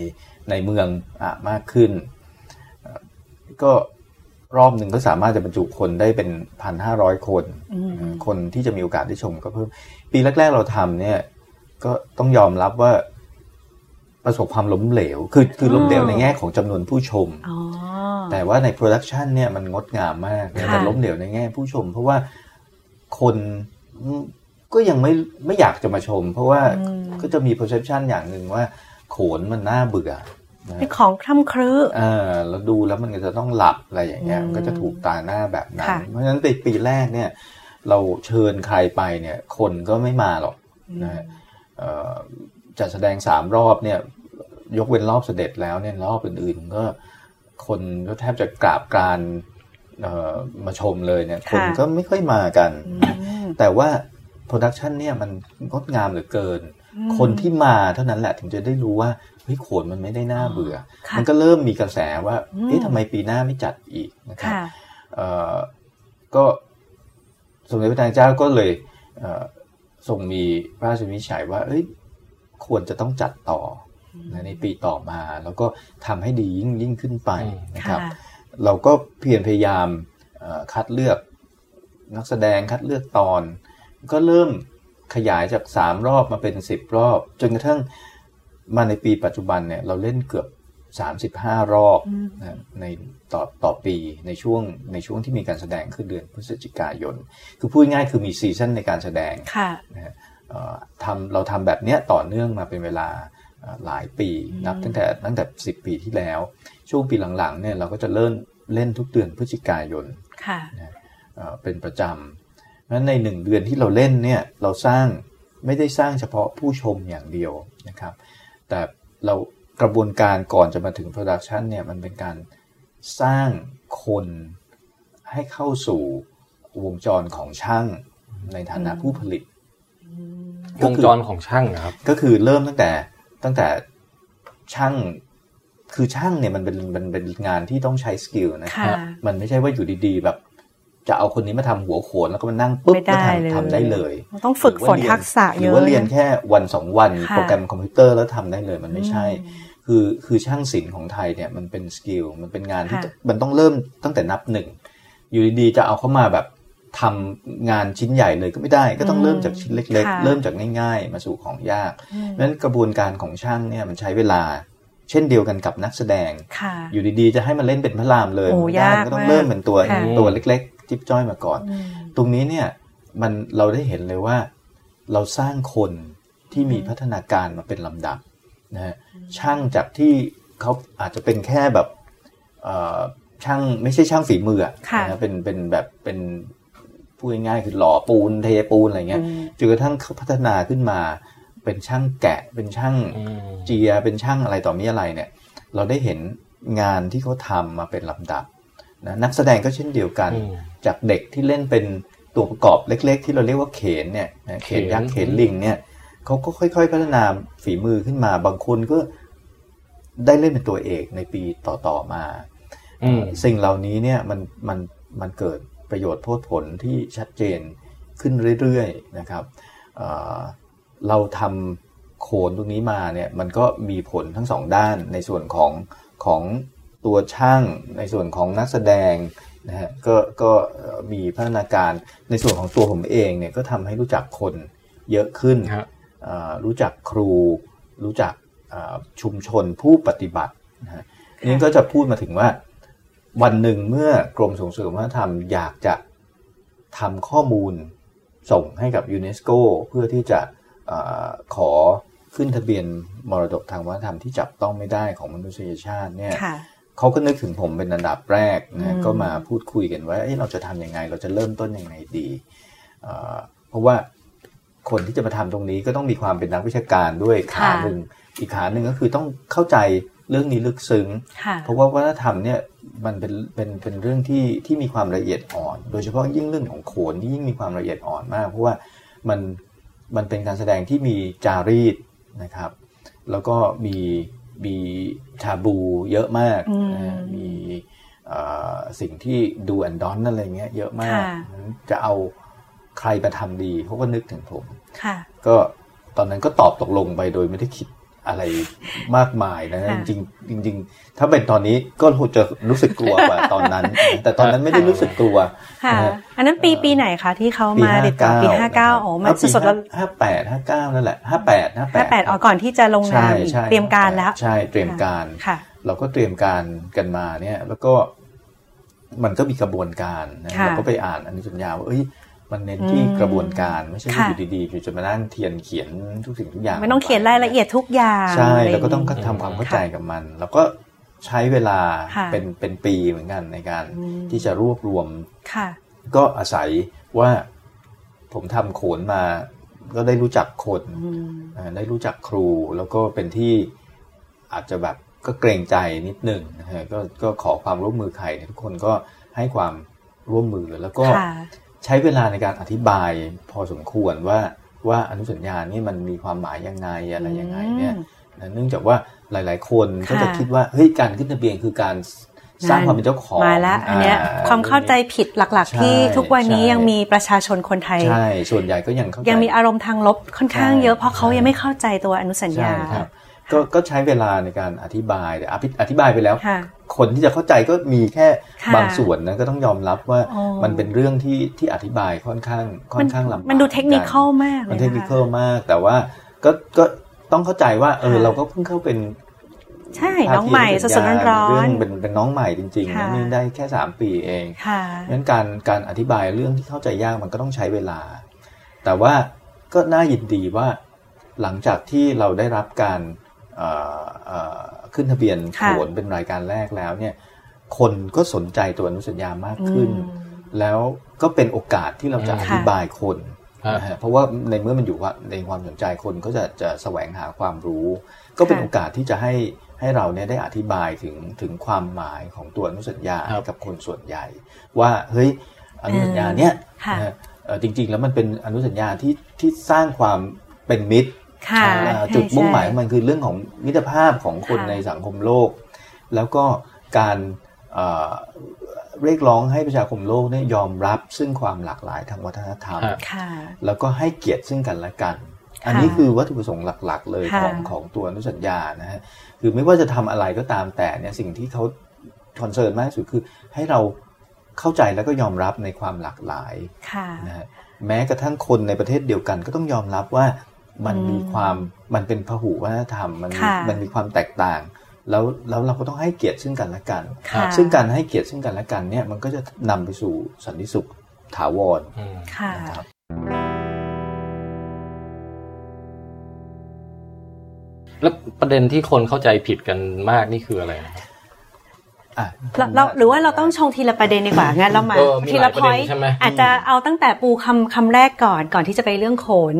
ในเมืองอะมากขึ้นเอ่อก็รอบหนึ่งก็สามารถจะบรรจุคนได้เป็นพันห้าร้อยคนอืมคนที่จะมีโอกาสได้ชมก็เพิ่ม ปีแรก ๆ เราทำเนี่ยก็ต้องยอมรับว่า ประสบความล้มเหลว คือคือล้มเหลวในแง่ของจำนวนผู้ชมอ๋อแต่ว่าในโปรดักชันเนี่ยมันงดงามมากนะค่ะแต่ล้มเหลวในแง่ผู้ชม เพราะว่าคนก็ยังไม่ไม่อยากจะมาชม เพราะว่าอืมก็จะมี perception อย่างหนึ่งว่า โขนมันน่าเบื่อนะเป็นของคร่ำครึเออแล้วดูแล้วมันก็จะต้องหลับอะไรอย่างเงี้ยอืมมันก็จะถูกตาหน้าแบบนั้นค่ะเพราะฉะนั้นในปีแรกเนี่ย เราเชิญใครไปเนี่ย คนก็ไม่มาหรอกนะฮะเอ่อจัดแสดงสามรอบเนี่ย ยกเว้นรอบเสด็จแล้วเนี่ยรอบอื่นๆก็คนก็แทบจะกราบกรานเอ่อมาชมเลยเนี่ย คนค่ะก็ไม่ค่อยมากันอืมแต่ว่าโปรดักชันเนี่ยมันงดงามเหลือเกิน คนที่มาเท่านั้นแหละถึงจะได้รู้ว่าเฮ้ยโขนมันไม่ได้น่าเบื่อค่ะมันก็เริ่มมีกระแสว่าอืมเอ๊ะทำไมปีหน้าไม่จัดอีกนะครับค่ะเอ่อก็สมเด็จพระนางเจ้าก็เลยเอ่อทรงมีพระราชวินิจฉัยว่า เอ้ย ควรจะต้องจัดต่ออ ในปีต่อมา แล้วก็ทำให้ดียิ่งยิ่งขึ้นไปนะครับค่ะเราก็เพียรพยายามเอ่อคัดเลือกนักแสดงคัดเลือกตอน ก็เริ่มขยายจากสามรอบมาเป็นสิบรอบ จนกระทั่งมาในปีปัจจุบันเนี่ยเราเล่นเกือบสามสิบห้ารอบนะในต่อต่อปีในช่วงในช่วงที่มีการแสดงคือเดือนพฤศจิกายน คือพูดง่ายๆคือมีซีซั่นในการแสดงค่ะนะฮะเอ่อทำเราทำแบบเนี้ยต่อเนื่องมาเป็นเวลาเอ่อ หลายปีนับตั้งแต่ตั้งแต่สิบปีที่แล้ว ช่วงปีหลังๆเนี่ยเราก็จะเริ่มเล่นทุกเดือนพฤศจิกายนค่ะเอ่อเป็นประจำนั้นในหนึ่งเดือนที่เราเล่นเนี่ยเราสร้างไม่ได้สร้างเฉพาะผู้ชมอย่างเดียวนะครับ แต่เรากระบวนการก่อนจะมาถึง production เนี่ยมันเป็นการสร้างคนให้เข้าสู่วงจรของช่างในฐานะผู้ผลิตวงจรของช่างนะครับ ก็คือเริ่มตั้งแต่ ตั้งแต่ช่างคือช่างเนี่ยมันเป็นมันเป็นงานที่ต้องใช้ skill นะค่ะมันไม่ใช่ว่าอยู่ดีๆ แบบ จะเอาคนนี้มาทำหัวโขนแล้วก็มานั่งปุ๊บไม่ได้ก็เลยทำทำได้เลย ต้องฝึกฝนหรือว่าเรียทักษะหเยรืออะว่าเรียนแค่วันสองวันค่ะโปรแกรมคอมพิวเตอร์แล้วทำได้เลยมันไม่ใช่ คือคือช่างศิลป์ของไทยเนี่ยมันเป็น skill มันเป็นงานที่ค่ะมันต้องเริ่มตั้งแต่นับหนึ่งอยู่ดีๆจะเอาเขามาแบบ ทำงานชิ้นใหญ่เลยก็ไม่ได้ ก็ต้องเริ่มจากชิ้นเล็กค่ะๆเริ่มจากง่ายๆ มาสู่ของยากเพราะฉะนั้นกระบวนการของช่างเนี่ยมันใช้เวลา เช่นเดียวกันกับนักแสดงค่ะอยู่ดีๆจะให้มันเล่นเป็นพระรามเลยโอ้ไม่ได้ยากก็ต้องมากเริ่มเป็นตัวค่ะตัวเล็ก ๆ จิ๊บจ้อยมาก่อนอืมตรงนี้เนี่ยมันเราได้เห็นเลยว่า เราสร้างคนที่มีพัฒนาการมาเป็นลำดับนะฮะช่างจากที่เขาอาจจะเป็นแค่แบบเอ่อช่างไม่ใช่ช่างฝีมืออะค่ะนะเป็นเป็นแบบเป็น พูดง่ายๆคือหล่อปูนเทปูนอะไรเงี้ยอืมจนกระทั่งเขาพัฒนาขึ้นมา เป็นช่างแกะเป็นช่างอืมเจียเป็นช่างอะไรต่อมีอะไรเนี่ย เราได้เห็นงานที่เขาทำมาเป็นลำดับนะนักแสดงก็เช่นเดียวกันอืมจากเด็กที่เล่นเป็นตัวประกอบเล็ก ๆ ที่เราเรียกว่าเขนเนี่ยนะเขนยักษ์เขเขนนลิงเนี่ยเขาก็ค่อย ๆ พัฒนาฝีมือขึ้นมา บางคนก็ได้เล่นเป็นตัวเอกในปีต่อๆมาอืมสิ่งเหล่านี้เนี่ยมันมันมันเกิด ประโยชน์โทษผลที่ชัดเจนขึ้นเรื่อยๆนะครับเอ่อเราทำโขนตรงนี้มาเนี่ยมันก็มีผลทั้งสองด้านในส่วนของของตัวช่าง ในส่วนของนักแสดงนะฮะก็ก็เอ่อมีพัฒนาการในส่วนของตัวผมเองเนี่ยก็ทำให้รู้จักคนเยอะขึ้นฮะเอ่อรู้จักครู รู้จักเอ่อชุมชนผู้ปฏิบัตินะฮะนี่ก็จะพูดมาถึงว่า วันหนึ่งเมื่อกรมส่งเสริมวัฒนธรรมอยากจะทำข้อมูลส่งให้กับยูเนสโกเพื่อที่จะเออขอขึ้นทะเบียนมรดกทางวัฒนธรรมที่จับต้องไม่ได้ของมนุษยชาติเนี่ยค่ะเขาก็นึกถึงผมเป็นอันดับแรกอืนะมก็มาพูดคุยกันว่าเอ๊ะเราจะทำยังไง เราจะเริ่มต้นยังไงดีเอ่อเพราะว่าคนที่จะมาทำตรงนี้ก็ต้องมีความเป็นนักวิชาการด้วยขาหนึ่งอีกขาหนึ่งก็คือต้องเข้าใจ เรื่องนี้ลึกซึ้งค่ะเพราะว่าวัฒนธรรมเนี่ยมันเป็นเป็นเป็นเรื่องที่ที่มีความละเอียดอ่อน โดยเฉพาะยิ่งเรื่องของโขนที่ยิ่งมีความละเอียดอ่อนมาก เพราะว่ามันมันเป็นการแสดงที่มีจารีตนะครับ แล้วก็มีมีชาบูเยอะมากอืมนะฮะมีเอ่อสิ่งที่ดูแอนดอนอะไรเงี้ยเยอะมากค่ะจะเอาใครมาทำดีเขาก็นึกถึงผมค่ะก็ตอนนั้นก็ตอบตกลงไปโดยไม่ได้คิด อะไรมากมายนะค่ะจริงๆจริงๆถ้าเป็นตอนนี้ก็คงจะรู้สึกกลัวกว่าตอนนั้น แต่ตอนนั้นไม่ได้รู้สึกกลัวค่ะนะฮะอันนั้นปีปีไหนคะที่เขาปีมาติดต่อปีห้าเก้าโอ้มาสดๆแล้วห้าแปดห้าเก้านั่นแหละห้าแปดห้าแปห้าดแปดอ๋อก่อนที่จะลงนาใช่มอีกใช่เตรียมการแล้ว ใช่เตรียมการค่ะเราก็เตรียมการกันมาเนี่ย แล้วก็มันก็มีกระบวนการนะค่ะเราก็ไปอ่านอนุสัญญาว่าเอ้ย มันเน้นที่อืมกระบวนการไม่ใช่ว่าค่ะอยู่ดีๆอยู่จะมานั่งเทียนเขียนทุกสิ่งทุกอย่าง ไม่ต้องเขียนรายละเอียดทุกอย่างใช่ะไรแล้วก็ต้องย่านี้ทำความเข้าใจกับมัน แล้วก็ใช้เวลาค่ะเป็นเป็นปีเหมือนกันในการอืมที่จะรวบรวมค่ะก็อาศัยว่าผมทำโขนมาก็ได้รู้จักคนอืมเอ่อได้รู้จักครูแล้วก็เป็นที่อาจจะแบบก็เกรงใจนิดหนึ่งนะฮะก็ก็ขอความร่วมมือใครเนี่ยทุกคนก็ให้ความร่วมมือแล้วก็ค่ะ ใช้เวลาในการอธิบายพอสมควรว่าว่าอนุสัญญานี่มันมีความหมายยังไงอะไรยังไงเนี่ยอืมนะเนื่องจากว่าหลาย ๆ คนก็จะค่ะคิดว่าเฮ้ยการขึ้นทะเบียนคือการสร้างความเป็นเจ้าของมาแล้วอันเนี้ยอ่ความเข้าใจผิดหลักใช่ๆที่ทุกวันนี้ใช่ยังมีประชาชนคนไทยใช่ส่วนใหญ่ก็ยังเข้าใจยังมีอารมณ์ทางลบค่อนข้างใช่เยอะเพราะเขาใช่ยังไม่เข้าใจตัวอนุสัญใช่ญาครับ ก็ก็ใช้เวลาในการอธิบายแต่อภิอธิบายไปแล้วค่ะคนที่จะเข้าใจก็มีแค่ค่ะบางส่วนนะก็ต้องยอมรับว่าอ๋อมันเป็นเรื่องที่ที่อธิบายค่อนข้างค่อนข้างลำบากมันดูเทคนิคอลมากเลยมันนะะเทคนิคอลมาก แต่ว่าก็ก็ต้องเข้าใจว่าเออค่ะเราก็เพิ่งเข้าเป็นใช่น้องใหม่สดๆร้อเรื่นเป็นเป็นน้องใหม่จริงๆค่ะนะนี่ได้แค่สามปีเองๆค่ะงั้นการการอธิบายเรื่องที่เข้าใจยากมันก็ต้องใช้เวลา แต่ว่าก็น่ายินดีว่าหลังจากที่เราได้รับการเอ่อเอ่อ ขึ้นทะเบียนโขค่ะนเป็นรายการแรกแล้วเนี่ยคนก็สนใจตัวอนุสัญญามากขึ้นอืมแล้วก็เป็นโอกาสที่เราจะอืมอธิบายคนครับนะฮะเพราะว่าในเมื่อมันอยู่ว่าในความสนใจคนก็จะจะแสวงหาความรู้ ก็เป็นค่ะโอกาสที่จะให้ให้เราเนี่ยได้อธิบายถึงถึงความหมายของตัวอนุสัญญาครับให้กับคนส่วนใหญ่ ว่าเฮ้ยอนุสัญญาเนี่ยค่ะนะฮะเอ่อจริง ๆ แล้วมันเป็นอนุสัญญาที่ที่สร้างความเป็นมิตรค่ะอ่าใช่ จุดมุ่งใช่หมายของมันคือเรื่องของมิตรภาพของคนค่ะในสังคมโลก แล้วก็การเอ่อเรียกร้องให้ประชาคมโลกเนี่ยยอมรับซึ่งความหลากหลายทางวัฒนธรรมครับค่ะแล้วก็ให้เกียรติซึ่งกันและกัน อันค่ะนี้คือวัตถุประสงค์หลัก ๆ เลยค่ะของของตัวอนุสัญญานะฮะ คือไม่ว่าจะทำอะไรก็ตามแต่เนี่ยสิ่งที่เขาคอนเซิร์นมากที่สุดคือให้เราเข้าใจแล้วก็ยอมรับในความหลากหลายค่ะนะฮะแม้กระทั่งคนในประเทศเดียวกันก็ต้องยอมรับว่า มันอืมมีความมันเป็นพหุวัฒนธรรมมันมีค่ะมันมีความแตกต่าง แล้วแล้วเราก็ต้องให้เกียรติซึ่งกันและกันค่ะซึ่งการให้เกียรติซึ่งกันและกันเนี่ยมันก็จะนำไปสู่สันติสุขถาวรอืมค่ะนะครับแล้วประเด็นที่คนเข้าใจผิดกันมากนี่คืออะไรนะครับอะ เราเราหรือว่าเราต้องชงทีละประเด็นดีกว่างั้นเรามาเออมีทีหละลายประพเด็อนยใช่ไหมอาจจะเอาตั้งแต่ปูคำคำแรกก่อนก่อนที่จะไปเรื่องโขน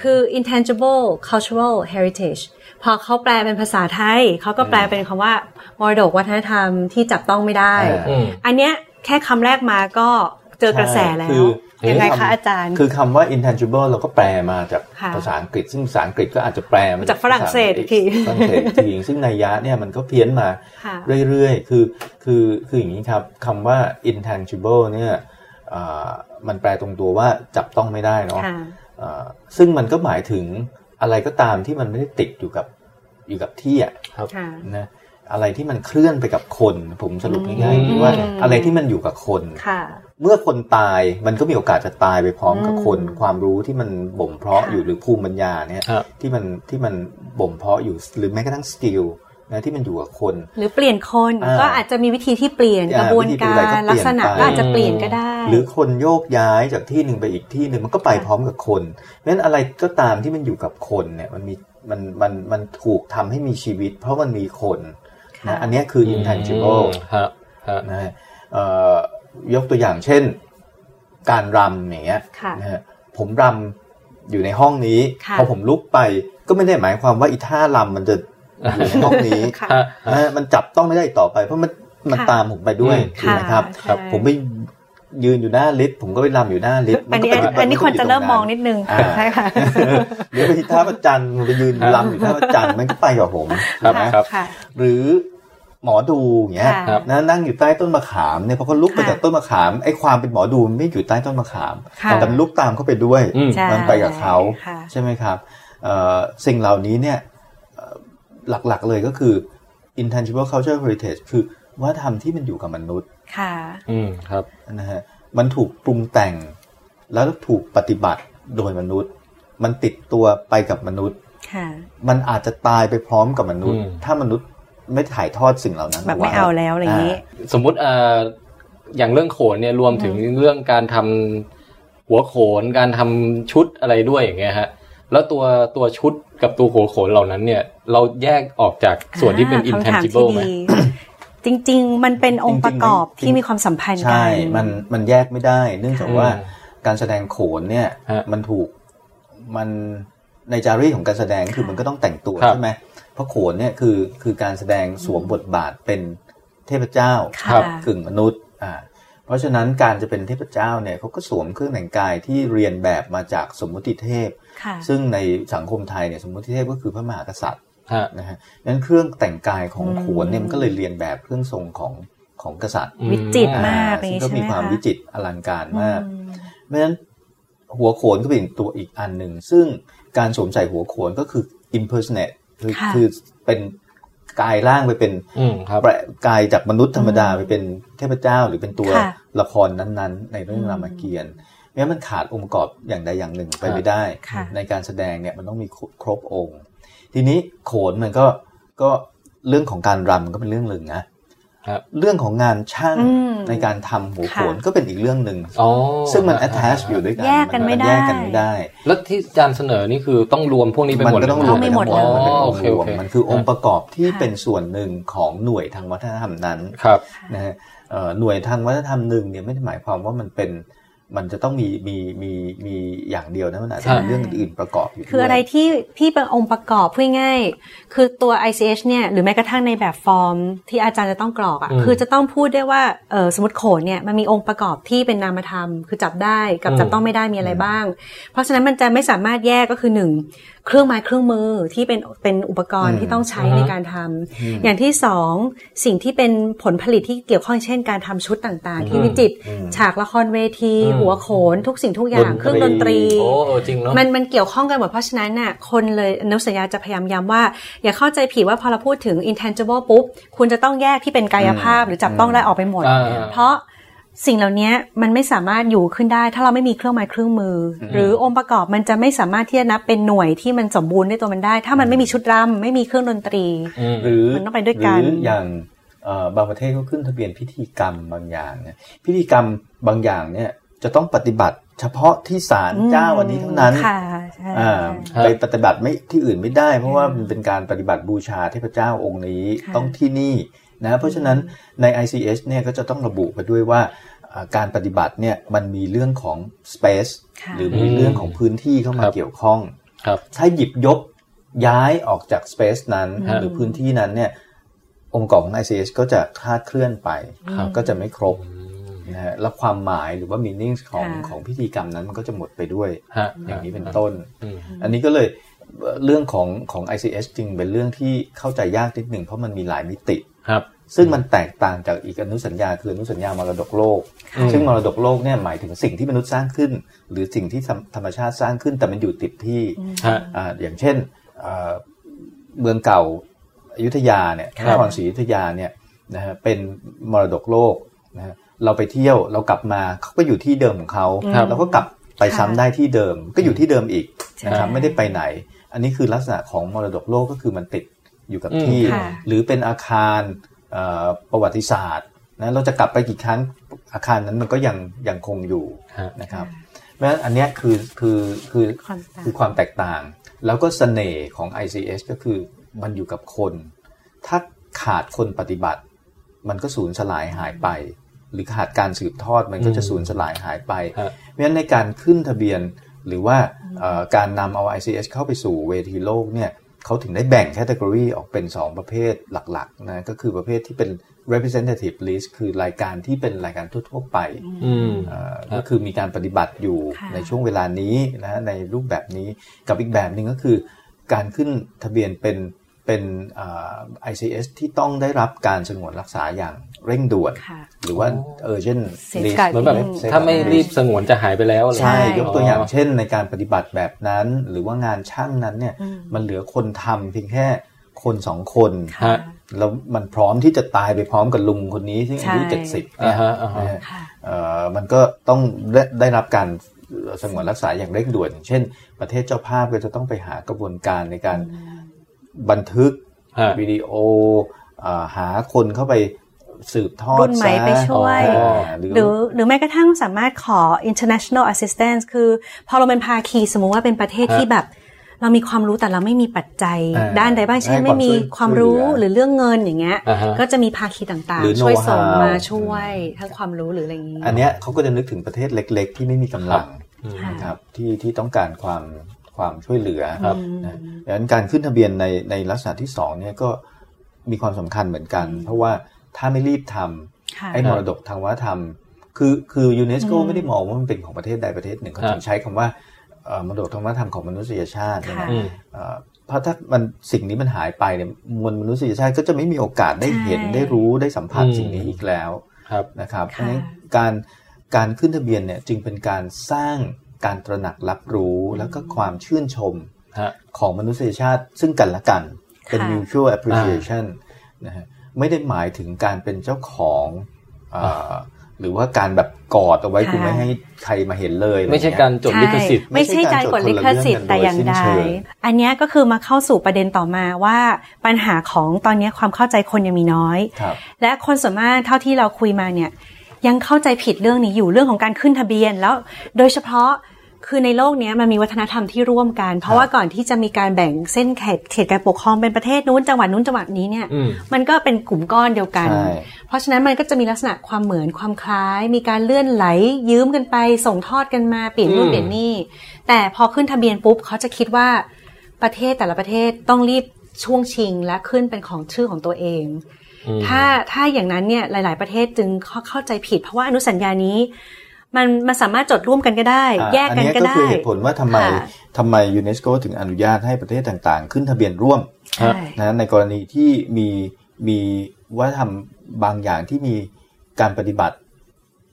คือ intangible cultural heritage พอเขาแปลเป็นภาษาไทย เขาก็แปลเป็นคำว่ามรดกวัฒนธรรมที่จับต้องไม่ได้อ่าอืมอันเนี้ยแค่คำแรกมาก็เจอกระแสแล้คืวอ ยังไงคคะอาจารย์ คือคำว่า intangible เราก็แปลมาจากค่ะภาษาอังกฤษ ซึ่งภาษาอังกฤษก็อาจจะแปลมาจากฝรั่งเศสอีกทีฝรั่งเศสอีกทีซึ่งนัยยะเนี่ยมันก็เพี้ยนมาค่ะเรื่อยๆ คือคือคืออย่างนี้ครับคำว่า intangible เนี่ยอ่ามันแปลตรงตัวว่าจับต้องไม่ได้เนาะค่ะอ่าซึ่งมันก็หมายถึงอะไรก็ตามที่มันไม่ได้ติดอยู่กับอยู่กับที่อะค่ะนะอะไรที่มันเคลื่อนไปกับคน ผมสรุปง่ายอืมๆว่าอะไรที่มันอยู่กับคนค่ะ เมื่อคนตายมันก็มีโอกาสจะตายไปพร้อมกับคนอืมความรู้ที่มันบ่มเพาะค่ะอยู่หรือภูมิปัญญาเนี่ยครับที่มันที่มันบ่มเพาะอยู่หรือแม้กระทั่งสกิลนะที่มันอยู่กับคน หรือเปลี่ยนคนอ่าก็อาจจะมีวิธีที่เปลี่ยนอ่ากระบวนวิธีเปลี่กายนอะไรก็รเปลี่ลัยกนษณะไปก็อาจจะเปลี่ยนก็ได้ หรือคนโยกย้ายจากที่หนึ่งไปอีกที่หนึ่งมันก็ไปพร้อมกับคนเพราะฉะนั้นอะไรก็ตามที่มันอยู่กับคนเนี่ยมันมีมันมันมันถูกทำให้มีชีวิต เพราะมันมีคนนะอันเนี้ยคือ intangible ฮะฮะนะฮะเอ่อ ยกตัวอย่างเช่น การรำอย่างเงี้ยค่ะนะฮะผมรำอยู่ในห้องนี้ค่ะพอผมลุกไปก็ไม่ได้หมายความว่าอีท่ารำมันจะอยู่ในห้องนี้ค่ะฮะนะฮะมันจับต้องไม่ได้อีกต่อไป เพราะมันมันค่ะตามผมไปด้วยอืมถูกไหมครับค่ะผมไปยืนอยู่หน้าลิฟต์ผมก็ไปรำอยู่หน้าลิฟต์อันนี้มัก็ไปอันนี้มัคนจะเริ่มมองยู่ตนิดนึงอ่าใช่ค่ะหรือไปที่ท่าประจันทร์ไปยืนรำอยู่ท่าประจันทร์มันก็ไปกับผมครับนะครับค่ะหรือห มอดูอย่างเงี้ยค่ะครับนะนั่งอยู่ใต้ต้นมะขามเนี่ยพอเขาลุกไปค่ะจากต้นมะขามไอ้ความเป็นหมอดูมันไม่อยู่ใต้ต้นมะขามค่ะแต่มันลุกตามเข้าไปด้วยอืมใช่มันไปกับเขาค่ะใช่ไหมครับเอ่อสิ่งเหล่านี้เนี่ยเอ่อหลักๆเลยก็คือ intangible cultural heritage คือวัฒนธรรมที่มันอยู่กับมนุษย์ ค่ะ อืมครับนะฮะมันถูกปรุงแต่ง แล้วถูกปฏิบัติโดยมนุษย์ มันติดตัวไปกับมนุษย์ ค่ะ มันอาจจะตายไปพร้อมกับมนุษย์อืมถ้ามนุษย์ ไม่ถ่ายทอดสิ่งเหล่านั้นแบบว้ไม่เอาแล้วอะไรอย่างนี้ สมมุติเอ่ออย่างเรื่องโขนเนี่ยรวมถึงเรื่องการทำหัวโขนการทำชุดอะไรด้วยอย่างเงี้ยฮะแล้วตัวตัวชุดกับตัวหัวโขนเหล่านั้นเนี่ย เราแยกออกจากส่วนที่เป็นอ่าคำถามที่ intangible ไหมดีจริง ๆ มันเป็นองค์ประกอบที่มีความสัมพันธ์กัใช่นมันมันแยกไม่ได้ เนื่องจากอืมว่าการแสดงโขนเนี่ยฮะมันถูกมันในจารีตของการแสดงคือมันก็ต้องแต่งตัวครับใช่ไหมเพราะโขนเนี่ยคือคือการแสดงสวมบทบาทเป็นเทพเจ้าค่ะกึ่งมนุษย์อ่าเพราะฉะนั้นการจะเป็นเทพเจ้าเนี่ยเขาก็สวมเครื่องแต่งกายที่เรียนแบบมาจากสมมุติเทพค่ะซึ่งในสังคมไทยเนี่ยสมมุติเทพก็คือพระมหากษัตริย์ฮะนะฮะนั้นเครื่องแต่งกายของอืมโขนเนี่ยมันก็เลยเรียนแบบเครื่องทรงของของกษัตริย์อืมวิจิตรมากอ่อย่างนี้ซึ่งก็ใช่ไหมีมความคะวิจิตรอลังการมากอืมเพราะฉะนั้นหัวโขนก็เป็นตัวอีกอันหนึ่ง ซึ่งการสวมใส่หัวโขนก็คือ impersonate คือค่ะคือเป็นกายร่างไปเป็นอืมครับแปลกายจากมนุษย์ธรรมดาอืมไปเป็นเทพเจ้าหรือเป็นตัวค่ะละครนั้นๆ ในเรื่องอืมรามเกียรติ์แม้มันขาดองค์ประกอบอย่างใดอย่างหนึ่งไปค่ะไม่ได้ค่ะในการแสดงเนี่ยมันต้องมีครบองค์ ทีนี้โขนมันก็ก็เรื่องของการรำก็เป็นเรื่องหนึ่งนะครับ เรื่องของงานช่างอืมในการทำหัวโขนค่ะก็เป็นอีกเรื่องหนึ่งอ๋อซึ่งมันฮะ attach อยู่ด้วยกันแยกกันไม่ได้แยกกันไม่ได้ แล้วที่อาจารย์เสนอนี่คือต้องรวมพวกนี้ไปมันหมดก็ต้องเลยรวมเอาไม่หมดทั้งเลยมันเป็นอ๋ออโองเคค์รวมโอเคมันคือองค์ประกอบที่ค่ะเป็นส่วนหนึ่งของหน่วยทางวัฒนธรรมนั้นครับนะฮะเอ่อหน่วยทางวัฒนธรรมหนึ่งเนี่ยไม่ได้หมายความว่ามันเป็น มันจะต้องมีมีมีมีอย่างเดียวนะมันอาจจะมีใช่เรื่องอื่นๆประกอบอยู่ด้วยคืออะไรที่ที่เป็นองค์ประกอบพูดง่ายๆคือตัว ICH เนี่ยหรือแม้กระทั่งในแบบฟอร์ม ที่อาจารย์จะต้องกรอกอืมอะ่ะคือจะต้องพูดได้ว่าเออสมมติโขนเนี่ยมันมีองค์ประกอบที่เป็นนามธรรม คือจับได้กับอืมจับต้องไม่ได้มีอะไรบ้าง เพราะฉะนั้นมันจะไม่สามารถแยกก็คือหนึ่งเครื่องไม้เครื่องมือที่เป็นเป็นอุปกรณ์อืมที่ต้องใช้อือฮะในการทำอย่างที่สองสิ่งที่เป็นผลผลิตที่เกี่ยวข้องเช่น การทำชุดต่างๆ ที่วิจิตรอืมฉากละครเวทีอืมหัวโขนทุกสิ่งทุกอย่างเครื่องดนตรีโอ้เออจริงเนาะมันมันเกี่ยวข้องกันหมดเพราะฉะนั้นน่ะคนเลยอนุสัญญาจะพยายามย้ำว่า อย่าเข้าใจผิดว่าพอเราพูดถึง intangible ปุ๊บ คุณจะต้องแยกที่เป็นกายภาพหรือจับต้องได้ออกไปหมดอ่าเพราะสิ่งเหล่านี้มันไม่สามารถอยู่ขึ้นได้ ถ้าเราไม่มีเครื่องไม้เครื่องมืออหรือองค์ประกอบมันจะไม่สามารถที่จะนับเป็นหน่วยที่มันสมบูรณ์ด้วยตัวมันได้ ถ้ามันไม่มีชุดรำไม่มีเครื่องดนตรีอืมหรือมันต้องไปด้วยกันหรืออย่างเอ่อบางประเทศก็ขึ้นทะเบียนพิธีกรรมบางอย่างเนี่ยพิธีกรรมบางอย่างเนี่ย จะต้องปฏิบัติ เฉพาะที่ศาลเจ้าวันนี้เท่านั้นค่ะใช่อ่าใช่ไปปฏิบัติไม่ที่อื่นไม่ได้ เพราะว่ามันเป็นการปฏิบัติบูชาเทพเจ้าองค์นี้ค่ะต้องที่นี่นะเพราะฉะนั้นใน ICH เนี่ยก็จะต้องระบุไปด้วยว่าอ่าการปฏิบัติเนี่ยมันมีเรื่องของ space ค่ะหรือมีเรื่องของพื้นที่เข้ามาครับเกี่ยวข้องครับถ้าหยิบยกย้ายออกจาก space นั้นครับหรือพื้นที่นั้นเนี่ยองค์กรของ ICH ก็จะคลาดเคลื่อนไปครับก็จะไม่ครบ นะฮะแล้วความหมายหรือว่า meaning ของค่ะของพิธีกรรมนั้นมันก็จะหมดไปด้วยฮะอย่างนี้เป็นต้นอืมอันนี้ก็เลยเอ่อเรื่องของของ ICH จริงเป็นเรื่องที่เข้าใจยากนิดหนึ่งเพราะมันมีหลายมิติครับ ซึ่งมันแตกต่างจากอีกอนุสัญญาคืออนุสัญญามรดกโลกอืมซึ่งมรดกโลกเนี่ยหมายถึงสิ่งที่มนุษย์สร้างขึ้น หรือสิ่งที่ธรรมธรรมชาติสร้างขึ้นแต่มันอยู่ติดที่ฮะอ่าอย่างเช่นเอ่อเมืองเก่าอยุธยาเนี่ยครันบครศรีอยุธยาเนี่ยนะฮะเป็นมรดกโลกนะฮะ เราไปเที่ยวเรากลับมาเขาก็อยู่ที่เดิมของเขาครับเราก็กลับไปซ้ำได้ที่เดิม ก็อยู่ที่เดิมอีกนะครับใช่ไม่ได้ไปไหน อันนี้คือลักษณะของมรดกโลกก็คือมันติดอยู่กับที่ค่ะหรือเป็นอาคารเอ่อประวัติศาสตร์นะเราจะกลับไปกี่ครั้งอาคารนั้นมันก็ยังยังคงอยู่ฮะนะครับเพราะฉะนั้นอันเนี้ยคือคือคือความต่างคือความแตกต่าง แล้วก็เสน่ห์ของ ICS ก็คือมันอยู่กับคน ถ้าขาดคนปฏิบัติ มันก็สูญสลายหายไป หรือขาดการสืบทอดมันก็จะสูญสลายหายไปฮะเพราะฉะนั้นในการขึ้นทะเบียนหรือว่าเอ่อการนำเอา ICS เข้าไปสู่เวทีโลกเนี่ยเขาถึงได้แบ่งแคตตากรีออกเป็น 2 ประเภทหลักๆนะก็คือประเภทที่เป็น representative list คือรายการที่เป็นรายการทั่วๆไปอืมเอ่อก็คือมีการปฏิบัติอยู่ค่ะในช่วงเวลานี้นะในรูปแบบนี้กับอีกแบบหนึ่งก็คือ การขึ้นทะเบียนเป็นเป็นเอ่อ ICS ที่ต้องได้รับการสงวนรักษาอย่าง เร่งด่วนค่ะหรือว่า urgent Safeguard list เหมือนแบบ Safeguard ถ้าไม่ list รีบสงวนจะหายไปแล้วอะไรใช่ใช่ยกตัวอย่างเช่นในการปฏิบัติแบบนั้น หรือว่างานช่างนั้นเนี่ยอืมมันเหลือคนทำเพียงแค่คนสองคนค่ะแล้วมันพร้อมที่จะตายไปพร้อมกับลุงคนนี้ที่อายุใช่เจ็ดสิบเนี่อ่ายฮะอ่าฮะนะฮะค่ะเอ่อมันก็ต้องได้ได้รับการสงวนรักษาอย่างเร่งด่วนอย่างเช่น ประเทศเจ้าภาพก็จะต้องไปหากระบวนการในการบันทึกฮะวิดีโอเอ่อหาคนเข้าไป สืบทอดรุ่นใหม่ซะไปช่วยอ่าหรือหรือหรือแม้กระทั่งสามารถขอ international assistance คือพอเราเป็นภาคีสมมุติว่าเป็นประเทศฮะที่แบบ เรามีความรู้แต่เราไม่มีปัจจัยอ่าด้านใดบ้างเช่นให้ไม่มีความช่วยความรู้ช่วยเหลือหรือเรื่องเงินอย่างเงี้ยอ่าฮะก็จะมีภาคีต่างหรือๆช่วยส่ง know-how มาช่วยทั้งความรู้หรืออะไรอย่างงี้ อันเนี้ยเขาก็จะนึกถึงประเทศเล็ก ๆ ที่ไม่มีกำลังค่ะนะครับที่ที่ต้องการความความช่วยเหลือครับนะดังนั้นการขึ้นทะเบียนในในลักษณะที่สองเนี่ยก็มีความสำคัญเหมือนกัน เพราะว่า ถ้าไม่รีบทำค่ะไอ้มรดกทางวัฒนธรรม คือคือยูเนสโกไม่ได้มองว่ามันเป็นของประเทศใดประเทศหนึ่งเขาครับถึงใช้คำว่าเอ่อมรดกทางวัฒนธรรมของมนุษยชาติเนี่ยนะค่ะอืมเอ่อเพราะถ้ามันสิ่งนี้มันหายไปเนี่ยมวลมนุษยชาติก็จะไม่มีโอกาสได้เห็นใช่ได้รู้ได้สัมผัสอืมสิ่งนี้อีกแล้วครับนะครับเพค่ะราะฉะนั้นการการขึ้นทะเบียนเนี่ยจึงเป็นการสร้างการตระหนักรับรู้แล้วก็ความชื่นชมฮะของมนุษยชาติซึ่งกันและกัน เป็นค่ะ mutual appreciation นะฮะ ไม่ได้หมายถึงการเป็นเจ้าของเอ่อหรือว่าการแบบกอดเอาไว้ค่ะคุณไม่ให้ใครมาเห็นเลยอะไม่ใช่เงี้ยการจดลิขสิทธิ์ไม่ใช่การกดลิขสิทธิ์แต่อย่างใดอันเนี้ยก็คือมาเข้าสู่ประเด็นต่อมาว่าปัญหาของตอนเนี้ยความเข้าใจคนยังมีน้อยครับและคนส่วนมากเท่าที่เราคุยมาเนี่ยยังเข้าใจผิดเรื่องนี้อยู่เรื่องของการขึ้นทะเบียนแล้ว โดยเฉพาะ คือในโลกเนี้ยมันมีวัฒนธรรมที่ร่วมกัน เพราะว่าก่อนที่จะมีการแบ่งเส้นเขตเขตการปกครองเป็นประเทศนู้นจังหวัดนู้นจังหวัดนี้เนี่ยอืมมันก็เป็นกลุ่มก้อนเดียวกันใช่เพราะฉะนั้นมันก็จะมีลักษณะความเหมือนความคล้าย มีการเลื่อนไหลยืมกันไป ส่งทอดกันมาเปลี่ยนนู่นอืมเปลี่ยนนี่ แต่พอขึ้นทะเบียนปุ๊บเขาจะคิดว่าประเทศแต่ละประเทศต้องรีบช่วงชิงและขึ้นเป็นของชื่อของตัวเองอืมถ้าถ้าอย่างนั้นเนี่ยหลาย ๆ ประเทศจึงเข้าเข้าใจผิด เพราะว่าอนุสัญญานี้ มันมันสามารถจดร่วมกันก็ได้อ่าแยกกันอัก็ก็ได้คือเหตุผลว่าทำไมค่ะทำไมยูเนสโกถึงอนุญาตให้ประเทศต่างๆ ขึ้นทะเบียนร่วมใช่นะในกรณีที่มีมีวัฒนธรรมบางอย่างที่มีการปฏิบัติ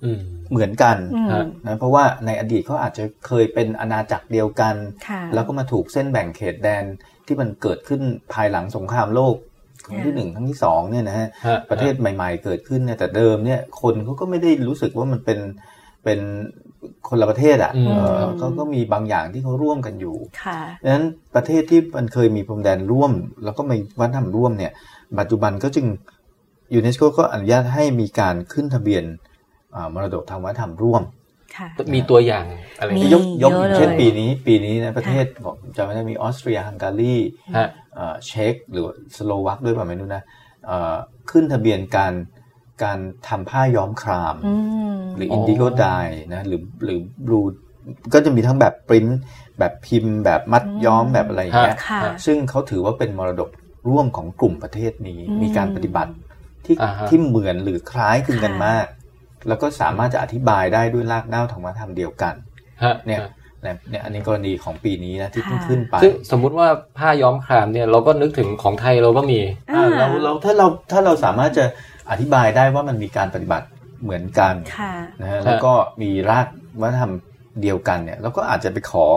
อืมเหมือนกันอืมฮะนะเพราะว่าในอดีตเขาอาจจะเคยเป็นอาณาจักรเดียวกันค่ะแล้วก็มาถูกเส้นแบ่งเขตแดนที่มันเกิดขึ้นภายหลังสงครามโลกครั้งที่หนึ่งครั้งที่สองเนี่ยนะฮะฮะประเทศใหม่ ๆ เกิดขึ้นเนี่ยแต่เดิมเนี่ยคนเขาก็ไม่ได้รู้สึกว่ามันเป็น เป็นคนละประเทศอะอืมเออเขาก็มีบางอย่างที่เขาร่วมกันอยู่ค่ะดังนั้นประเทศที่มันเคยมีพรมแดนร่วม แล้วก็มีวัฒนธรรมร่วมเนี่ย ปัจจุบันก็จึงยูเนสโกก็อนุญาตให้มีการขึ้นทะเบียนอ่ามรดกทางวัฒนธรรมร่วมค่ะมีตัวอย่างอะไรมียกยกเยอะเลยเช่นปีนี้ปีนี้ในประเทศผมจำไม่ได้มีออสเตรียฮังการีฮะเอ่อเช็กหรือสโลวักด้วยป่ะไม่รู้นะเอ่อขึ้นทะเบียนการ การทำผ้าย้อมครามอืมหรืออ๋อ indigo dyeนะหรือหรือบลูก็จะมีทั้งแบบปริ้นท์แบบพิมพ์ แบบมัดย้อมแบบอะไรอย่างเงี้ยค่ะซึ่งเขาถือว่าเป็นมรดกร่วมของกลุ่มประเทศนี้อืมมีการปฏิบัติที่อ่าฮะที่เหมือนหรือคล้ายคลึงกันค่ะมาก แล้วก็สามารถจะอธิบายได้ด้วยรากเหง้าธรรมธรรมเดียวกันฮะเนี่ยเนี่ยเนี่ยอันนี้กรณีของปีนี้นะที่เพิ่งค่ะขึ้นไปซึ่งสมมุติว่าผ้าย้อมครามเนี่ยเราก็นึกถึงของไทยเราก็มีอ่าเราเราถ้าเราถ้าเราสามารถจะ อธิบายได้ว่ามันมีการปฏิบัติเหมือนกันค่ะนะฮะแล้วก็มีรากวัฒนธรรมเดียวกันเนี่ยเราก็อาจจะไปขอ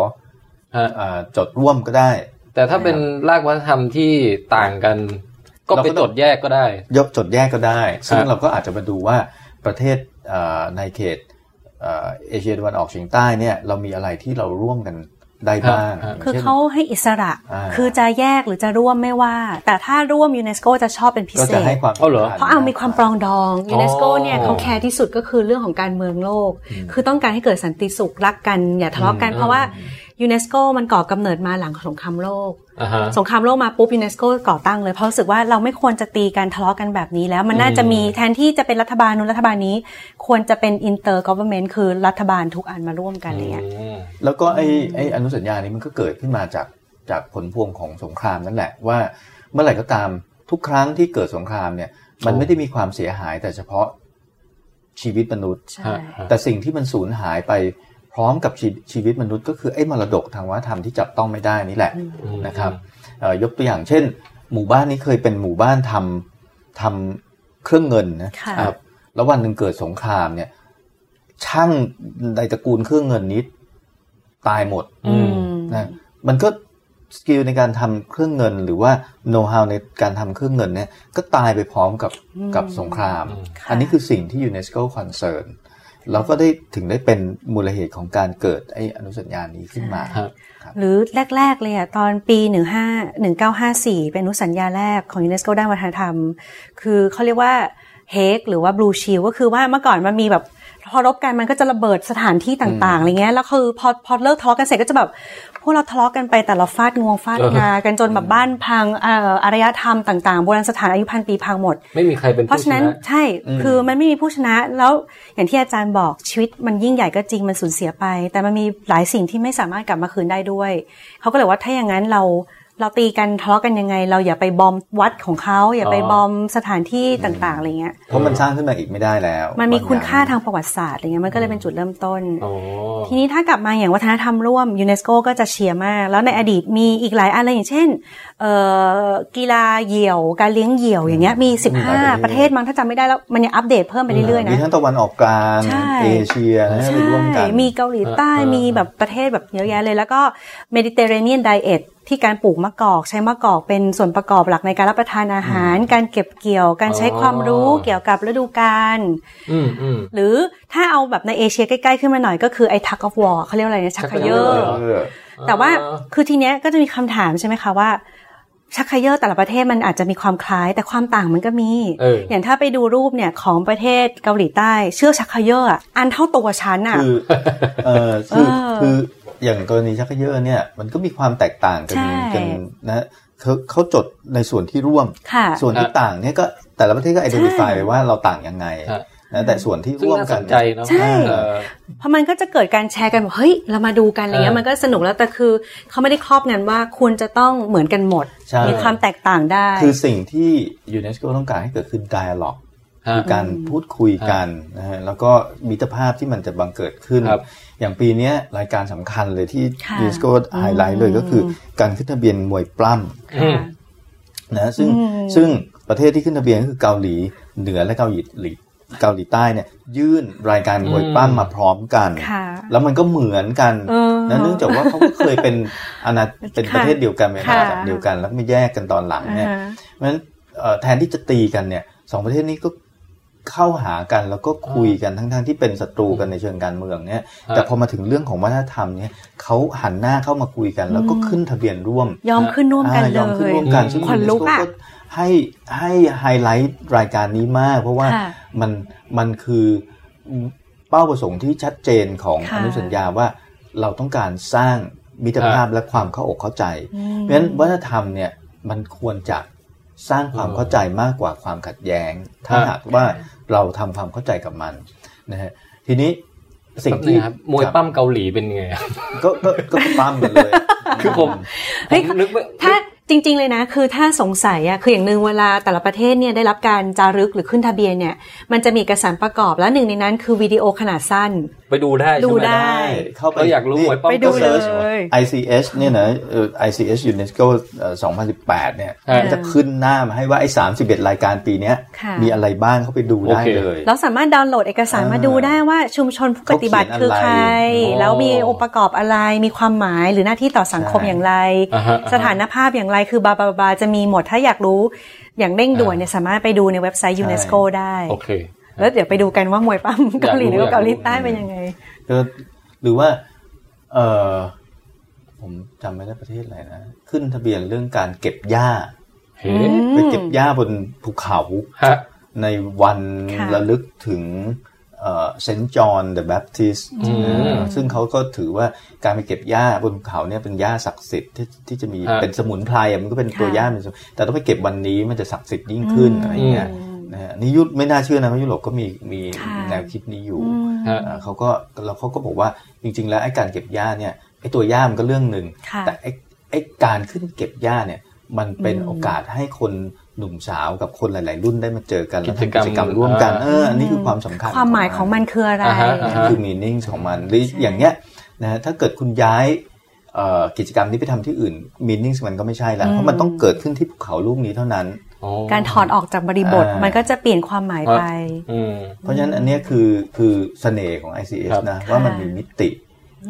ฮะอ่าจดร่วมก็ได้ แต่ถ้าเป็นรากวัฒนธรรมที่ต่างกัน ก็เราไปก็ต้องจดแยกก็ได้ ยกจดแยกก็ได้ ซึ่งครับเราก็อาจจะมาดูว่าประเทศอ่าในเขตอ่าเอเชียตะวันออกเฉียงใต้เนี่ยเรามีอะไรที่เราร่วมกัน ได้บ้างครับคือช่นเขาให้อิสระอ่าคือจะแยกหรือจะร่วมไม่ว่า แต่ถ้าร่วมยูเนสโกจะชอบเป็นพิก็เศจะษให้ความเอาเหรอสำคัญเพราะเอามีความปรองดองยูเนสโกเนี่ยอ๋อเขาแคร์ที่สุดก็คือเรื่องของการเมืองโลก คือต้องการให้เกิดสันติสุขรักกันอย่าทะเลาะกันอืมเพราะว่า ยูเนสโกมันก่อกำเนิดมาหลังสงครามโลกอ่าฮะสงครามโลกมาปุ๊บยูเนสโกก่อตั้งเลย เพราะรู้สึกว่าเราไม่ควรจะตีกันทะเลาะกันแบบนี้แล้ว มันน่าจะมีแทนที่จะเป็นรัฐบาลนู้นรัฐบาลนี้ ควรจะเป็นอินเตอร์ก v เ r อร์เมนต์คือรัฐบาลทุกอันมาร่วมกันอะไรเงี้ยอืมแล้วก็ไอ้ไอ้อนุสัญญานี้มันก็เกิดขึ้นมาจากจากผลพวงของสงครามนั่นแหละว่าเมื่อไหร่ก็ตามทุกครั้งที่เกิดสงครามเนี่ย มันไม่ได้มีความเสียหายแต่เฉพาะชีวิตมนุษย์ใช่ฮะฮะแต่สิ่งที่มันสูญหายไป พร้อมกับชีชีวิตมนุษย์ก็คือไอ้มรดกทางวัฒนธรรมที่จับต้องไม่ได้นี่แหละอืมนะครับเอ่อยกตัวอย่างเช่น หมู่บ้านนี้เคยเป็นหมู่บ้านทำทำเครื่องเงินนะค่ะครับแล้ววันหนึ่งเกิดสงครามเนี่ย ช่างในตระกูลเครื่องเงินนี้ตายหมดอืมนะมันก็ skill ในการทำเครื่องเงินหรือว่าโน้ตฮาวในการทำเครื่องเงินเนี่ยก็ตายไปพร้อมกับอืมกับสงครามอืมค่ะอันนี้คือสิ่งที่ยูเนสโก concern แล้วก็ได้ถึงได้เป็นมูลเหตุของการเกิดไอ้อนุสัญญานี้ขึ้นมาครับหรือแรก ๆ เลยอะตอนปี 15 1954 เป็นอนุสัญญาแรกของยูเนสโกด้านวัฒนธรรม คือเขาเรียกว่าเฮกหรือว่าบลูชิลก็คือว่าเมื่อก่อนมันมีแบบพอรบกันมันก็จะระเบิดสถานที่ต่าง ๆอะไรเงี้ยแล้วคือพอพอเลิกทะเลาะกันเสร็จก็จะแบบพ วกเราทะเลาะกันไปแต่เราฟาดงวงฟาดงากันจนแบบบ้านพังเอ่ออารยธรรมต่างๆโบราณสถานอายุพันปีพังหมด ไม่มีใครเป็นเพราะผู้ชฉะนั้นนะใช่คือมันไม่มีผู้ชนะแล้วอย่างที่อาจารย์บอกชีวิตมันยิ่งใหญ่ก็จริงมันสูญเสียไป แต่มันมีหลายสิ่งที่ไม่สามารถกลับมาคืนได้ด้วยเขาก็เลยว่าถ้าอย่างนั้นเรา เราตีกันทะเลาะกันยังไง เราอย่าไปบอมวัดของเขาอย่าไปอ๋อบอมสถานที่ต่างๆอะไรเงี้ยเพราะมันสร้างขึ้นมาอีกไม่ได้แล้ว มันมีบงคุณค่าอย่ทางประวัติศาสตร์อะไรเงี้ยมันก็เลยเป็นจุดเริ่มต้นอ๋อทีนี้ถ้ากลับมาอย่างวัฒนธรรมร่วมยูเนสโกก็จะเชียร์มาก แล้วในอดีตมีอีกหลายอะไรอย่างเช่นเอ่อกีฬาเหยี่ยว การเลี้ยงเหยี่ยวอย่างเงี้ยมี 15 ประเทศมั้งถ้าจำไม่ได้แล้วมันยังอัปเดตเพิ่มไปเรื่อยๆมีนะทั้งตะวันออกกลางใช่เอเชียนะใช่ไปร่วมกันมีเกาหลีใต้อ่ามีมีแบบประเทศแบบเยอะแยะเลยแล้วก็ Mediterranean diet ที่การปลูกมะกอก ใช้มะกอกเป็นส่วนประกอบหลักในการรับประทานอาหาร การเก็บเกี่ยว การใช้ความรู้เกี่ยวกับฤดูกาลอืมอืมหรือถ้าเอาแบบในเอเชียใกล้ๆขึ้นมาหน่อยก็คือไอ้ tug of war เขาเรียกว่าอะไรนะชักเขยอชักเขย่ร์อเออแต่ว่าอ่าคือทีเนี้ยก็จะมีคำถามใช่ไหมคะว่าชักเขยอร์แต่ละประเทศมันอาจจะมีความคล้ายแต่ความต่างมันก็มีเอออย่างถ้าไปดูรูปเนี่ยของประเทศเกาหลีใต้ เชื่อกชักเขยอร์อะอันเท่าตัวฉันอะคือเออคือเออคือ อย่างกรณีชักเขยอเนี่ย มันก็มีความแตกต่างกันใช่กันนะเขาเขาจดในส่วนที่ร่วมค่ะส่วนที่ต่างเนี่ยก็แต่ละประเทศก็ identify ไปว่าเราต่างยังไงฮะนะแต่ส่วนที่ซึ่งร่วมน่ากัสนนใจเนาะใช่เออเพราะมันก็จะเกิดการแชร์กันแบบเฮ้ยเรามาดูกันอะไรเงี้ยเออมันก็สนุกแล้วแต่คือเขาไม่ได้ครอบงำว่าควรจะต้องเหมือนกันหมดใช่มีความแตกต่างได้ คือสิ่งที่ยูเนสโกต้องการให้เกิดขึ้น dialogue ฮะคือการพูดคุยกันนะฮะแล้วก็มิตรภาพที่มันจะบังเกิดขึ้นครับ อย่างปีเนี้ยรายการสำคัญเลยที่ค่ะยูเนสโกไฮไลท์เลยก็คือ การขึ้นทะเบียนมวยปล้ำอืมนะซึ่งอืมซึ่งประเทศที่ขึ้นทะเบียนก็คือเกาหลีเหนือและเกาหลีหลีเกาหลีใต้เนี่ยยื่นรายการมวยปั้มมาพร้อมกันค่ะแล้วมันก็เหมือนกันเออนะเนื่องจากว่าเขาก็เคยเป็นอาณาเป็นค่ะประเทศเดียวกันเป็นอาค่ะณาจักรเดียวกัน แล้วไม่แยกกันตอนหลังเนี่ยอ่าฮะเพราะฉะนั้นเอ่อแทนที่จะตีกันเนี่ยสองประเทศนี้ก็ เข้าหากันแล้วก็คุยกันทั้งๆที่เป็นศัตรูกันในเชิงการเมืองเนี่ยฮะแต่พอมาถึงเรื่องของวัฒนธรรมเนี่ยเขาหันหน้าเข้ามาคุยกัน แล้วก็ขึ้นทะเบียนร่วม ยอมขึ้นร่วมกันอ่ายเลอมขึ้นยร่วมกันซึ่งขนลุกอะยูเสโให้ให้ไฮไลท์รายการนี้มาก เพราะว่าค่ะมันมันคือเป้าประสงค์ที่ชัดเจนของค่ะอนุสัญญาว่าเราต้องการสร้างมิตรภาพและความเข้าอกเข้าใจอืมเพราะฉะนั้นวัฒนธรรมเนี่ยมันควรจะ สร้างความอืมเข้าใจมากกว่าความขัดแย้ง ถ้าฮะหากว่าเราทำความเข้าใจกับมันนะฮะทีนี้สิ่งแป๊บนึที่งครับมวยปั้มเกาหลีเป็นไงครับก็ก็ก็ปั้มกันเลย คือผมเฮ้ยผมนึกว่าถ้า จริง ๆ เลยนะ คือถ้าสงสัยอะคืออย่างหนึ่งเวลาแต่ละประเทศเนี่ยได้รับการจารึกหรือขึ้นทะเบียนเนี่ย มันจะมีเอกสารประกอบและหนึ่งในนั้นคือวิดีโอขนาดสั้น ไปดูได้ใช่ดูไหมได้ เข้าไปเราอยากรู้มวยปั้มไปดูเกาหเลย ICS เนี่ยนะเอ่อ ICS UNESCO เอ่อ2018 เนี่ยฮะมันจะขึ้นหน้ามาให้ว่าไอ้31 รายการปีเนี้ยค่ะมีอะไรบ้างเข้าไปดูได้โอเคเลยเราสามารถดาวน์โหลดเอกสารมาดูได้ว่าชุมชนผู้ปฏิบัติคือใครเขาเขียนอะไรแล้วมีองค์ประกอบอะไรมีความหมายหรือหน้าที่ต่อสังคมใช่อย่างไรอ่าฮะอ่าฮะสถานภาพอย่างไรคือบาบาบาจะมีหมดถ้าอยากรู้อย่างเร่งด่วนเนี่ยสามารถไปดูในเว็บไซต์ยูเนสโกได้โอเคแล้วเดี๋ยวไปดูกันว่ามวยปั้มเกาหลีอยากรู้หรือว่าเกาหลีอยากรู้ใต้เป็นยังไงก็หรือว่า เออผมจำไม่ได้ประเทศอะไรนะ ขึ้นทะเบียนเรื่องการเก็บหญ้าเฮ้อืมไปเก็บหญ้าบนภูเขาฮะในวันค่ะระลึกถึง เซนต์จอห์นเดอะแบปทิสอืมซึ่งเขาก็ถือว่าการไปเก็บหญ้าบนภูเขาเนี่ยเป็นหญ้าศักดิ์สิทธิ์ที่ที่จะมีฮะเป็นสมุนไพรอะมันก็เป็นตัวค่ะหญ้าเป็นสมุนแต่ต้องไปเก็บวันนี้มันจะศักดิ์สิทธิ์ยิ่งขึ้นอืมอะไรอย่างเงี้ยนะฮะนี่ยุไม่น่าเชื่อนะว่ายุโรปก็มีมีค่ะแนวคิดนี้อยู่อืมฮะอ่าเขาก็แล้วเขาก็บอกว่าจริง ๆ แล้วไอ้การเก็บหญ้าเนี่ยไอ้ตัวหญ้ามันก็เรื่องหนึ่งค่ะแต่ไอ้ไอ้การขึ้นเก็บหญ้าเนี่ยมันเป็นอืมโอกาสให้คน หนุ่มสาวกับคนหลาย ๆ รุ่นได้มาเจอกันแล้วกิจกรรมทำกิจกรรมร่วมกันอ่าเอออันนี้คือความสำคัญ ความหมายของมันคืออะไรอ่าฮะอ่าฮะคือมีนิ่งของมันหรืออย่างเงี้ยนะฮะถ้าเกิดคุณย้ายเอ่อกิจกรรมนี้ไปทำที่อื่นมีนิ่งมันก็ไม่ใช่แล้วอืมเพราะมันต้องเกิดขึ้นที่ภูเขาลูกนี้เท่านั้นอ๋อการถอดออกจากบริบทอ่ามัมันก็จะเปลี่ยนความหมายไปอืมเพราะฉะนั้นอันเนี้ยคือคือเสน่ห์ของ ICS ครับนะค่ะว่ามันมีมิติ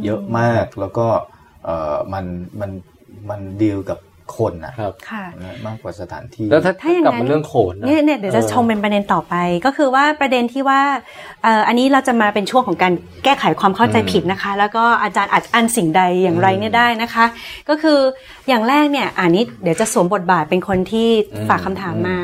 เยอะมากแล้วก็เอ่อมันมันมันดีลกับ คนนะครับค่ะนะมากกว่าสถานที่แล้วถ้าถ้าอย่างกลับนั้มานเรื่องโขนนะเนี่ยเนี่ยเดี๋ยวจะชมเป็นประเด็นต่อไป ก็คือว่าประเด็นที่ว่าเอ่ออันนี้เราจะมาเป็นช่วงของการแก้ไขความเข้าใจผิดนะคะ แล้วก็อาจารย์อัดอันสิ่งใดอย่างไรเนี่ยได้นะคะ ก็คืออย่างแรกเนี่ยอันนี้เดี๋ยวจะสวมบทบาทเป็นคนที่ฝากคำถามมา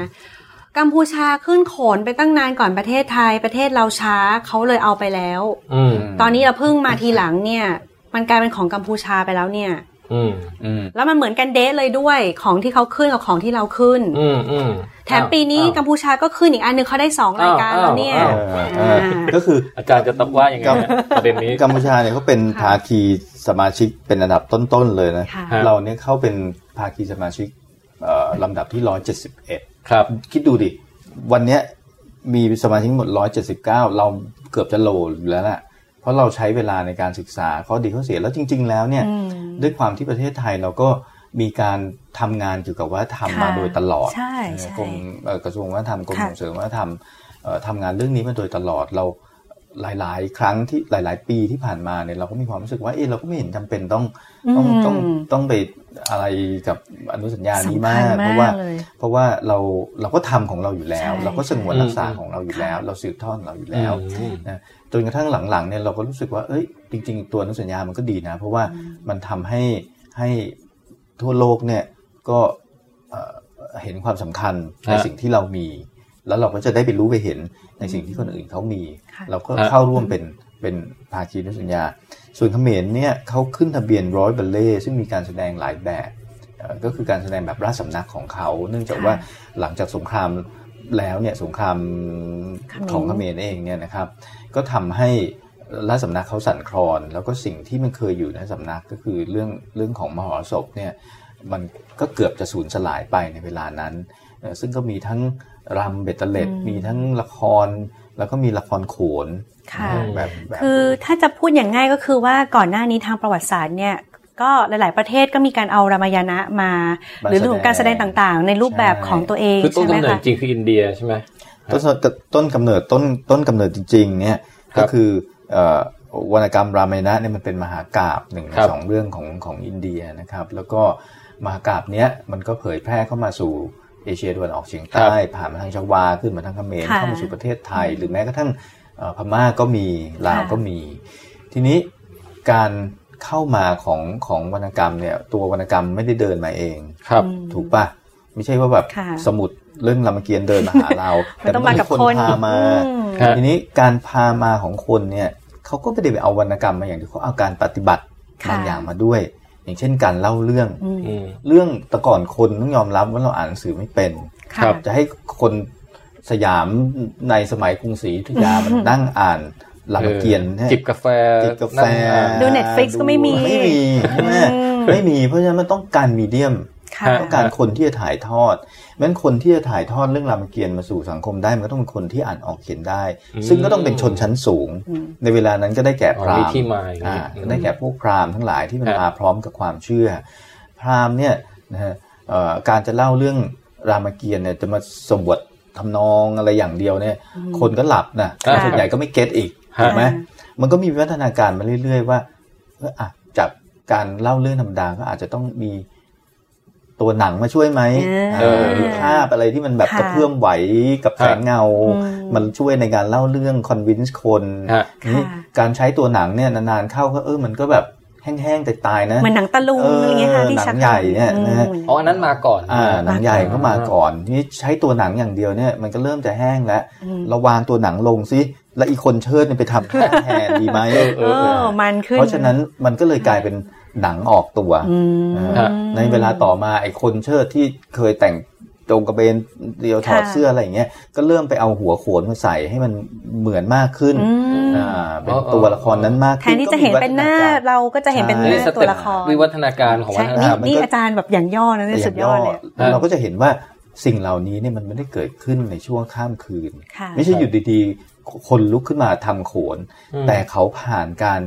กัมพูชาขึ้นโขนไปตั้งนานก่อนประเทศไทย ประเทศเราช้าเขาเลยเอาไปแล้วอืมตอนนี้เราเพิ่งมาทีหลังเนี่ย มันกลายเป็นของกัมพูชาไปแล้วเนี่ย อืมอืมแล้วมันเหมือนกันเดทเลยด้วยของที่เขาขึ้นกับของที่เราขึ้น อืมอืมแถมปีนี้กัมพูชาก็ขึ้นอีกอันหนึงเขาได้สองรายการแล้วเนี่ยอ้าวเออเออก็คืออาจารย์จะต้องว่าอย่างไงเนี่ยประเด็นนี้กัมพูชาเนี่ยเขาเป็นค่ะภาคีสมาชิกเป็นอันดับต้นๆเลยนะค่ะเราเนี่ยเข้าเป็นภาคีสมาชิกเอ่อลำดับที่171ครับ คิดดูดิ วันเนี้ยมีสมาชิกหมด179เราเกือบจะโหลอยู่แล้วล่ะ เพราะเราใช้เวลาในการศึกษาข้อดีข้อเสียแล้วจริง ๆ แล้วเนี่ยอืมด้วยความที่ประเทศไทยเราก็มีการทำงานเกี่ยวกับวัฒนธรรมค่ะมาโดยตลอดใช่ใช่กรมเอ่อกระทรวงวัฒนธรรมกรมค่ะส่งเสริมวัฒนธรรมเอ่อทำงานเรื่องนี้มาโดยตลอดเราหลาย ๆ ครั้งที่หลาย ๆ ปีที่ผ่านมาเนี่ยเราก็มีความรู้สึกว่าเออเราก็ไม่เห็นจำเป็นต้องต้องต้องต้องไปอะไรกับอนุสัญญานี้มากสำคัญเพราะว่าเลยเพราะว่าเราเราก็ทำของเราอยู่แล้วใช่เราก็สงวนใช่รักษาของเราอยู่แล้ว เราสืบทอดของเราอยู่แล้วอืมนะ จนกระทั่งหลังๆเนี่ยเราก็รู้สึกว่าเอ้ยจริง ๆ ตัวอนุสัญญามันก็ดีนะ เพราะว่ามันทำให้ให้ทั่วโลกเนี่ยก็เอ่อเห็นความสำคัญในฮะสิ่งที่เรามี แล้วเราก็จะได้ไปรู้ไปเห็นในสิ่งที่คนอื่นเขามีค่ะเราก็ฮะเข้าร่วมเป็นเป็นภาคีอนุสัญญา ส่วนเขมรเนี่ยเขาขึ้นทะเบียนร้อยบัลเล่ซึ่งมีการแสดงหลายแบบเอ่อก็คือการแสดงแบบราชสำนักของเขา เนื่องจากว่าหลังจากสงครามแล้วเนี่ยสงครามเขมรของเขมรเองเนี่ยนะครับ ก็ทำให้ราชสำนักเขาสั่นคลอน แล้วก็สิ่งที่มันเคยอยู่ในสำนักก็คือเรื่องเรื่องของมหรสพเนี่ยมันก็เกือบจะสูญสลายไปในเวลานั้นเอ่อซึ่งก็มีทั้งรำเบตเตอร์เล็ดมีทั้งละคร แล้วก็มีละครโขนค่ะแบบแบบคือถ้าจะพูดอย่างง่ายก็คือว่าก่อนหน้านี้ทางประวัติศาสตร์เนี่ยก็หลาย ๆ ประเทศก็มีการเอารามายณะมา หรือเรื่องของการแสดงต่าง ๆ ในรูปแบบของตัวเองคือต้นใช่ไหมกำเนิดคะจริงคืออินเดียใช่ไหม ต้นต้นกำเนิดต้นต้นกำเนิดจริง ๆ เนี่ยครับก็คือเอ่อวรรณกรรมรามายณะเนี่ยมันเป็นมหากาบหนึ่งในครับสองเรื่องของของอินเดียนะครับ แล้วก็มหากาบเนี้ยมันก็เผยแพร่เข้ามาสู่เอเชียตะวันออกเฉียงใต้ ผ่านมาทางชวาขึ้นมาทางเขมรค่ะเข้ามาสู่ประเทศไทย หรือแม้กระทั่งเอ่อพม่าก็มีลาวค่ะก็มี ทีนี้การเข้ามาของของวรรณกรรมเนี่ยตัววรรณกรรมไม่ได้เดินมาเองครับ ถูกปะไม่ใช่ว่าแบบค่ะสมุด เรื่องรามเกียรติ์เดินมาหาเรามันต้องมากับคนคนพามาอืมฮะทีนี้การพามาของคนเนี่ยเขาก็ไม่ได้ไปเอาวรรณกรรมมาอย่างเดียวเขาเอาการปฏิบัติค่ะบางอย่างมาด้วย อย่างเช่นการเล่าเรื่องอืมอืมเรื่องแต่ก่อนคนต้องยอมรับว่าเราอ่านหนังสือไม่เป็นค่ะครับจะให้คนสยามในสมัยกรุงศรีอยุธยามันนั่งอ่านรามเกียรติ์เนี่ยจิบกาแฟจิบกาแฟนั่งอ่านดู Netflix ก็ไม่มีไม่มีใช่ไหมอืมไม่มี เพราะฉะนั้นมันต้องการมีเดียมค่ะ ต้องการคนที่จะถ่ายทอดเพราะฉะนั้นคนที่จะถ่ายทอดเรื่องรามเกียรติ์มาสู่สังคมได้มันก็ต้องเป็นคนที่อ่านออกเขียนได้อืมซึ่งก็ต้องเป็นชนชั้นสูงอืมในเวลานั้นก็ได้แก่อ๋อพราหมีมณ์ที่มาอย่างอ่านี้ได้แก่พวกพราหมณ์ทั้งหลายที่มันฮะมาพร้อมกับความเชื่อ พราหมณ์เนี่ยนะฮะเอ่อการจะเล่าเรื่องรามเกียรติ์เนี่ยจะมาสมบททำนองอะไรอย่างเดียวเนี่ย คนก็หลับนะค่ะส่วนใหญ่ก็ไม่เก็ตอีกฮะถูกไหมมันก็มีวิวัฒนาการมาเรื่อย ๆ ว่าเอออะจากการเล่าเรื่องธรรมดาก็อาจจะต้องมี ตัวหนังมาช่วยไหมเออเออมีภาพอะไรที่มันแบบค่ะกระเพื่อมไหวกับแสงเงาอืมมันช่วยในการเล่าเรื่องคอนวินส์คนฮะนี่ค่ะการใช้ตัวหนังเนี่ยนานๆเข้าก็เออมันก็แบบแห้งๆแต่ตายๆนะเหมือนหนังตะลุงเอออะไรเงี้ยค่ะที่หนังชักใหญ่เนี่ยนะฮะอืมอ๋ออันนั้นมาก่อนอ่าหนังใหญ่ก็มาอ่าก่อนนี่ใช้ตัวหนังอย่างเดียวเนี่ยมันก็เริ่มจะแห้งแล้วอืมเราวางตัวหนังลงซิแล้วอีกคนเชิดเนี่ยไปทำท่าแทนดีไหมเออเอเออเอออมันขึ้นเพราะฉะนั้นมันก็เลยกลายเป็น หนังออกตัวอืมนะฮะในเวลาต่อมาไอ้คนเชิดที่เคยแต่งจงกระเบนเดียวถอดค่ะเสื้ออะไรอย่างเงี้ยก็เริ่มไปเอาหัวโขนมาใส่ให้มันเหมือนมากขึ้นอืมอ่าเป็นตัวละครนั้นมากแทขึ้นที่จะเห็นเป็นหน้าเราก็จะเห็นเป็นหนี่น้าสตัวเต็ปละครวิวัฒนาการของวัใช่ฒนธรนี่รมนี่อาจารย์แบบอย่างย่อนะเนี่ยสุดยอดเลยแล้วเราก็จะเห็นว่าสิ่งเหล่านี้เนี่ยมันไม่ได้เกิดขึ้นในช่วงข้ามคืนค่ะไม่ใช่อยู่ดีๆ คนลุกขึ้นมาทำโขนอืมแต่เขาผ่านการ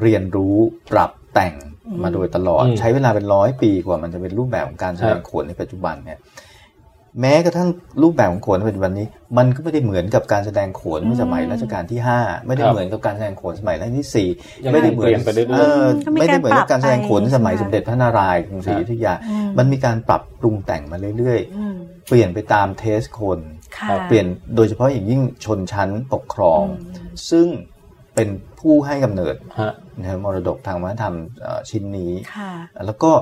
เรียนรู้ปรับแต่ง มาโดยตลอดอืมใช้เวลาเป็นร้อยปีกว่ามันจะเป็นรูปแบบของการแสดงครับโขนในปัจจุบันเนี่ยแม้กระทั่งรูปแบบของโขนในปัจจุบันนี้ มันก็ไม่ได้เหมือนกับการแสดงโขนเมื่อสมัยรัชกาลที่ 5 ไม่ได้ครับเหมือนกับการแสดงโขนสมัยรัชกาลที่สี่ยังไม่ได้เหมือนเปลี่ยนไปเรื่อยๆเออก็มีไม่ได้เหมือนกับกาการรปรับแสดงโขนสมัยไปสมเด็จพระนารายณ์กรุงศรีอยุธยาอืมมันมีการปรับปรุงแต่งมาเรื่อยอืมๆเปลี่ยนไปตามเทสคนค่ะเปลี่ยนโดยเฉพาะอย่างยิ่งชนชั้นปกครองอืมซึ่ง เป็นผู้ให้กำเนิดฮะนะครับมรดกทางวัฒนธรรมเอ่อชิ้นนี้ค่ะแล้วก็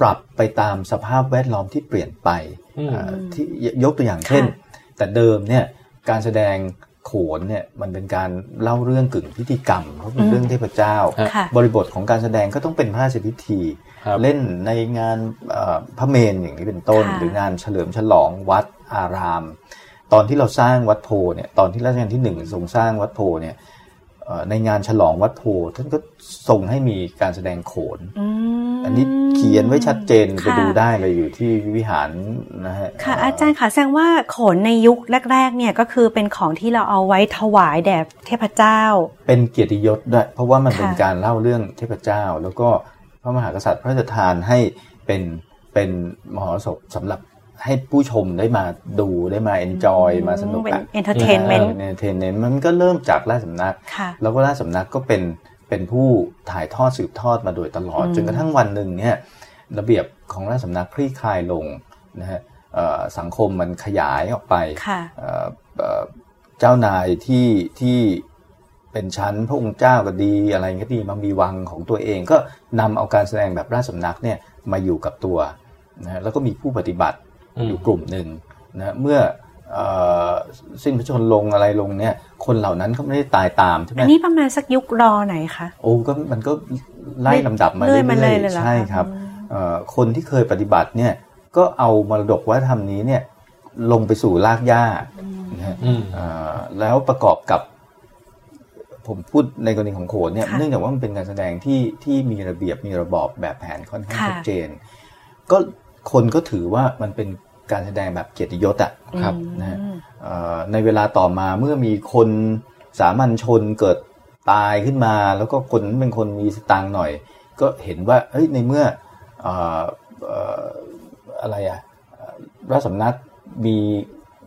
ปรับไปตามสภาพแวดล้อมที่เปลี่ยนไปอืมเอ่อที่ยกตัวอย่างเช่น แต่เดิมเนี่ยการแสดงโขนเนี่ยมันเป็นการเล่าเรื่องกึ่งพิธีกรรมเพราะเป็นเรื่องเทพเจ้าค่ะบริบทของการแสดงก็ต้องเป็นพระราชพิธีครับเล่นในงานเอ่อพระเมนอย่างนี้เป็นต้นค่ะหรืองานเฉลิมฉลองวัดอาราม ตอนที่เราสร้างวัดโพเนี่ยตอนที่รัชกาลที่หนึ่งทรงสร้างวัดโพเนี่ยเอ่อ ในงานฉลองวัดโพท่านก็ทรงให้มีการแสดงโขนอืมอันนี้เขียนไว้ชัดเจนไปค่ะดูได้เลยอยู่ที่วิหารนะฮะ ค่ะเอาจารย์ค่ะแสดงว่าโขนในยุคแรก ๆ เนี่ยก็คือเป็นของที่เราเอาไว้ถวายแด่เทพเจ้า เป็นเกียรติยศด้วยเพราะว่ามันเป็นค่ะการเล่าเรื่องเทพเจ้า แล้วก็พระมหากษัตริย์พระราชทานให้เป็นเป็นมหรสพสำหรับ ให้ผู้ชมได้มาดูได้มา enjoy มาสนุกเป็นอะ entertainment entertainment มันก็เริ่มจากราชสำนักค่ะแล้วก็ราชสำนักก็เป็นเป็นผู้ถ่ายทอดสืบทอดมาโดยตลอดอืมจนกระทั่งวันหนึ่งเนี่ยระเบียบของราชสำนักคลี่คลายลงนะฮะเอ่อสังคมมันขยายออกไปค่ะเอ่อเอ่อเจ้านายที่ที่เป็นชั้นพระองค์เจ้าก็ดีอะไรก็ดีมามีวังของตัวเองก็นำเอาการแสดงแบบราชสำนักเนี่ยมาอยู่กับตัวนะฮะแล้วก็มีผู้ปฏิบัติ อืมอยู่กลุ่มหนึ่งนะฮะเมื่อเอ่อสิ้นพระชนม์ลงอะไรลงเนี่ย คนเหล่านั้นก็ไม่ได้ตายตามใช่ไหมอันนี้ประมาณสักยุครอไหนคะโอ้ก็มันก็ไล่ลำดับมาเลื่เรื่อยมาเลอยยเลยเหรอๆใช่คะครับอืมเอ่อคนที่เคยปฏิบัติเนี่ยก็เอามรดกวัฒนธรรมนี้เนี่ยลงไปสู่รากหญ้านะฮะอืมเอ่อแล้วประกอบกับ ผมพูดในกรณีของโขนเนี่ยค่ะเนื่องจากว่ามันเป็นการแสดงที่ที่มีระเบียบมีระบอบแบบแผนค่อนข้างค่ะชัดเจน ก็คนก็ถือว่ามันเป็น การแสดงแบบเกียรติยศอะครับนะฮะเอ่อในเวลาต่อมาเมื่อมีคนสามัญชนเกิดตายขึ้นมา แล้วก็คนนั้นเป็นคนมีสตางค์หน่อย ก็เห็นว่าเฮ้ยในเมื่อเอ่อเอ่ออะไรอะเอ่อราชสำนักมี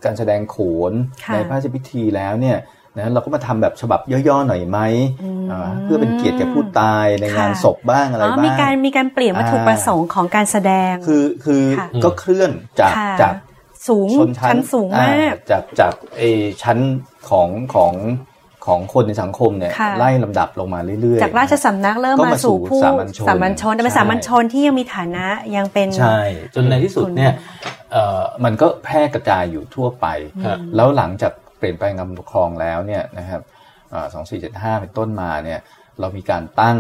การแสดงโขนค่ะในพระราชพิธีแล้วเนี่ย นะเราก็มาทำแบบฉบับย่อๆหน่อยไหมอืมเอ่อเพื่อเป็นเกียรติแก่ผู้ตายในงานค่ะศพบ้างอะไรอ๋อบ้างมีการมีการเปลี่ยนวัตถุอ่าประสงค์ของการแสดง คือคือค่ะก็เคลื่อนจากค่ะจากสูงชนชั้นสูงมากอ่จากจากเออชั้นของของของคนในสังคมเนี่ยค่ะไล่ลำดับลงมาเรื่อยๆ จากราชสำนักเริ่มก็มามาสู่สู่ผู้สามัญชนสามัญชนแต่เป็นใช่สามัญชนที่ยังมีฐานะยังเป็นใช่จนในที่สุดเนี่ยเอ่อมันก็แพร่กระจายอยู่ทั่วไปครับแล้วหลังจาก เปลี่ยนแปลงการปกครองแล้วเนี่ยนะครับสองสี่เจ็ดห้าเป็นต้นมาเนี่ยเรามีการตั้ง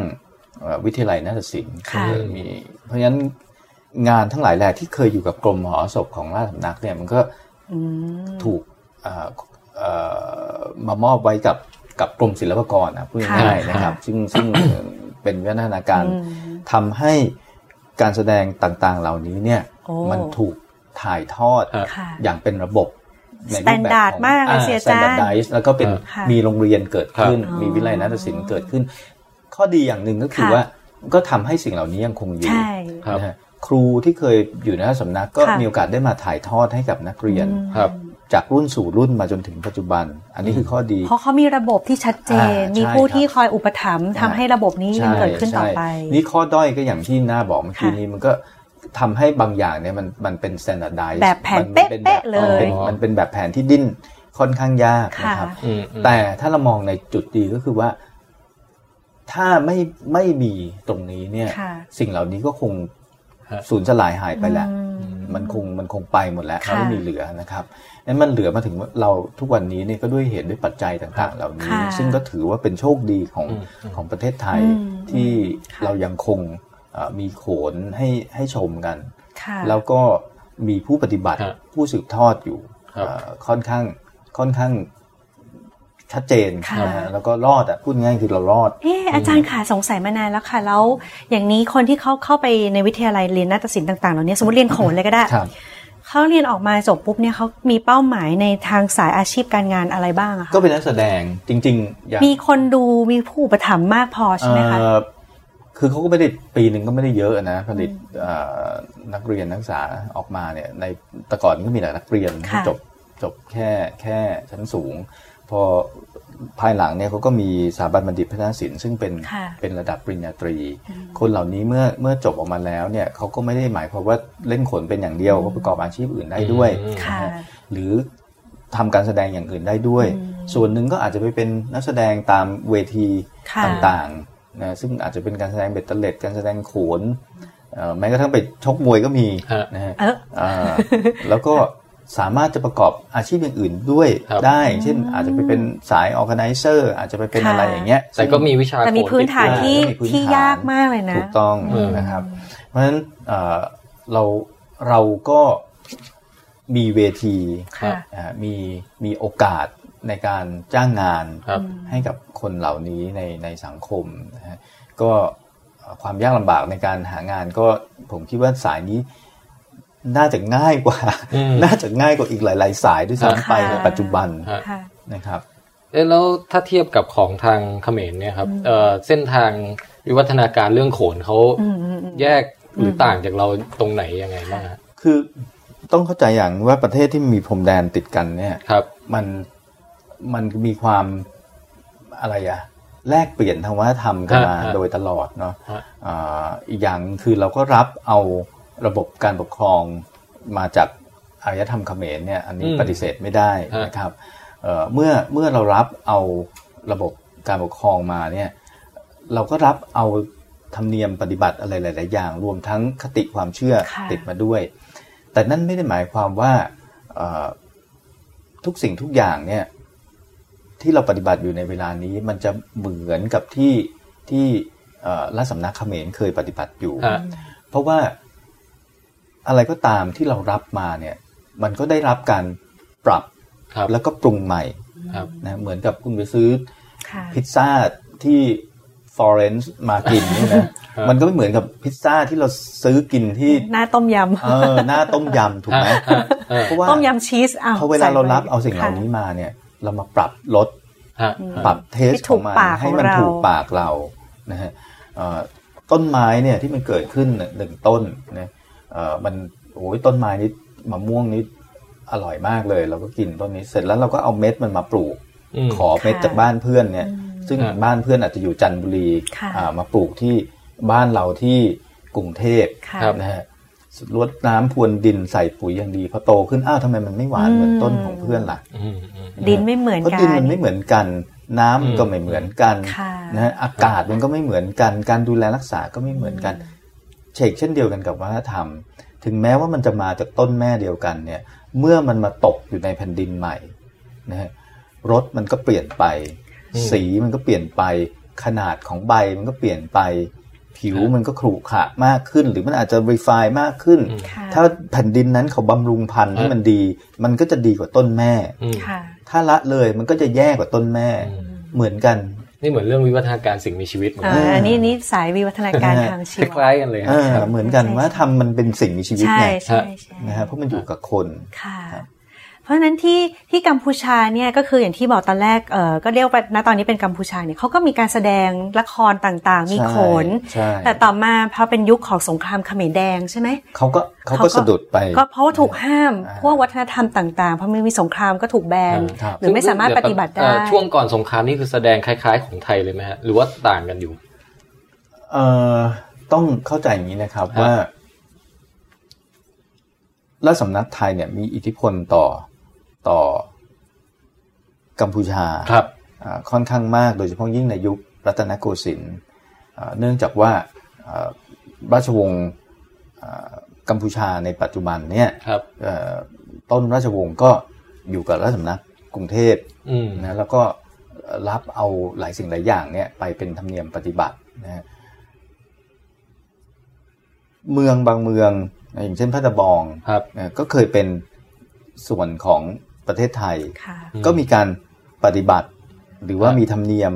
เอ่อวิทยาลัยนาฏศิลป์ค่ะคือมีเพราะฉะนั้นงานทั้งหลายแหล่ที่เคยอยู่กับกรมหอศพของราชสำนักเนี่ยมันก็อืมถูกเอ่อเอ่อมามอบไว้กับกับกรมศิลปากรนะพูดง่ายๆค่ะนะครับ ซึ่งซึ่งเป็นวิวัฒนาการอืมทำให้การแสดงต่างๆเหล่านี้เนี่ยโอ้มันถูกถ่ายทอดครับค่ะอย่างเป็นระบบ ในรูปแบบ Standard ของมากเลยเสียอาจารย์ standardize แล้วก็เป็นค่ะมีโรงเรียนเกิดขึ้นครับมีวิทยาลัยนาฏศิลป์เกิดขึ้น ข้อดีอย่างหนึ่งก็คือค่ะว่าก็ทำให้สิ่งเหล่านี้ยังคงอยู่ใช่ครับนะฮะครูที่เคยอยู่ในสำนักก็ค่ะมีโอกาสได้มาถ่ายทอดให้กับนักเรียนอืมครับจากรุ่นสู่รุ่นมาจนถึงปัจจุบัน อันนี้คือข้อดี เพราะเขามีระบบที่ชัดเจนอ่ามีมีผู้ใช่ครับที่คอยอุปถัมภ์ทำให้ระบบนี้ยังเกิดขึ้นต่อไปใช่นี่ข้อด้อยก็อย่างที่หน้าบอกเมื่อกี้ค่ะนี้มันก็ ทำให้บางอย่างเนี่ยมันมันเป็น standardize แบบแผนมัป็เป๊ะๆเลยมันป็นมันเป็นแบบแผนที่ดิ้นค่อนข้างยากค่ะนะครับอืมอืมแต่ถ้าเรามองในจุดดีก็คือว่า ถ้าไม่ไม่มีตรงนี้เนี่ยค่ะสิ่งเหล่านี้ก็คงฮะสูญสลายหายไปแล้วอืมมันคงมันคงไปหมดแล้วค่ะไม่มีเหลือนะครับนั้นมันเหลือมาถึงเราทุกวันนี้เนี่ยก็ด้วยเหตุด้วยปัจจัยต่าง ๆ เหล่านี้ค่ะซึ่งก็ถือว่าเป็นโชคดีของอืมของประเทศไทยอืมที่ค่ะเรายังคงเอ่อ มีโขนให้ให้ชมกันค่ะแล้วก็มีผู้ปฏิบัติครับผู้สืบทอดอยู่ครับเอ่อค่อนข้างค่อนข้างชัดเจนค่ะนะฮะแล้วก็รอดอะพูดง่ายๆคือเรารอดเอออาจารย์ค่ะสงสัยมานานแล้วค่ะ แล้วอย่างนี้คนที่เขาเข้าไปในวิทยาลัยเรียนนาฏศิลป์ต่างๆเหล่านี้สมมติเรียนโขนเลยก็ได้ครับเขาเรียนออกมาจบปุ๊บเนี่ยเขามีเป้าหมายในทางสายอาชีพการงานอะไรบ้างอะคะก็เป็นนักแสดงจริงๆอย่างมีคนดูมีผู้อุปถัมภ์มากพอใช่ไหมคะเอ่อ คือเขาก็ไม่ได้ปีหนึ่งก็ไม่ได้เยอะนะผลิตเอ่อนักเรียนนักศึกษาออกมาเนี่ยในแต่ก่อนก็มีแต่นักเรียนที่ค่ะจบจบแค่แค่ชั้นสูง พอภายหลังเนี่ยเขาก็มีสถาบันบัณฑิตพัฒนศิลป์ซึ่งเป็นค่ะเป็นระดับปริญญาตรี คนเหล่านี้เมื่อเมื่อจบออกมาแล้วเนี่ยเขาก็ไม่ได้หมายความว่าเล่นขนเป็นอย่างเดียวเขาประกอบอาชีพอื่นได้ด้วยอืมค่ะนะฮะหรือทำการแสดงอย่างอื่นได้ด้วยอืมส่วนหนึ่งก็อาจจะไปเป็นนักแสดงตามเวทีค่ะต่างๆ นะซึ่งอาจจะเป็นการแสดงเบ็ดเตล็ดการแสดงโขนเอ่อแม้กระทั่งไปชกมวยก็มีฮะนะฮะเอออ่าแล้วก็สามารถจะประกอบอาชีพอย่างอื่นด้วยครับได้ เช่นอาจจะไปเป็นสายออ g a แ i เซอร์อาจจะไปเป็นค่ะอะไรอย่างเงี้ยแต่ก็มีวิชาแต่มีโขพื้นฐานติดตัวที่มีพื้นฐานที่ยากมากเลยนะ ถูกต้องอืมนะครับ เพราะฉะนั้นเอ่อเราเราก็มีเวทีค่ะนะฮะมีมีโอกาส ในการจ้างงานครับให้กับคนเหล่านี้ในในสังคมนะฮะก็เอ่อความยากลำบากในการหางานก็ผมคิดว่าสายนี้น่าจะง่ายกว่าอืมน่าจะง่ายกว่าอีกหลาย ๆ สายด้วยซ้ำไปค่ะในปัจจุบันฮะค่ะนะครับเอ๊ะแล้วถ้าเทียบกับของทางเขมรเนี่ยครับเอ่อเส้นทางวิวัฒนาการเรื่องโขนเขาอืมอืมอืมแยกหรือต่างจากเราตรงไหนยังไงบ้างฮะคือต้องเข้าใจอย่างว่าประเทศที่มีพรมแดนติดกันเนี่ยครับมัน มันมีความอะไรอะแลกเปลี่ยนทางวัฒนธรรมกันมาฮะฮะโดยตลอดเนาะฮะอ่าอีกอย่างคือเราก็รับเอาระบบการปกครองมาจากอารยธรรมเขมรเนี่ยอันนี้อืมปฏิเสธไม่ได้ฮะนะครับเอ่อเมื่อเมื่อเรารับเอาระบบการปกครองมาเนี่ยเราก็รับเอาธรรมเนียมปฏิบัติอะไรหลาย ๆ อย่าง รวมทั้งคติความเชื่อค่ะติดมาด้วย แต่นั่นไม่ได้หมายความว่าเอ่อทุกสิ่งทุกอย่างเนี่ย ที่เราปฏิบัติอยู่ในเวลานี้มันจะเหมือนกับที่ที่เอ่อรัฐสำนักเขมรเคยปฏิบัติอยู่ฮะเพราะว่าอะไรก็ตามที่เรารับมาเนี่ย มันก็ได้รับการปรับครับแล้วก็ปรุงใหม่ครับนะเหมือนกับคุณไปซื้อค่ะพิซซ่าที่ฟลอเรนซ์มากินเนี่ยนะครับมันก็ไม่เหมือนกับพิซซ่าที่เราซื้อกินที่หน้าต้มยเออหน้าต้มยำถูกไหมฮะฮะฮะเพราะว่าำต้มยำชีสอ้าวพอเวลาเราใไปรับเอาสิ่งเหล่าค่ะนี้มาเนี่ย เรามาปรับลดฮะปรับเทสให้ขถูองกมันปากให้มันของเราถูกปากเรานะฮะเอ่อต้นไม้เนี่ยที่มันเกิดขึ้นหนึ่งต้นเนี่ยเอ่อมันโอ้ยต้นไม้นี้มะม่วงนี้อร่อยมากเลย เราก็กินต้นนี้เสร็จแล้วเราก็เอาเม็ดมันมาปลูกอืมขอเม็ดจากบ้านเพื่อนเนี่ย ซึ่งครับบ้านเพื่อนอาจจะอยู่จันทบุรีค่ะอ่ามาปลูกที่บ้านเราที่กรุงเทพค่ะนะฮะ รดน้ำพรวนดินใส่ปุ๋ยอย่างดีพอโตขึ้นอ้าวทำไมมันไม่หวานเหมือนต้นของเพื่อนล่ะอืมอืมดินไม่เหมือนเพราะกัดินนมันไม่เหมือนกัน น้ำมันก็อืมไม่เหมือนกันค่ะนะฮะอากาศมันก็ไม่เหมือนกัน การดูแลรักษาก็ไม่เหมือนกันเชกเช่นเดียวกันกับวัฒนธรรม ถึงแม้ว่ามันจะมาจากต้นแม่เดียวกันเนี่ย เมื่อมันมาตกอยู่ในแผ่นดินใหม่นะฮะรสมันก็เปลี่ยนไปอืมสีมันก็เปลี่ยนไป ขนาดของใบมันก็เปลี่ยนไป ผิวมันก็ขรุขระมากขึ้น หรือมันอาจจะรีไฟมากขึ้นอืมค่ะถ้าแผ่นดินนั้นเขาบำรุงพันธุ์ให้ฮะมันดี มันก็จะดีกว่าต้นแม่อืมค่ะถ้าละเลยมันก็จะแย่กว่าต้นแม่อืมเหมือนกันนี่เหมือนเรื่องวิวัฒนาการสิ่งมีชีวิตเหมือนอ่ากันอันนี้นี่สายวิวัฒนาการทางชีควล้ายๆกันเลยเออครับเหมือนกันใช่ว่าทำมันเป็นสิ่งมีชีวิตใช่ไงใช่ใช่นะฮะเพราะมันอยู่กับคนค่ะค รับเพราะฉะนั้นที่ที่กัมพูชาเนี่ยก็คืออย่างที่บอกตอนแรกเออก็เรียกว่าณตอนนี้เป็นกัมพูชาเนี่ยเขาก็มีการแสดงละครต่างๆ มีโขนใช่แต่ต่อมาพอเป็นยุคของสงครามเขมรแดงใช่ไหมเขาก็เขาเขาก็ก็สะดุดไป ก็เพราะว่าถูกห้ามอ่าพวกวัฒนธรรมต่างๆ เพราะมันมีสงครามก็ถูกแบนครับหรือไม่สามารถปฏิบัติได้เอ่อช่วงก่อนสงครามนี่คือแสดงคล้าย ๆ ของไทยเลยไหมฮะหรือว่าต่างกันอยู่เอ่อต้องเข้าใจอย่างนี้นะครับครับว่ารัฐสำนักไทยเนี่ยมีอิทธิพลต่อ ต่อกัมพูชาครับอ่าค่อนข้างมากโดยเฉพาะยิ่งในยุครัตนโกสินทร์อ่าเนื่องจากว่าอ่าราชวงศ์อ่ากัมพูชาในปัจจุบันเนี่ยครับเอ่อต้นราชวงศ์ก็อยู่กับรัฐสำนักกรุงเทพอืมนะแล้วก็รับเอาหลายสิ่งหลายอย่างเนี่ยไปเป็นธรรมเนียมปฏิบัตินะฮะเมืองบางเมืองอย่างเช่นพัทบองครับนะก็เคยเป็นส่วนของ ประเทศไทยค่ะอืมก็มีการปฏิบัติ หรือว่าครับมีธรรมเนียม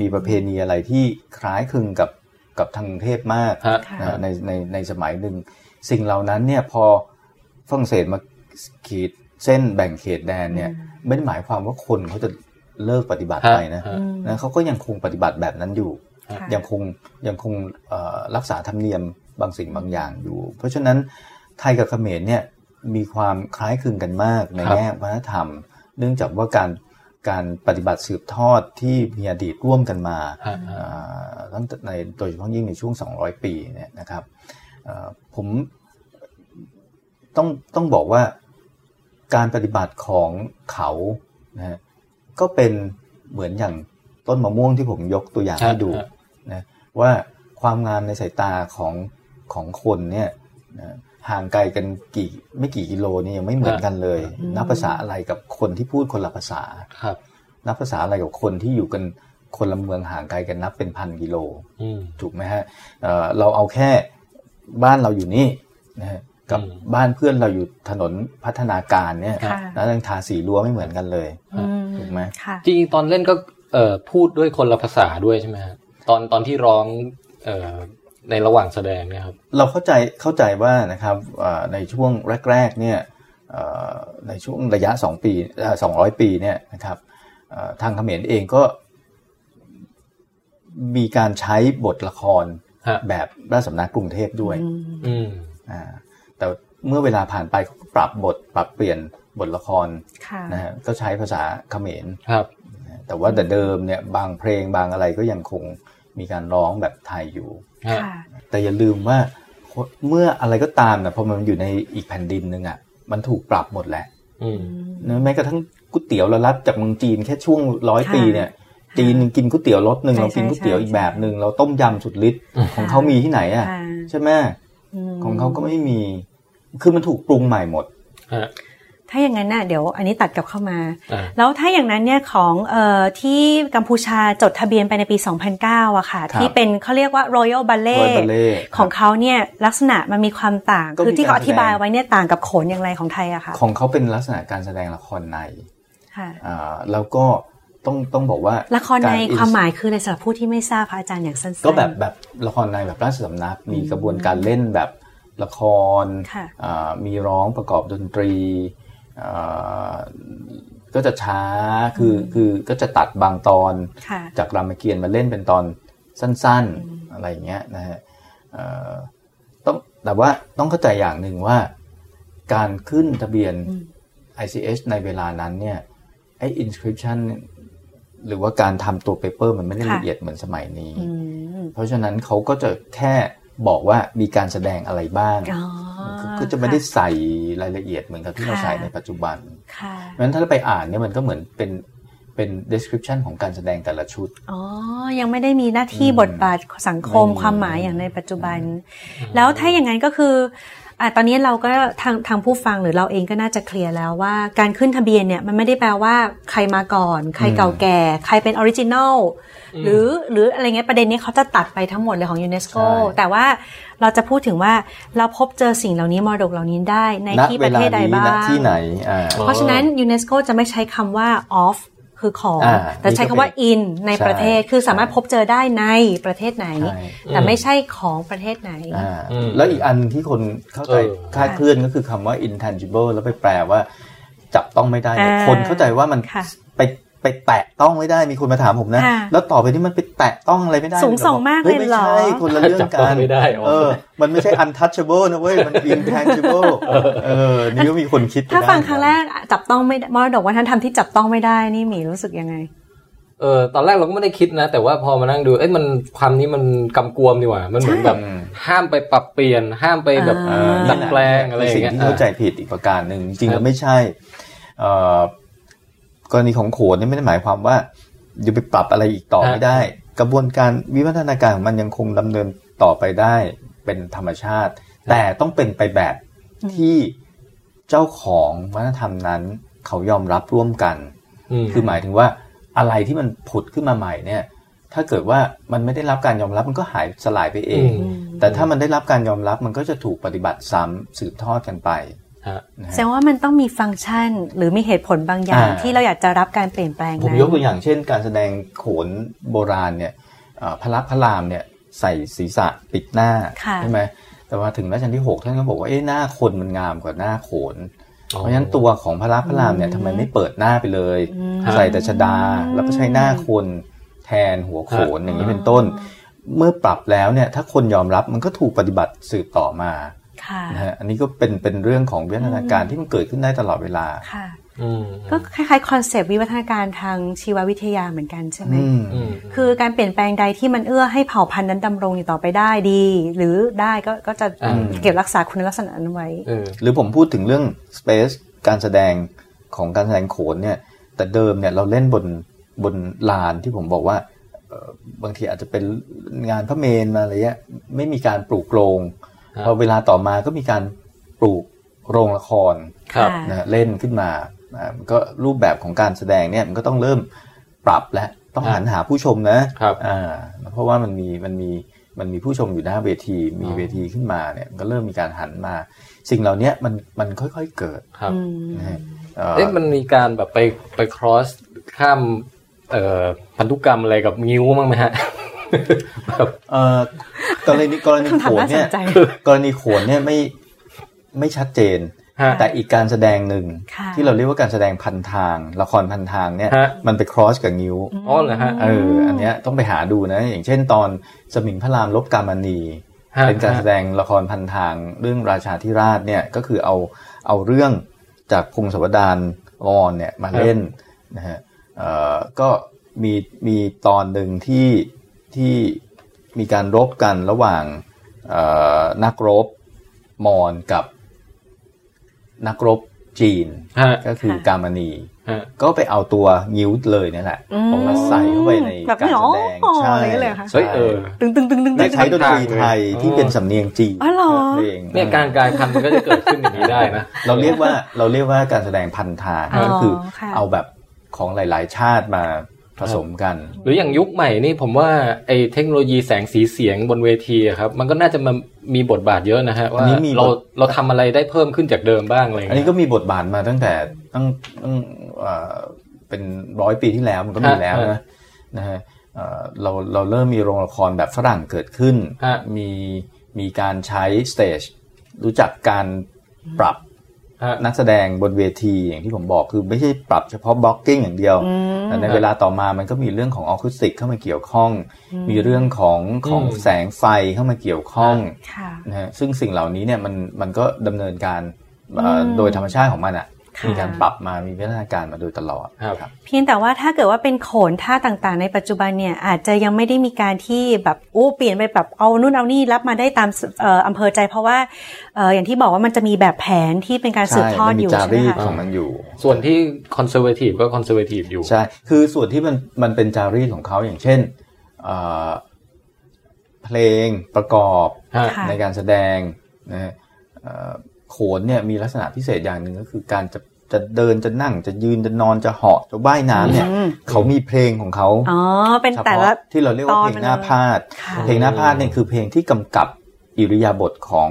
มีประเพณีอะไรที่คล้ายคลึงกับกับทางกรุงเทพมากฮะค่ะนะในในในสมัยหนึ่ง สิ่งเหล่านั้นเนี่ยพอฝรั่งเศสมาขีดเส้นแบ่งเขตแดนเนี่ยไม่ได้หมายความว่าคนเขาจะเลิกปฏิบัติฮะไปนะฮะอืมนะเขาก็ยังคงปฏิบัติแบบนั้นอยู่ค่ะยังคงยังคงเอ่อรักษาธรรมเนียมบางสิ่งบางอย่างอยู่ เพราะฉะนั้นไทยกับเขมรเนี่ย มีความคล้ายคลึงกันมากในครับแง่วัฒนธรรม เนื่องจากว่าการการปฏิบัติสืบทอดที่มีอดีตร่วมกันมาฮะเอ่อตั้งแต่ในโดยเฉพาะยิ่งในช่วง 200 ปีเนี่ยนะครับเอ่อผมต้องต้องบอกว่าการปฏิบัติของเขานะฮะก็เป็นเหมือนอย่างต้นมะม่วงที่ผมยกตัวอย่างให้ดูฮะนะว่าความงามในสายตาของของคนเนี่ยนะ ห่างไกลกันกี่ไม่กี่กิโลนี่ยังไม่เหมือนกันเลยอืมนับภาษาอะไรกับคนที่พูดคนละภาษาครับ นับภาษาอะไรกับคนที่อยู่กันคนละเมืองห่างไกลกันนับเป็นพันกิโลอืมถูกไหมฮะเอ่อเราเอาแค่บ้านเราอยู่นี่นะฮะกับอืมบ้านเพื่อนเราอยู่ถนนพัฒนาการเนี่ยค่ะแล้วยังทาสีรั้วไม่เหมือนกันเลยอืมถูกไหมค่ะจริงๆตอนเล่นก็เอ่อพูดด้วยคนละภาษาด้วยใช่ไหมฮะตอนตอนที่ร้องเอ่อ ในระหว่างแสดงเนี่ยครับ เราเข้าใจเข้าใจว่านะครับเอ่อในช่วงแรก ๆ เนี่ยเอ่อในช่วงระยะ 2 ปีสองร้อยปีเนี่ยนะครับเอ่อทางเขมรเองก็ มีการใช้บทละครฮะแบบราชสำนักกรุงเทพด้วยอืมอ่าแต่เมื่อเวลาผ่านไปเขาก็ปรับบทปรับเปลี่ยนบทละครค่ะนะฮะก็ใช้ภาษาเขมรครับนะแต่ว่าแต่เดิมเนี่ยบางเพลงบางอะไรก็ยังคงมีการร้องแบบไทยอยู่ฮะค่ะ แต่อย่าลืมว่าเมื่ออะไรก็ตามนะพอมันอยู่ในอีกแผ่นดินหนึ่งอะ มันถูกปรับหมดแหละอืมนะแม้กระทั่งก๋วยเตี๋ยวเรารับจากเมืองจีนแค่ช่วงร้อยค่ะปีเนี่ยจีนกินก๋วยเตี๋ยวรสหนึ่งใช่เรากินก๋วยเตี๋ยวใช่อีกแบบหนึ่งเราต้มยำสุดฤทธิ์อืมของเขามีที่ไหนอะค่ะใช่ไหมมของเขาก็ไม่มี คือมันถูกปรุงใหม่หมดฮะ ถ้าอย่างนั้นน่ะเดี๋ยวอันนี้ตัดกลับเข้ามาอ่าแล้วถ้าอย่างนั้นเนี่ยของเอ่อที่กัมพูชาจดทะเบียนไปในปี 2009อะค่ะครับที่เป็นเขาเรียกว่า Royal Ballet Royal Ballet ของเขาเนี่ยลักษณะมันมีความต่างก็มีคือที่เขากาอรแสดงธิบายไว้เนี่ยต่างกับโขนอย่างไรของไทยอะค่ะ ของเขาเป็นลักษณะการแสดงละครในค่ะอ่าแล้วก็ต้องต้องบอกว่าละครในกความหมายคือในสำหรับผู้ที่ไม่ทราบค่ะอาจารย์อย่างสั้นๆก็แบบแบบละครในแบบราชสำนักมีกระบวนการเล่นแบบละครค่ะอ่ามีร้องประกอบดนตรีอ่า ก็จะช้าคือคือก็จะตัดบางตอนค่ะจากรามเกียรติ์มาเล่นเป็นตอนสั้นๆอะไรอย่างเงี้ยนะฮะเอ่อต้องแต่ว่าต้องเข้าใจอย่างหนึ่งว่า การขึ้นทะเบียนอืม ICH ในเวลานั้นเนี่ยไอ้ inscription หรือว่าการทำตัวเปเปอร์มันไม่ได้ค่ะละเอียดเหมือนสมัยนี้อืมเพราะฉะนั้นเขาก็จะแค่ บอกว่ามีการแสดงอะไรบ้างอ๋อก็จะไม่ได้ใส่รายละเอียดเหมือนกับที่เราค่ะใส่ในปัจจุบันค่ะเพราะฉะนั้นถ้าเราไปอ่านเนี่ยมันก็เหมือนเป็นเป็น description ของการแสดงแต่ละชุด อ๋อ ยังไม่ได้มีหน้าที่อืมบทบาทสังคมไม่มีความหมายอย่างในปัจจุบัน แล้วถ้าอย่างนั้นก็คือ ออะตอนนี้เราก็ทางทางผู้ฟังหรือเราเองก็น่าจะเคลียร์แล้วว่าการขึ้นทะเบียนเนี่ยมันไม่ได้แปลว่าใครมาก่อน ใครเก่าแก่ ใครเป็น original หรือหรืออะไรเงี้ยประเด็นนี้เขาจะตัดไปทั้งหมดเลยของยูเนสโกใช่แต่ว่าเราจะพูดถึงว่าเราพบเจอสิ่งเหล่านี้มรดกเหล่านี้ได้ในณที่เวประลาเทศใดนี้บ้าณงที่ไหนอ่าเพราะฉะนั้นยูเนสโกจะไม่ใช้คำว่า of คือของอ่าแต่ใช้คำว่านี่ก็เป็น in ในประเทศใช่คือสามารถพบเจอได้ในประเทศไหนใช่แต่ไม่ใช่ของประเทศไหนอ่าอืมแล้วอีกอันที่คนเข้าใจเออคลาดเคลื่อนก็คือคำว่า intangible แล้วไปแปลว่า จับต้องไม่ได้เนี่ยอ่าคนเข้าใจว่ามันค่ะไป ไปแตะต้องไม่ได้มีคนมาถามผมนะค่ะแล้วต่อไปนี้มันไปแตะต้องอะไรไม่ได้สูงส่งมากเลยฮ้ไม่เหรอใช่คนละเรื่องจับต้กัองนไม่ได้อ๋อเออ มันไม่ใช่ untouchable นะเว้ย มัน intangible เออนี่ก็มีคนคิดไปถ้าได้ฟังครั้งแรกจับต้องไม่ได้มรดกวัฒนธรรมที่จับต้องไม่ได้นี่หมีรู้สึกยังไงเออตอนแรกเราก็ไม่ได้คิดนะ แต่ว่าพอมานั่งดูเอ้ยมันความนี้มันกำกวมดีกว่ามันเหมือนแบบอืมห้ามไปปรับเปลี่ยน ห้ามไปแบบอ่าเออดัดแปลงอะไรอย่างสิ่งเงี้ยที่เข้าใจผิดอีกประการหนึ่งจริงๆครัแล้บวไม่ใช่เอ่อ กรณีของโขนนี่ไม่ได้หมายความว่าจะไปปรับอะไรอีกต่อไม่ได้ กระบวนการวิวัฒนาการของมันยังคงดำเนินต่อไปได้เป็นธรรมชาติ แต่ต้องเป็นไปแบบที่เจ้าของวัฒนธรรมนั้น เขายอมรับร่วมกันอืมคือหมายถึงว่าอะไรที่มันผุดขึ้นมาใหม่เนี่ย ถ้าเกิดว่ามันไม่ได้รับการยอมรับมันก็หายสลายไปเองอืมแต่ถ้ามันได้รับการยอมรับมันก็จะถูกปฏิบัติซ้ำสืบทอดกันไปฮะนะ แสดฮะงว่ามันต้องมีฟังก์ชันหรือมีเหตุผลบางอย่างอ่าที่เราอยากจะรับการเปลี่ยนแปลงผมนั้นยกตัวอย่างเช่น การแสดงโขนโบราณเนี่ยเอ่อพระลักษมณ์พระรามเนี่ยใส่ศีรษะปิดหน้าค่ะใช่ไหมแต่ว่าถึงรัชกาลที่หกท่านก็บอกว่าเอ๊ะหน้าคนมันงามกว่าหน้าโขนอ๋อเพราะฉะนั้นตัวของพระลักษมณ์พระรามเนี่ยทำไมไม่เปิดหน้าไปเลยอืมใส่แต่ชดาแล้วก็ใช้หน้าคนแทนหัวโขนอย่างนี้เป็นต้น เมื่อปรับแล้วเนี่ยถ้าคนยอมรับมันก็ถูกปฏิบัติสืบต่อมาค่ะ นะฮะอันนี้ก็เป็นเป็นเรื่องของวิวัฒนาการที่มันเกิดขึ้นได้ตลอดเวลาค่ะอืมก็คล้ายๆคอนเซปต์วิวัฒนาการทางชีววิทยาเหมือนกันใช่ไหมอืมอืมคือการเปลี่ยนแปลงใดที่มันเอื้อให้เผ่าพันธุ์นั้นดำรงอยู่ต่อไปได้ดี หรือได้ก็ก็จะอืมเก็บรักษาคุณลักษณะนั้นไว้เออหรือผมพูดถึงเรื่อง Space การแสดงของการแสดงโขนเนี่ยแต่เดิมเนี่ยเราเล่นบนบนลานที่ผมบอกว่าเอ่อบางทีอาจจะเป็นงานพระเมนมาอะไรเงี้ยไม่มีการปลูกโรงครับ พอเวลาต่อมาก็มีการปลูกโรงละครครับค่ะนะฮะเล่นขึ้นมาอ่ามันก็รูปแบบของการแสดงเนี่ยมันก็ต้องเริ่มปรับและต้องหันหาผู้ชมนะครับอ่าเพราะว่ามันมีมันมีมันมีผู้ชมอยู่หน้าเวทีมีอ๋อเวทีขึ้นมาเนี่ยมันก็เริ่มมีการหันมา สิ่งเหล่านี้มันมันค่อยๆเกิดครับอืมนะฮะเอ่อเอ๊ะมันมีการแบบไปไป cross ข้ามเอ่อพันธุกรรมอะไรกับงิ้วบ้างไหมฮะแบบ เอ่อกรณีกรณีคำถามโขนน่าสเนี่นยใจกรณีโขนเนี่ยไม่ไม่ชัดเจนฮะแต่อีกการแสดงหนึ่งค่ะที่เราเรียกว่าการแสดงพันทาง ละครพันทางเนี่ยฮะมันไป cross กับงิ้วอ๋อเหรอฮะเอออันเนี้ยต้องไปหาดูนะ อย่างเช่นตอนสมิงพระรามลบกามณีฮะเป็นการแสดงละครพันทางเรื่องราชาธิราชเนี่ยก็คือเอาเอาเรื่องจากพงศาวดารวอนเนี่ยมาเล่นนะฮะเอ่อก็มีมีตอนหนึ่งที่ ที่มีการรบกันระหว่างเอ่อนักรบมอญกับนักรบจีนฮะก็คือค่ะกามณีฮะก็ไปเอาตัวงิ้วเลยนี่แหละอืมเอามาใส่เข้าไปในแบบการนี้แสดงอ๋อใช่อะไรอย่างเงี้ยเลยเหรอคะเฮ้ยเออตึงตึงตึงตึงได้ใช้ดนตรีไทยอ๋อที่เป็นสำเนียงจีนอ๋อเหรอเพลงเนี่ยการกลายพันธุ์มันก็จะเกิดขึ้นอย่างนี้ได้นะเราเรียกว่าเราเรียกว่าการแสดงพันธางอ๋อก็คือค่ะเอาแบบของหลาย ๆ ชาติมา ผสมกัน หรืออย่างยุคใหม่นี่ผมว่าไอ้เทคโนโลยีแสงสีเสียงบนเวทีอะครับ มันก็น่าจะมามีบทบาทเยอะนะฮะว่าอันนี้มีบทเราเราทำอะไรได้เพิ่มขึ้นจากเดิมบ้างอะไรอย่างอันเงี้นี้ยก็มีบทบาทมาตั้งแต่ตั้งตั้งเอ่อเป็นร้อยปีที่แล้วมันก็มีฮะแล้วฮะนะนะฮะเอ่อเราเราเริ่มมีโรงละครแบบฝรั่งเกิดขึ้นฮะมีมีการใช้ stage รู้จักการปรับฮะ นักแสดงบนเวทีอย่างที่ผมบอกคือไม่ใช่ปรับเฉพาะ blocking อย่างเดียวอืมแต่ในเวลาต่อมามันก็มีเรื่องของออคูสติกเข้ามาเกี่ยวข้อง มีเรื่องของของอืมแสงไฟเข้ามาเกี่ยวข้องค่ะนะฮะซึ่งสิ่งเหล่านี้เนี่ยมันมันก็ดำเนินการเอ่ออมโดยธรรมชาติของมันอะค่ะ มีการปรับมามีพัฒนาการมาโดยตลอดครับเพียงแต่ว่าถ้าเกิดว่าเป็นโขนท่าต่างๆ ในปัจจุบันเนี่ยอาจจะยังไม่ได้มีการที่แบบโอ้เปลี่ยนไปแบบเอานู่นเอานี่รับมาได้ตามเอ่ออำเภอใจ เพราะว่าเอ่ออย่างที่บอกว่ามันจะมีแบบแผนที่เป็นการสืบใช่ทอดมันอมียู่จาใช่ไหมรีตคะของมันอยู่ ส่วนที่ conservative ก็ conservative อยู่ใช่คือส่วนที่มันมันเป็นจารีตของเขาอย่างเช่นเอ่อเพลงประกอบฮะค่ะในการแสดงนะฮะเอ่อ โขนเนี่ยมีลักษณะพิเศษอย่างหนึ่งก็คือการจะจะเดินจะนั่งจะยืนจะนอนจะเหาะจะว่ายน้ำเนี่ยอืมเขามีเพลงของเขาอ๋อเป็นแต่ละพาะที่เราเรียกว่าเพลงหน้าพาทย์ค่ะเพลงหน้าพาทย์เนี่ยคือเพลงที่กำกับอิริยาบถของ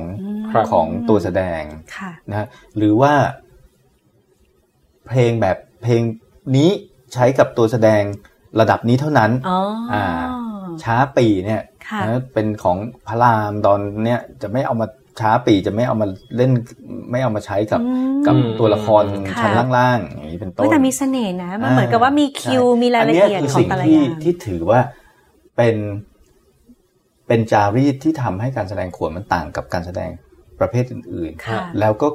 ครับของตัวแสดงค่ะนะฮะหรือว่า เพลงแบบเพลงนี้ใช้กับตัวแสดงระดับนี้เท่านั้นอ๋ออ่าช้าปีเนี่ยค่ะนะเป็นของพระรามตอนเนี้ยจะไม่เอามา ช้าปีจะไม่เอามาเล่นไม่เอามาใช้กับอืมกับตัวละครค่ะชั้นล่างๆอย่างนี้เป็นต้เฮ้ยนแต่มีเสน่ห์นะมันเหมือนกับว่ามีคิวใช่มีรายละเอียดนนี้ของสิ่งแต่ละอที่ย่างที่ถือว่าเป็นเป็นจารีตที่ทำให้การแสดงโขนมันต่างกับการแสดงประเภทอื่นค่ะๆแล้วก็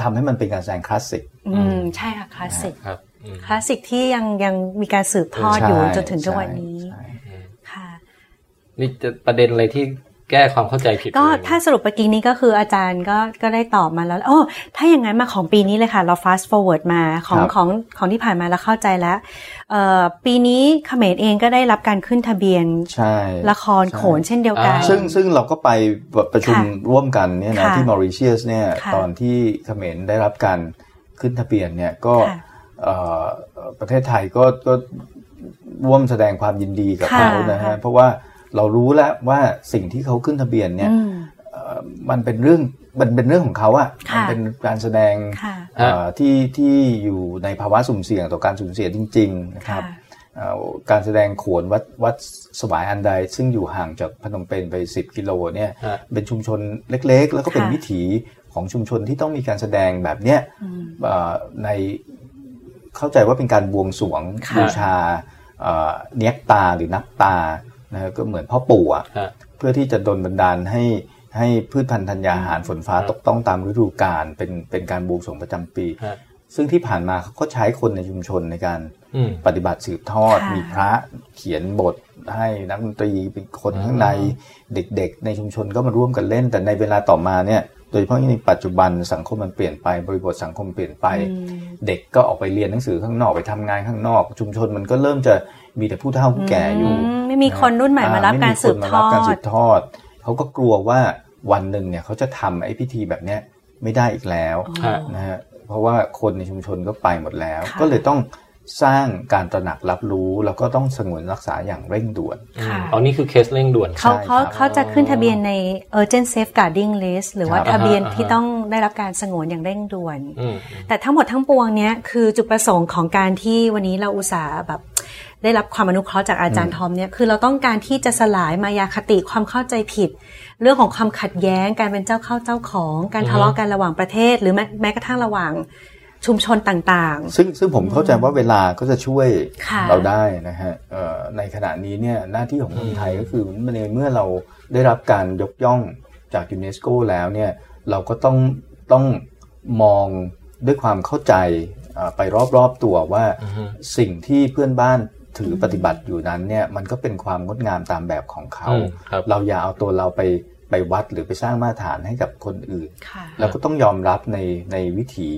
ทำให้มันเป็นการแสดงคลาสสิก อืมใช่ค่ะคลาสสิกครับอืมคลาสสิกที่ยังยังมีการสืบทอดอยู่จนถึงทุกวันนี้ใช่ค่ะนี่จะประเด็นอะไรที่ แก้ความเข้าใจผิดก็เลยถ้าสรุปเมื่อกี้นี้ก็คืออาจารย์ก็ก็ได้ตอบมาแล้ว โอ้ถ้าอย่างนั้นมาของปีนี้เลยค่ะ เรา fast forward มาของครับของของที่ผ่านมาเราเข้าใจแล้วเอ่อปีนี้เขมรเองก็ได้รับการขึ้นทะเบียนใช่ละครโขนเช่นเดียวกัน ซึ่งซึ่งเราก็ไปประชุมค่ะร่วมกันเนี่ยนะค่ะที่มอริเชียสเนี่ยค่ะตอนที่เขมรได้รับการขึ้นทะเบียนเนี่ยก็ค่ะเอ่อประเทศไทยก็ก็ร่วมแสดงความยินดีกับค่ะเขานะฮะเพราะว่า เรารู้แล้วว่าสิ่งที่เขาขึ้นทะเบียนเนี่ยอืมเอ่อมันเป็นเรื่องมันเป็นเรื่องของเขาอะค่ะมัเป็นการแสดงค่ะเอ่อที่ที่อยู่ในภาวะสุ่มเสี่ยงต่อการสูญเสียจริง ๆ นะครับค่ะเอ่อการแสดงโขนวัดวัดสวายอันใด ซึ่งอยู่ห่างจากพนมเปญไป 10 กิโลเนี่ยฮะเป็นชุมชนเล็กๆ แล้วก็เป็นค่ะวิถีของชุมชนที่ต้องมีการแสดงแบบเนี้ยอืมเอ่อในเข้าใจว่าเป็นการบวงสรวงค่ะบูชาเอ่อเนียกตาหรือนับตา นะฮะก็เหมือนพ่อปู่อะฮะเพื่อที่จะดลบันดาลให้ให้พืชพันธุ์ธัญญาหารฝนฟ้าครับตกต้องตามฤดูกาลเป็นเป็นการบวงสรวงประจำปีฮะซึ่งที่ผ่านมาเขาก็ใช้คนในชุมชนในการอืมปฏิบัติสืบทอดค่ะมีพระเขียนบทให้นักดนตรีเป็นคนอ่าข้างในเด็กๆ ในชุมชนก็มาร่วมกันเล่น แต่ในเวลาต่อมาเนี่ยโดยเฉพาะในปัจจุบันสังคมมันเปลี่ยนไปบริบทสังคมเปลี่ยนไปอืมเด็กก็ออกไปเรียนหนังสือข้างนอกไปทำงานข้างนอก ชุมชนมันก็เริ่มจะ มีแต่ผู้เฒ่าผู้แก่อยู่อืมไม่มีคนรุ่นใหม่มารับการสืบทอไม่มีคนมารับการสืดบทอดเขาก็กลัวว่าวันหนึ่งเนี่ยเขาจะทำไอ้พิธีแบบเนี้ยไม่ได้อีกแล้วฮะนะฮะเพราะว่าคนในชุมชนก็ไปหมดแล้วค่ะก็เลยต้องสร้างการตระหนักรับรู้แล้วก็ต้องสงวนรักษาอย่างเร่งด่วนค่ะอ๋อนี่คือเคสเร่งด่วนเขาใช่เขาครับเขาจะขึ้นทะเบียนใน urgent safeguarding list หรือว่าครับทะเบียนอ่าฮะที่ต้องได้รับการสงวนอย่างเร่งด่วนอืมแต่ทั้งหมดทั้งปวงเนี้ยคือจุดประสงค์ของการที่วันนี้เราอุตส่าห์แบบ ได้รับความอนุเคราะห์จากอาจารย์ทอมเนี่ยคือเราต้องการที่จะสลายมายาคติความเข้าใจผิด เรื่องของความขัดแย้ง การเป็นเจ้าเข้าเจ้าของ การทะเลาะกันระหว่างประเทศ หรือแม้แม้กระทั่งระหว่างชุมชนต่างซึ่งซึ่งผมเข้าใจว่าเวลาก็จะช่วยค่ะเราได้นะฮะเอ่อในขณะนี้เนี่ยหน้าที่ของคนไทยก็คือในเมื่อเราได้รับการยกย่องจากยูเนสโกแล้วเนี่ยเราก็ต้องต้องมองด้วยความเข้าใจเอ่อไปรอบๆตัวว่าอือฮึสิ่งที่เพื่อนบ้าน ถือปฏิบัติอยู่นั้นเนี่ยมันก็เป็นความงดงามตามแบบของเขาอืมครับเราอย่าเอาตัวเราไปไปวัดหรือไปสร้างมาตรฐานให้กับคนอื่นๆค่ะเราก็ต้องยอมรับในในวิถี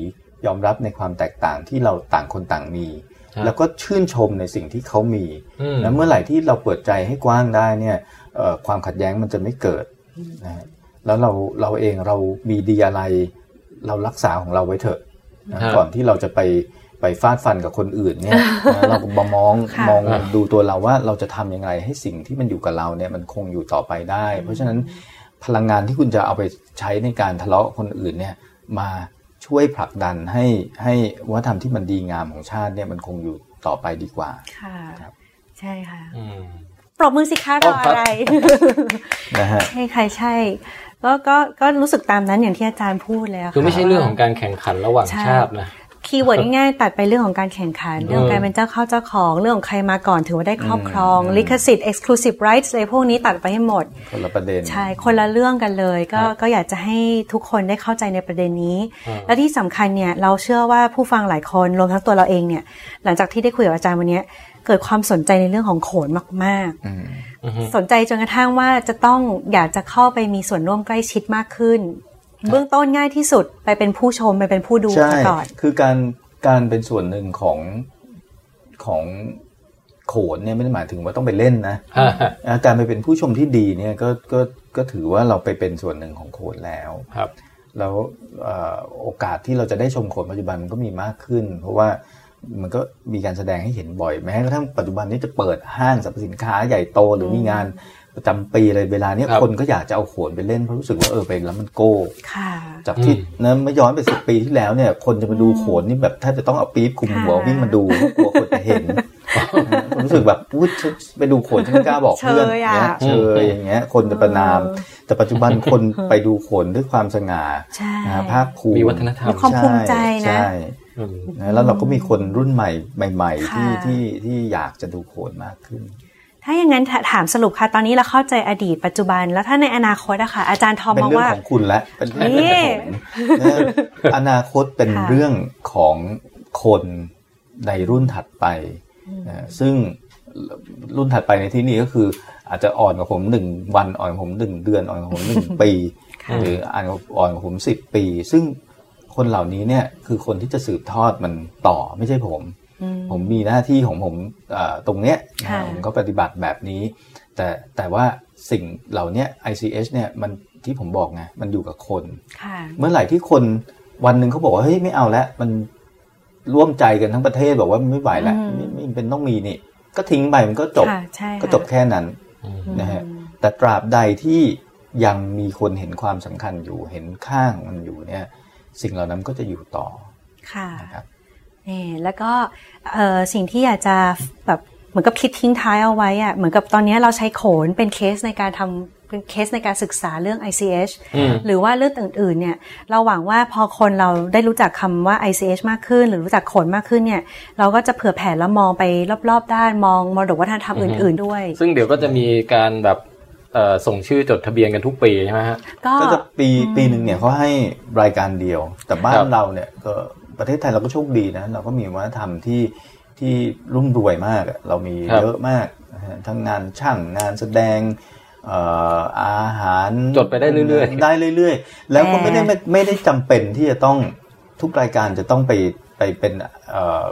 ยอมรับในความแตกต่างที่เราต่างคนต่างมีครับแล้วก็ชื่นชมในสิ่งที่เขามีอืมแล้วเมื่อไหร่ที่เราเปิดใจให้กว้างได้เนี่ยเอ่อความขัดแย้งมันจะไม่เกิดนะฮะแล้วเราเราเองเรามีดีอะไร เรารักษาของเราไว้เถอะนะครับก่อนที่เราจะไป ไปฟาดฟันกับคนอื่นเนี่ยนะเราก็มามองค่ะมองดูตัวเราว่าเราจะทำยังไงให้สิ่งที่มันอยู่กับเราเนี่ยมันคงอยู่ต่อไปได้ เพราะฉะนั้นพลังงานที่คุณจะเอาไปใช้ในการทะเลาะกับคนอื่นเนี่ยมาช่วยผลักดันให้ให้วัฒนธรรมที่มันดีงามของชาติเนี่ยมันคงอยู่ต่อไปดีกว่าค่ะครับใช่ค่ะอืมปรบมือสิคะรออะไรนะฮะใช่ค่ะใช่ก็ก็ก็รู้สึกตามนั้นอย่างที่อาจารย์พูดเลยะคือไม่ใช่เรื่องของการแข่งขันระหว่างใช่ชาตินะ คีย์เวิร์ดง่ายๆตัดไปเรื่องของการแข่งขัน เรื่องของการเป็นเจ้าเข้าเจ้าของเรื่องของใครมาก่อนถือว่าได้ครอบครองอืมลิขสิทธิ์ exclusive rights อะไรพวกนี้ตัดไปให้หมด คนละประเด็น ใช่ คนละเรื่องกันเลยก็ครับก็อยากจะให้ทุกคนได้เข้าใจในประเด็นนี้อ่าและที่สำคัญเนี่ยเราเชื่อว่าผู้ฟังหลายคนรวมทั้งตัวเราเองเนี่ยหลังจากที่ได้คุยกับอาจารย์วันเนี้ยเกิดความสนใจในเรื่องของโขนมากอืมอือฮึๆสนใจจนกระทั่งว่าจะต้องอยากจะเข้าไปมีส่วนร่วมใกล้ชิดมากขึ้น เบื้องต้นง่ายที่สุดไปเป็นผู้ชมไปเป็นผู้ดูใช่ซะก่อนคือการการเป็นส่วนหนึ่งของของโขนเนี่ยไม่ได้หมายถึงว่าต้องไปเล่นนะฮะฮะอ่าการไปเป็นผู้ชมที่ดีเนี่ยก็ก็ก็ถือว่าเราไปเป็นส่วนหนึ่งของโขนแล้วครับ แล้วเอ่อโอกาสที่เราจะได้ชมโขนปัจจุบันมันก็มีมากขึ้น เพราะว่ามันก็มีการแสดงให้เห็นบ่อยแม้กระทั่งปัจจุบันนี้จะเปิดห้างสรรพสินค้าใหญ่โตหรือมีงาน ประจำปีอะไรเวลาเนี้ยครับคนก็อยากจะเอาโขนไปเล่นเพราะรู้สึกว่าเออไปแล้วมันโก้ค่ะจากที่อืมเนะไม่ย้อนไปสิบปีที่แล้วเนี่ย คนจะมาดูโขนนี่แบบแทบจะต้องเอาปี๊บคลุมหัวค่ะวิ่งมาดูกลัวคนจะเห็นผมรู้สึกแบบอุ๊ยฉันไปดูโขนฉันไม่กล้าบอกเพื่อนเชยอย่างอะเงี้ยเชยอย่างเงี้ย คนจะประนาม แต่ปัจจุบันคนไปดูโขนด้วยความสง่าใช่นะภาคภูมิมีวัฒนธรรมมีความภูมิใจนะช่อืมนะแล้วเราก็มีคนรุ่นใหม่ใหม่ ๆ ที่ค่ะที่ที่อยากจะดูโขนมากขึ้น ถ้าอย่างนั้นถถามสรุปค่ะ ตอนนี้เราเข้าใจอดีตปัจจุบัน แล้วถ้าในอนาคตอะค่ะ อาจารย์ทอมเป็นมองเรื่องว่าของคุณและเป็นนี่เรื่องของผมนะอนาคตเป็นค่ะเรื่องของคนในรุ่นถัดไปนะซึ่งรุ่นถัดไปในที่นี้ก็คือ อาจจะอ่อนกว่าผมหนึ่งวันอ่อนกว่าผมหนึ่งเดือนอ่อนกว่าผมหนึ่งปีค่ะหรืออ่อนกว่าอ่อนกว่าผมสิบปี ซึ่งคนเหล่านี้เนี่ยคือคนที่จะสืบทอดมันต่อไม่ใช่ผมอืม ผมมีหน้าที่ของผมเอ่อตรงเนี้ยนะค่ะผมก็ปฏิบัติแบบนี้ แต่แต่ว่าสิ่งเหล่าเนี้ย ICH เนี่ยมันที่ผมบอกไงมันอยู่กับคนค่ะเมื่อไหร่ที่คนวันหนึ่งเขาบอกว่าเฮ้ยไม่เอาแล้วมันร่วมใจกันทั้งประเทศบอกว่าไม่ไหวแล้วอืมไม่ไม่เป็นต้องมีนี่ ก็ทิ้งไปมันก็จบค่ะใช่ค่ะก็จบแค่นั้นนะฮะแต่ตราบใดที่ยังมีคนเห็นความสำคัญอยู่เห็นค่าของมันอยู่เนี่ย สิ่งเหล่านั้นก็จะอยู่ต่อค่ะนะครับ นี่แล้วก็เอ่อสิ่งที่อยากจะแบบเหมือนกับคิดทิ้งท้ายเอาไว้อะเหมือนกับตอนนี้เราใช้โขนเป็นเคสในการทำเป็นเคสในการศึกษาเรื่อง ICH อืมหรือว่าเรื่องอื่นๆเนี่ยเราหวังว่าพอคนเราได้รู้จักคำว่า ICH มากขึ้น หรือรู้จักโขนมากขึ้นเนี่ยเราก็จะเผื่อแผ่แล้วมองไปรอบๆ ด้านมองมรดกวัฒนธรรมอื่น ๆด้วย ซึ่งเดี๋ยวก็จะมีการแบบเอ่อส่งชื่อจดทะเบียนกันทุกปีใช่ไหมฮะก็ก็จะปีปีหนึ่งเนี่ยเขาให้รายการเดียว แต่บ้าครันบเราเนี่ยก็ ประเทศไทยเราก็โชคดีนะ เราก็มีวัฒนธรรมที่ที่รุ่มรวยมากอะเรามีเยอะมากนะฮะทั้งงานช่างงานแสดงเอ่ออาหารจดไปได้เรื่อยๆ ได้เรื่อยๆ แล้วก็ไม่ได้แต่ไม่ไม่ได้จำเป็นที่จะต้องทุกรายการจะต้องไปไปเป็นเอ่อ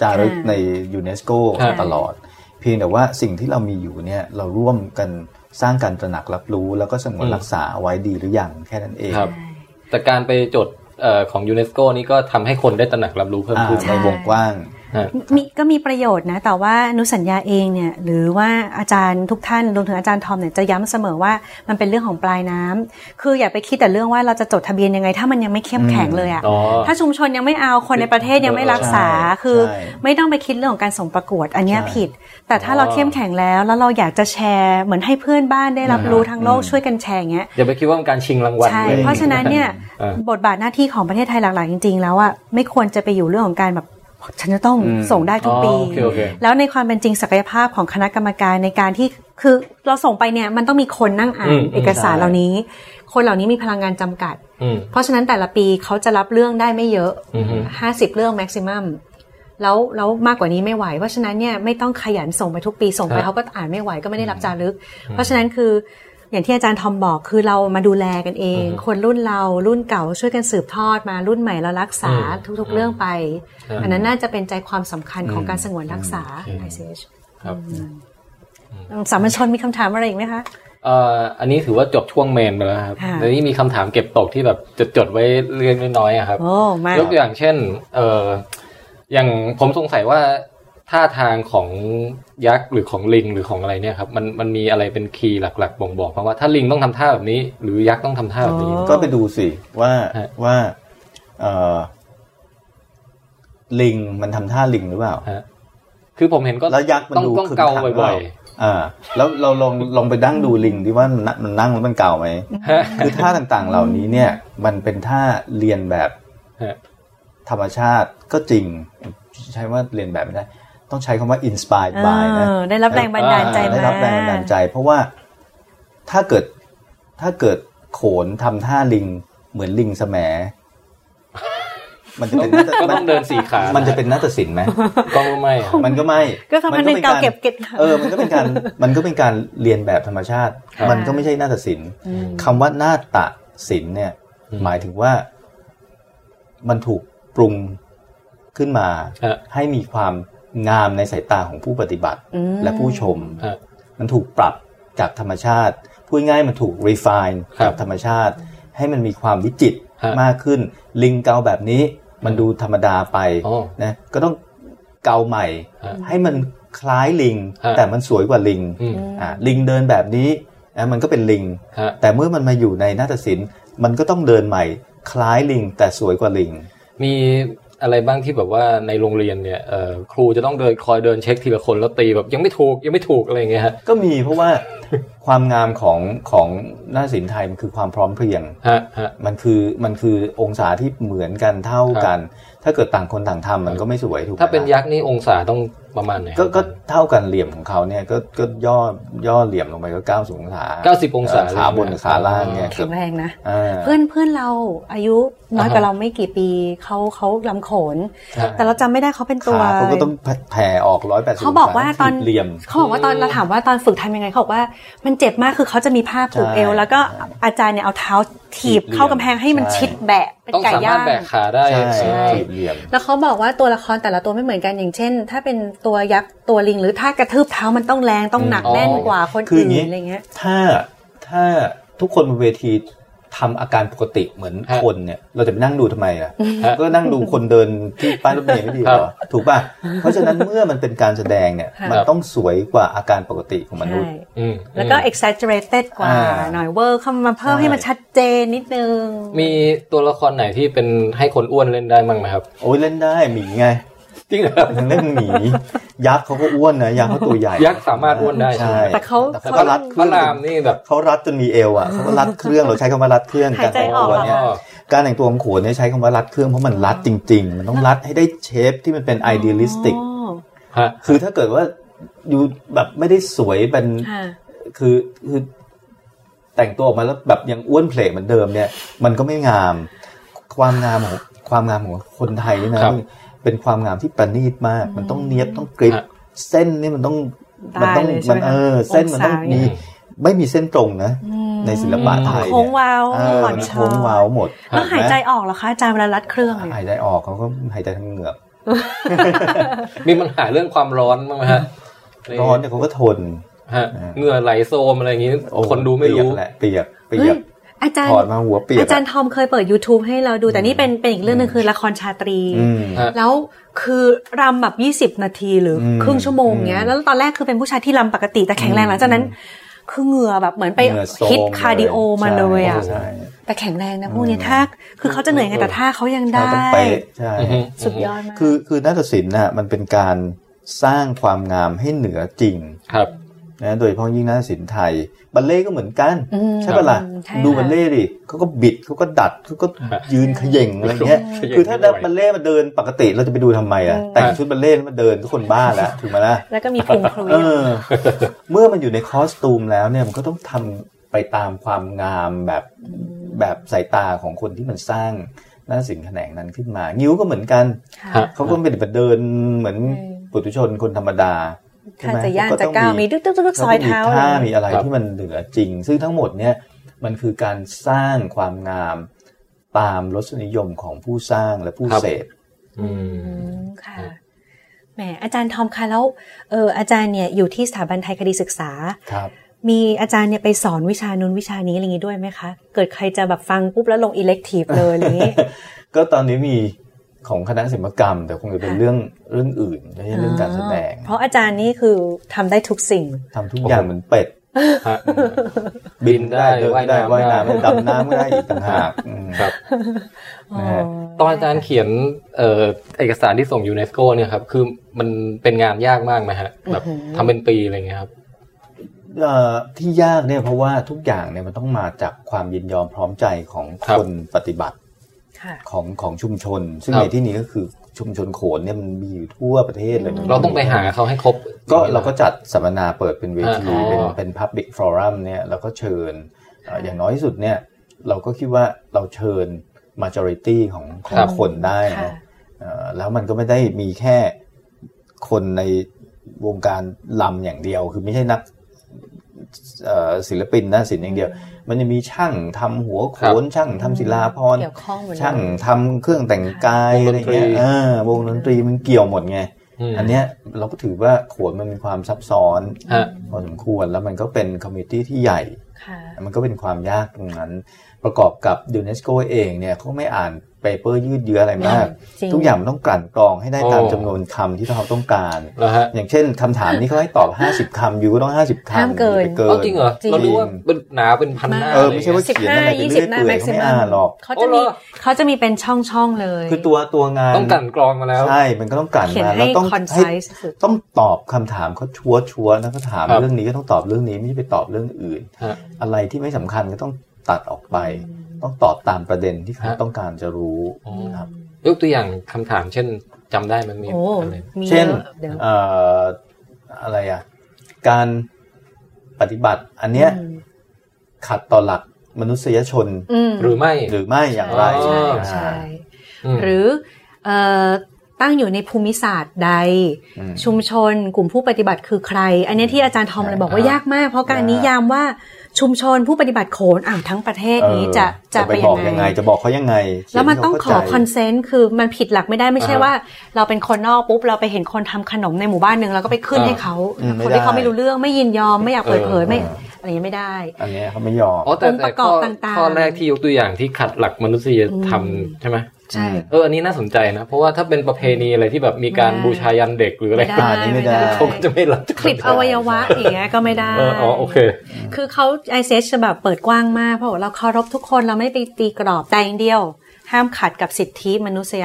จารึกในยูเนสโกครับตลอด เพียงแต่ว่าสิ่งที่เรามีอยู่เนี่ยเราร่วมกันสร้างการตระหนักรับรู้ แล้วก็สงวนรักษาเอาไว้ดีหรือยังแค่นั้นเองครับแต่การไปจดเอ่อ ของยูเนสโกนี่ก็ทำให้คนได้ตระหนักรับรู้เพิ่มอ่าขึ้นในวงกว้างฮะ มีก็มีประโยชน์นะ แต่ว่าอนุสัญญาเองเนี่ย หรือว่าอาจารย์ทุกท่านรวมถึงอาจารย์ทอมเนี่ยจะย้ำเสมอว่ามันเป็นเรื่องของปลายน้ำคืออย่าไปคิดแต่เรื่องว่าเราจะจดทะเบียนยังไง ถ้ามันยังไม่เข้มแข็งเลยอะอ๋อถ้าชุมชนยังไม่เอาคนในประเทศยังไม่รักษาใช่คือใช่ไม่ต้องไปคิดเรื่องของการส่งประกวด อันเนี้ยใช่ผิด แต่ถ้าเราเข้มแข็งแล้ว แล้วเราอยากจะแชร์เหมือนให้เพื่อนบ้านได้รับรู้ทั้งโลกอืมช่วยกันแชร์อย่างเงี้ยอย่าไปคิดว่ามันการชิงรางวัลใช่ลยเพราะฉะนั้นเนี่ยเออบทบาทหน้าที่ของประเทศไทยหลักๆจริง ๆ แล้วอะไม่ควรจะไปอยู่เรื่องของการแบบ ฉันจะต้องอืมส่งได้ทุกปีอ๋อโอเคโอเคแล้วในความเป็นจริงศักยภาพของคณะกรรมการในการที่คือเราส่งไปเนี่ยมันต้องมีคนนั่งอ่าอืนมเอกสารเหล่านี้ คนเหล่านี้มีพลังงานจำกัดอืมเพราะฉะนั้นแต่ละปีเขาจะรับเรื่องได้ไม่เยอะอือฮึห้าสิบเรื่องแม็กซิมัมแล้วแล้วมากกว่านี้ไม่ไหว เพราะฉะนั้นเนี่ยไม่ต้องขยันส่งไปทุกปีส่งไปครับเขาก็อ่านไม่ไหวก็ไม่ได้รับจารึก เพราะฉะนั้นคือ อย่างที่อาจารย์ทอมบอกคือเรามาดูแลกันเองอือฮึคนรุ่นเรารุ่นเก่าช่วยกันสืบทอดมารุ่นใหม่เรารักษาอืมทุกๆเรื่องไปอืมอันนั้นน่าจะเป็นใจความสำคัญของอืมการสงวนรักษาอืม ICH ครับสามัญชนมีคำถามอะไรอีกไหมคะเอ่ออันนี้ถือว่าจบช่วงเมนไปแล้วครับค่ะแล้วนี่มีคำถามเก็บตกที่แบบจดจดๆไว้เรื่องน้อยๆอะครับโอ้มายกตัวอย่างเช่น เอ่ออย่างผมสงสัยว่า ท่าทางของยักษ์หรือของลิงหรือของอะไรเนี่ยครับมันมันมีอะไรเป็นคีย์หลักๆบ่งบอกเพราะว่าถ้าลิงต้องทำท่าแบบนี้ หรือยักษ์ต้องทำท่าแบบนี้อ๋อก็ไปดูสิว่าฮะว่าเอ่อลิงมันทำท่าลิงหรือเปล่าฮะคือผมเห็นก็แล้วยักษ์มันต้องดูต้องขึงเกาขังหรืบ่อยอ่า แล้วเราลองลองไปดั้งดูลิงดิว่ามันมันนั่งแล้วมันเก่าไหมๆฮะคือท่าต่างๆ เหล่านี้เนี่ย มันเป็นท่าเรียนแบบฮะธรรมชาติก็จริงใช้ว่าเรียนแบบไม่ได้ ต้องใช้คำว่า inspired by นะเออได้รับแรงบันดาลใจได้มารับแรงบันดาลใจ เพราะว่าถ้าเกิดถ้าเกิดโขนทำท่าลิงเหมือนลิงแสมมันจะเป็นนาฏก็ต้องเดินสี่ขา มันจะเป็นนาฏศิลป์ไหมก็ไม่ครับมันก็ไม่ ก็ทำให้หนึ่งเกาเก็บเก็บเออ มันก็เป็นการ มันก็เป็นการเรียนแบบธรรมชาติครับมันก็ไม่ใช่นาฏศิลป์คำว่านาฏศิลป์เนี่ยอืมหมายถึงว่า มันถูกปรุงขึ้นมาฮะให้มีความ งามในสายตาของผู้ปฏิบัติอืมและผู้ชมฮะมันถูกปรับจากธรรมชาติ พูดง่ายๆมันถูก refine ครับจากธรรมชาติ ให้มันมีความวิจิตรฮะมากขึ้น ลิงเกาแบบนี้มันดูธรรมดาไปอ๋อนะก็ต้องเกาใหม่ฮะให้มันคล้ายลิงฮะแต่มันสวยกว่าลิงอืมอ่าลิงเดินแบบนี้นะมันก็เป็นลิงฮะแต่เมื่อมันมาอยู่ในนาฏศิลป์มันก็ต้องเดินใหม่ คล้ายลิง แต่สวยกว่าลิง มี อะไรบ้างที่แบบว่าในโรงเรียนเนี่ยเอ่อครูจะต้องเดินคอยเดินเช็คทีละคนแล้วตีแบบยังไม่ถูกยังไม่ถูกอะไรอย่างเงี้ยฮะก็มีเพราะว่าความงามของของนาฏศิลป์ไทยมันคือความพร้อมเพรียงฮะฮะมันคือมันคือองศาที่เหมือนกันเท่ากัน ถ้าเกิดต่างคนต่างทำมันก็ไม่สวยถูกไหมถ้าเป็นล่ะยักษ์นี่องศาต้อง ประมาณไหนก็ก็เท่ากันเหลี่ยมของเขาเนี่ยก็ก็ย่อย่อเหลี่ยมลงไปก็เก้าสิบองศาเก้าสิบองศาเขาบนกับขาล่างเนี่ยแข็งแรงนะอ่าเพื่อนเพื่อนเราอายุน้อยกว่าเราไม่กี่ปีเขาเขาลำโขนฮะแต่เราจำไม่ได้เขาเป็นตัวขาเขาก็ต้องแผ่ออกร้อยแปดสิบเขาบอกว่าตอนเหลี่ยมเขาบอกว่าตอนเราถามว่าตอนฝึกทำยังไงเขาบอกว่ามันเจ็บมากคือเขาจะมีผ้าผูกใช่เอว แล้วก็อาจารย์เนี่ยเอาเท้าถีบถีบเหลี่ยมเข้ากำแพงให้มันใช่ชิดแบะเป็นต้องไก่สามารย่าถงแบกขาได้ใช่ใช่ถีบเหลี่ยม แล้วเขาบอกว่าตัวละครแต่ละตัวไม่เหมือนกันอย่างเช่น ถ้าเป็นตัวยักษ์ตัวลิง หรือถ้ากระทืบเท้ามันต้องแรงต้องหนักอืมแน่นกว่าคนคือออื่ย่างงี้นอะไรเงี้ย ถ้าถ้าทุกคนบนเวทีทำอาการปกติเหมือนฮะคนเนี่ย เราจะไปนั่งดูทำไมล่ะฮะก็นั่งดูคนเดินที่ป้ายรถเมล์ไม่ดีเหรครัอบถูกป่ะ เพราะฉะนั้นเมื่อมันเป็นการแสดงเนี่ยค่ะมันต้องสวยกว่าอาการปกติของมนุษย์ใช่อืมแล้วก็ exaggerated กว่าอ่าหน่อยเวอร์เข้ามาเพิ่มใช่ให้มันชัดเจนนิดนึง มีตัวละครไหนที่เป็นให้คนอ้วนเล่นได้มั้งไหมครับ โอ้ยเล่นได้หมีไง จริงเหรอครับเล่นหมียักษ์เขาก็อ้วนนะยักษ์เขาตัวใหญ่ยักษ์สามารถอ้วนได้ใช่ใช่ไหมแต่เขาแต่เขาเขารัดเคพระรื่องรามนี่แบบเขารัดจนมีเอวอะเขาก็รัดเครื่องเราใช้คำว่ารัดเครื่องหายใจออกแต่งตัวเหรอเนี่ยการแต่งตัวของโขนเนี่ยใช้คำว่ารัดเครื่องเพราะมันรัดจริง ๆ มันต้องรัดให้ได้เชฟที่มันเป็นไอเดียลิสติกอ๋อฮะคือถ้าเกิดว่าอยู่แบบไม่ได้สวยเป็นค่ะคือคือแต่งตัวออกมาแล้วแบบยังอ้วนเพลเหมือนเดิมเนี่ย มันก็ไม่งาม ความงามของความงามของคนไทยนี่นะครับ เป็นความงามที่ประณีตมาก มันต้องเนียบต้องกริบฮะเส้นนี่มันต้องมัได้ต้องเลยใช่มัไหมเอคะอเส้นมันต้ององศามีเนี่ยไม่มีเส้นตรงนะ ในศิลปะไทยโค้งเนี่ยว้าวเอออ่อนมันช้อโค้งเว้าวหมดแล้วหายใจออกเหรอคะอาจารย์เวลารัดเครื่องเนี่ยหายใจออกเขาก็หายใจทางเหงือกมีปัญหาเรื่องความร้อนบ้างไหมฮะร้อนเนี่ยเขาก็ทนฮะเหงื่อไหลโซมอะไรอย่างนี้โอ้คนดูไม่รู้เปียกแหละเปียกเปีเฮ้ยยก อาจารย์ถอดมาหัวเปียกอาจารย์ทอมเคยเปิด YouTube ให้เราดูแต่นี่เป็นเป็นอีกเรื่องหนึ่งคือละครชาตรีอืมฮะแล้วคือรำแบบ 20 นาทีหรืออมครึ่งชั่วโมงเงี้ยอืมแล้วตอนแรกคือเป็นผู้ชายที่รำปกติแต่แข็งแรงหลังจากนั้น คือเหงื่อแบบเหมือนไปเหงื่อโซม HIIT cardio มาเลยอะใช่แต่แข็งแรงนะพวกนี้ท่าคือเขาจะเหนื่อยไงแต่ท่าเขายังใช่ได้ต้องเป๊ะใช่อือฮึสุดยอดมากคือคือนาฏศิลป์น่ะมันเป็นการสร้างความงามให้เหนือจริงครับ นะโดยเฉพาะยิ่งนาฏศิลป์ไทย บัลเล่ต์ก็เหมือนกันอืมใช่ปะล่ะใช่ดูค่ะบัลเล่ต์ดิเขาก็บิดเขาก็ดัดเขาก็ยืนเขย่งอะไรเงี้ยเขย่งคือถ้านิดหน่อยบัลเล่ต์มาเดินปกติเราจะไปดูทำไมอะแต่งชุดบัลเล่ต์แล้วมาเดินทุกคนบ้าแล้วถูกไหมล่ะแล้วก็มีพุงคลุยเออเมื่อมันอยู่ในคอสตูมแล้วเนี่ยมันก็ต้องทำไปตามความงามแบบแบบสายตาของคนที่มันสร้างนาฏศิลป์แขนงนั้นขึ้นมานิ้วก็เหมือนกันค่ะฮะเขาก็ไม่ได้มาเดินเหมือนอืมปุถุชนคนธรรมดาใช่ ถ้าไหมจะย่างเขจะต้องก้าวมีดึกดึกดึกซอยเท้ามีท่ามีอะไรครับที่มันเหนือจริง ซึ่งทั้งหมดเนี่ยมันคือการสร้างความงามตามรสนิยมของผู้สร้างและผู้ครับเสพอืมอืมค่ะแหมอาจารย์ทอมคะแล้วเอออาจารย์เนี่ยอยู่ที่สถาบันไทยคดีศึกษาครับ มีอาจารย์เนี่ยไปสอนวิชานู้นวิชานี้อะไรอย่างนี้ด้วยไหมคะ เกิดใครจะแบบฟังปุ๊บแล้วลง elective เลยอะไรอย่างนี้ ก็ตอนนี้มี ของคณะศิลปกรรม แต่คงจะเป็นเรื่องเรื่องอื่นไม่ใช่เรื่องการแสดง เพราะอาจารย์นี่คือทำได้ทุกสิ่งทำทุกอย่างเหมือนเป็ดฮะบินได้บินได้เดินว่ายได้น้ำว่ายน้ำได้ได้ดำน้ำก็ได้อีกต่างหากอืมครับนะฮะตอนอาจารย์เขียนเอ่อเอกสารที่ส่งยูเนสโกเนี่ยครับ คือมันเป็นงานยากมากไหมฮะแบบอื้อหือทำเป็นปีอะไรเงี้ยครับเอ่อที่ยากเนี่ยเพราะว่าทุกอย่างเนี่ยมันต้องมาจากความยินยอมพร้อมใจของครับคนปฏิบัติค่ะ ของของชุมชน ซึ่งครับในที่นี้ก็คือชุมชนโขนเนี่ยมันมีอยู่ทั่วประเทศเลย เราต้องไปหาเขาให้ครบ ก็เราก็จัดสัมมนาเปิดเป็นเวทีอ๋อเป็นเป็น public forum เนี่ยเราก็เชิญเอ่ออย่างน้อยที่สุดเนี่ยเราก็คิดว่าเราเชิญ majority ของของคนได้ค่ะนะเอ่อแล้วมันก็ไม่ได้มีแค่คนในวงการลำอย่างเดียว คือไม่ใช่นักเอ่อ ศิลปินนาฏศิลป์อย่างเดียว มันจะมีช่างทำหัวโขนช่างทำศิราภรณ์เกี่ยวข้องหมดเลยช่างทำเครื่องแต่งกายวงดนตรีอะไรเงี้ยเออวงดนตรีมันเกี่ยวหมดไงมอันเนี้ยเราก็ถือว่าโขนมันมีความซับซ้อนฮะพอสมควรแล้วมันก็เป็น community ที่ใหญ่ค่ะมันก็เป็นความยากตรงนั้น ประกอบกับยูเนสโกเองเนี่ยเขาไม่อ่าน paper ยืดเยื้ออะไรมากจริงทุกอย่างมันต้องกลั่นกรองให้ได้ตามโอ้จำนวนคำที่เราต้องการแล้วฮะอย่างเช่นคำถามนี้เขาให้ตอบ 50คำยูก็ต้อง 50 คำห้ามเกินอย่าไปเกิเอานจริงเหรอจริงเราดูว่าเป็นหนาเป็นพันหน้าเออไม่ใช่ว่าสิบเขียนห้าอะไรไปยี่เรื่สิอบยหน้าเปื่อยแม็กเขาซิไม่มัอ่านหรอกเขาจะมีอ๋อเหรอเขาจะมีเป็นช่องช่องๆเลย คือตัวตัวงานต้องกลั่นกรองมาแล้วใช่มันก็ต้องกลั่นเขียนมาให้แล้วต้อง concise สุดต้องตอบคำถามเขาชัวร์ชัวร์แล้วก็ถามครับเรื่องนี้ก็ต้องตอบเรื่องนี้ไม่ใช่ไปตอบเรื่องอื่นฮะอะไรที่ไม่สำคัญก็ต้อง ตัดออกไป ต้องตอบตามประเด็นที่เขาฮะต้องการจะรู้อ๋อครับยกตัวอย่างคำถามเช่นจำได้มันมีโอ้อะไรมีเช่นเยอะเดี๋ยวเอ่ออะไรอะการปฏิบัติอันเนี้ยอืมขัดต่อหลักมนุษยชนอืมหรือไม่หรือไม่อย่างไรใช่อ่าใช่อืมหรือเอ่อตั้งอยู่ในภูมิศาสตร์ใดอืมชุมชนกลุ่มผู้ปฏิบัติคือใคร อันเนี้ยที่อาจารย์ทอมเลยบอกว่าอ่ายยากมาก เพราะการยากนิยามว่า ชุมชนผู้ปฏิบัติโขนอ่าวทั้งประเทศนี้เออจะจะไปไปบอกยัยังงไงไง จะบอกเขายังไงเขียแล้วมันต้องขอให้เขาคเข้าอนใจเซนต์คือมันผิดหลักไม่ได้ไม่ใช่อ่าฮะว่า เราเป็นคนนอกปุ๊บเราไปเห็นคนทำขนมในหมู่บ้านหนึ่งเราก็ไปขึ้นอ่าให้เขาอืมคนไม่ที่เขาได้ไม่รู้เรื่องไม่ยินยอมไม่อยากเปิดเผยเออไม่อะไรอย่างเงี้ยไม่ได้ อันเนี้ยเขาไม่ยอมอ๋อแต่องค์ปแต่ระกข้ออบต่างๆข้อแรกที่ยกตัวอย่างที่ขัดหลักมนุษยธรรมอืมใช่ไหม ใช่เอออันนี้น่าสนใจนะ เพราะว่าถ้าเป็นประเพณีอะไรที่แบบมีการไม่ได้บูชายันเด็กหรืออะไรไม่ได้อันนี้ไม่ได้เขาก็จะไม่รับคลิปอวัยวะอย่างเงี้ยก็ไม่ได้เอออ๋อโอเค คือเขาไอเซจะแบบเปิดกว้างมากเพราะว่าเราเคารพทุกคนเราไม่ไปตีกรอบแต่อย่างเดียว ห้ามขัดกับสิทธิมนุษย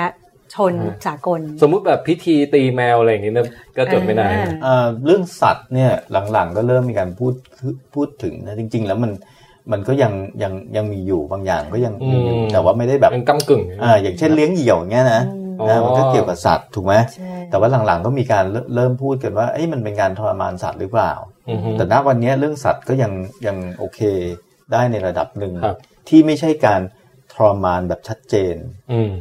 ชนอืมสากล สมมุติแบบพิธีตีแมวอะไรอย่างนี้เนี่ยก็จดไม่ได้อ่าเอ่อเรื่องสัตว์เนี่ยหลังๆก็เริ่มมีการพูดพูดถึงนะจริง ๆ แล้วมัน มันก็ยังยังยังมีอยู่บางอย่างก็ยังมีอยู่อืมแต่ว่าไม่ได้แบบยังกำกึ่งอ่าอย่างเช่นเลี้ยงเหยี่ยวอย่างเงี้ยนะอ๋อนะมันก็เกี่ยวกับสัตว์ถูกไหมใช่แต่ว่าหลังๆก็มีการเริ่มเริ่มพูดกันว่าเอ้ยมันเป็นการทรมานสัตว์หรือเปล่าอือฮึแต่ณวันนี้เรื่องสัตว์ก็ยังยังโอเคได้ในระดับหนึ่งครับที่ไม่ใช่การท รมานแบบชัดเจนอืม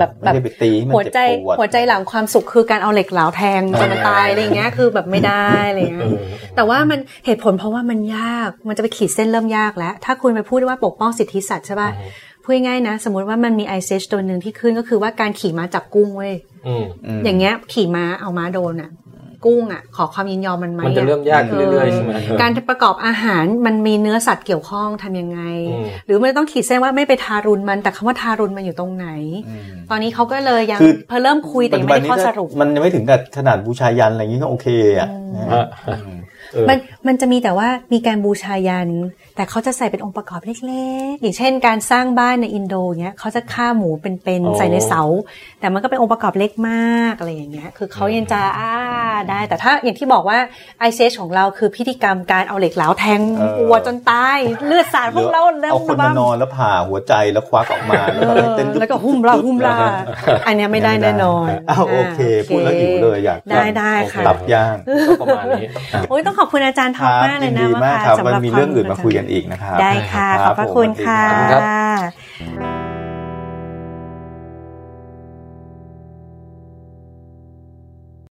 แบบไม่ได้ไปตีให้มันหัวเจ็บใจปวดหัวใจหลังความสุขคือการเอาเหล็กเหลาแทงจนมันตายอะไรอย่างเงี้ยคือแบบไม่ได้อะไรอย่างเงี้เอยอแต่ว่ามันเหตุผลเพราะว่ามันยากมันจะไปขีดเส้นเริ่มยากแล้ว ถ้าคุณไปพูดว่าปกป้องสิทธิสัตว์ใช่ป่ะอือฮึพูดง่ายๆนะ สมมติว่ามันมีไอเซชตัวหนึ่งที่ขึ้นก็คือว่าการขี่ม้าจับกุ้งเว้ยอืมมอย่างเงี้ยขี่ม้าเอาม้าโดนอะ กุ้งอะขอความยินยอมมันไหมมันจะเริ่มยากขึ้นเรื่อยๆใช่ไหมการประกอบอาหารมันมีเนื้อสัตว์เกี่ยวข้องทำยังไงอืมหรือไม่ต้องขีดเส้นว่าไม่ไปทารุณมันแต่คำว่าทารุณมันอยู่ตรงไหนอืมตอนนี้เขาก็เลยยังคือพอเริ่มคุยแต่ยังไม่ได้ข้อสรุป มันยังไม่ถึงกับขนาดบูชายันอะไรอย่างนี้ก็โอเคอะฮะเออ มันมันจะมีแต่ว่ามีการบูชายัน แต่เขาจะใส่เป็นองค์ประกอบเล็กๆ อย่างเช่น การสร้างบ้านในอินโดเงี้ยเขาจะฆ่าหมูเป็นอ๋อๆใส่ในเสา แต่มันก็เป็นองค์ประกอบเล็กมากอะไรอย่างเงี้ย คือเขายังจะอ่าได้ แต่ถ้าอย่างที่บอกว่าไอเซของเราคือพิธีกรรมการเอาเหล็กเหลาแทงเออวัวจนตายเลือดสาดหพรืวอกเราเอาคนมานอนแล้วผ่าหัวใจแล้วควักออกมาเอแล้วก็ให้อเต้นแล้วก็หุ้มลาหุ้มลาอันเนี้ยไม่ได้แน่นอนอ้าวโอเคพูดแล้วหิวเลยอยากได้ได้ค่ะตับย่างก็ประมาณนี้อะโอ้ยต้องขอบคุณอาจารย์ทคอมรับมากเลยิยนนะดีว่มากค่ะครับสำหมันรับมีวาเรื่องอื่นมาคุยกันอีกนะครับ ได้ค่ะ ขอบพระผมคุณสวัสดีค่ะ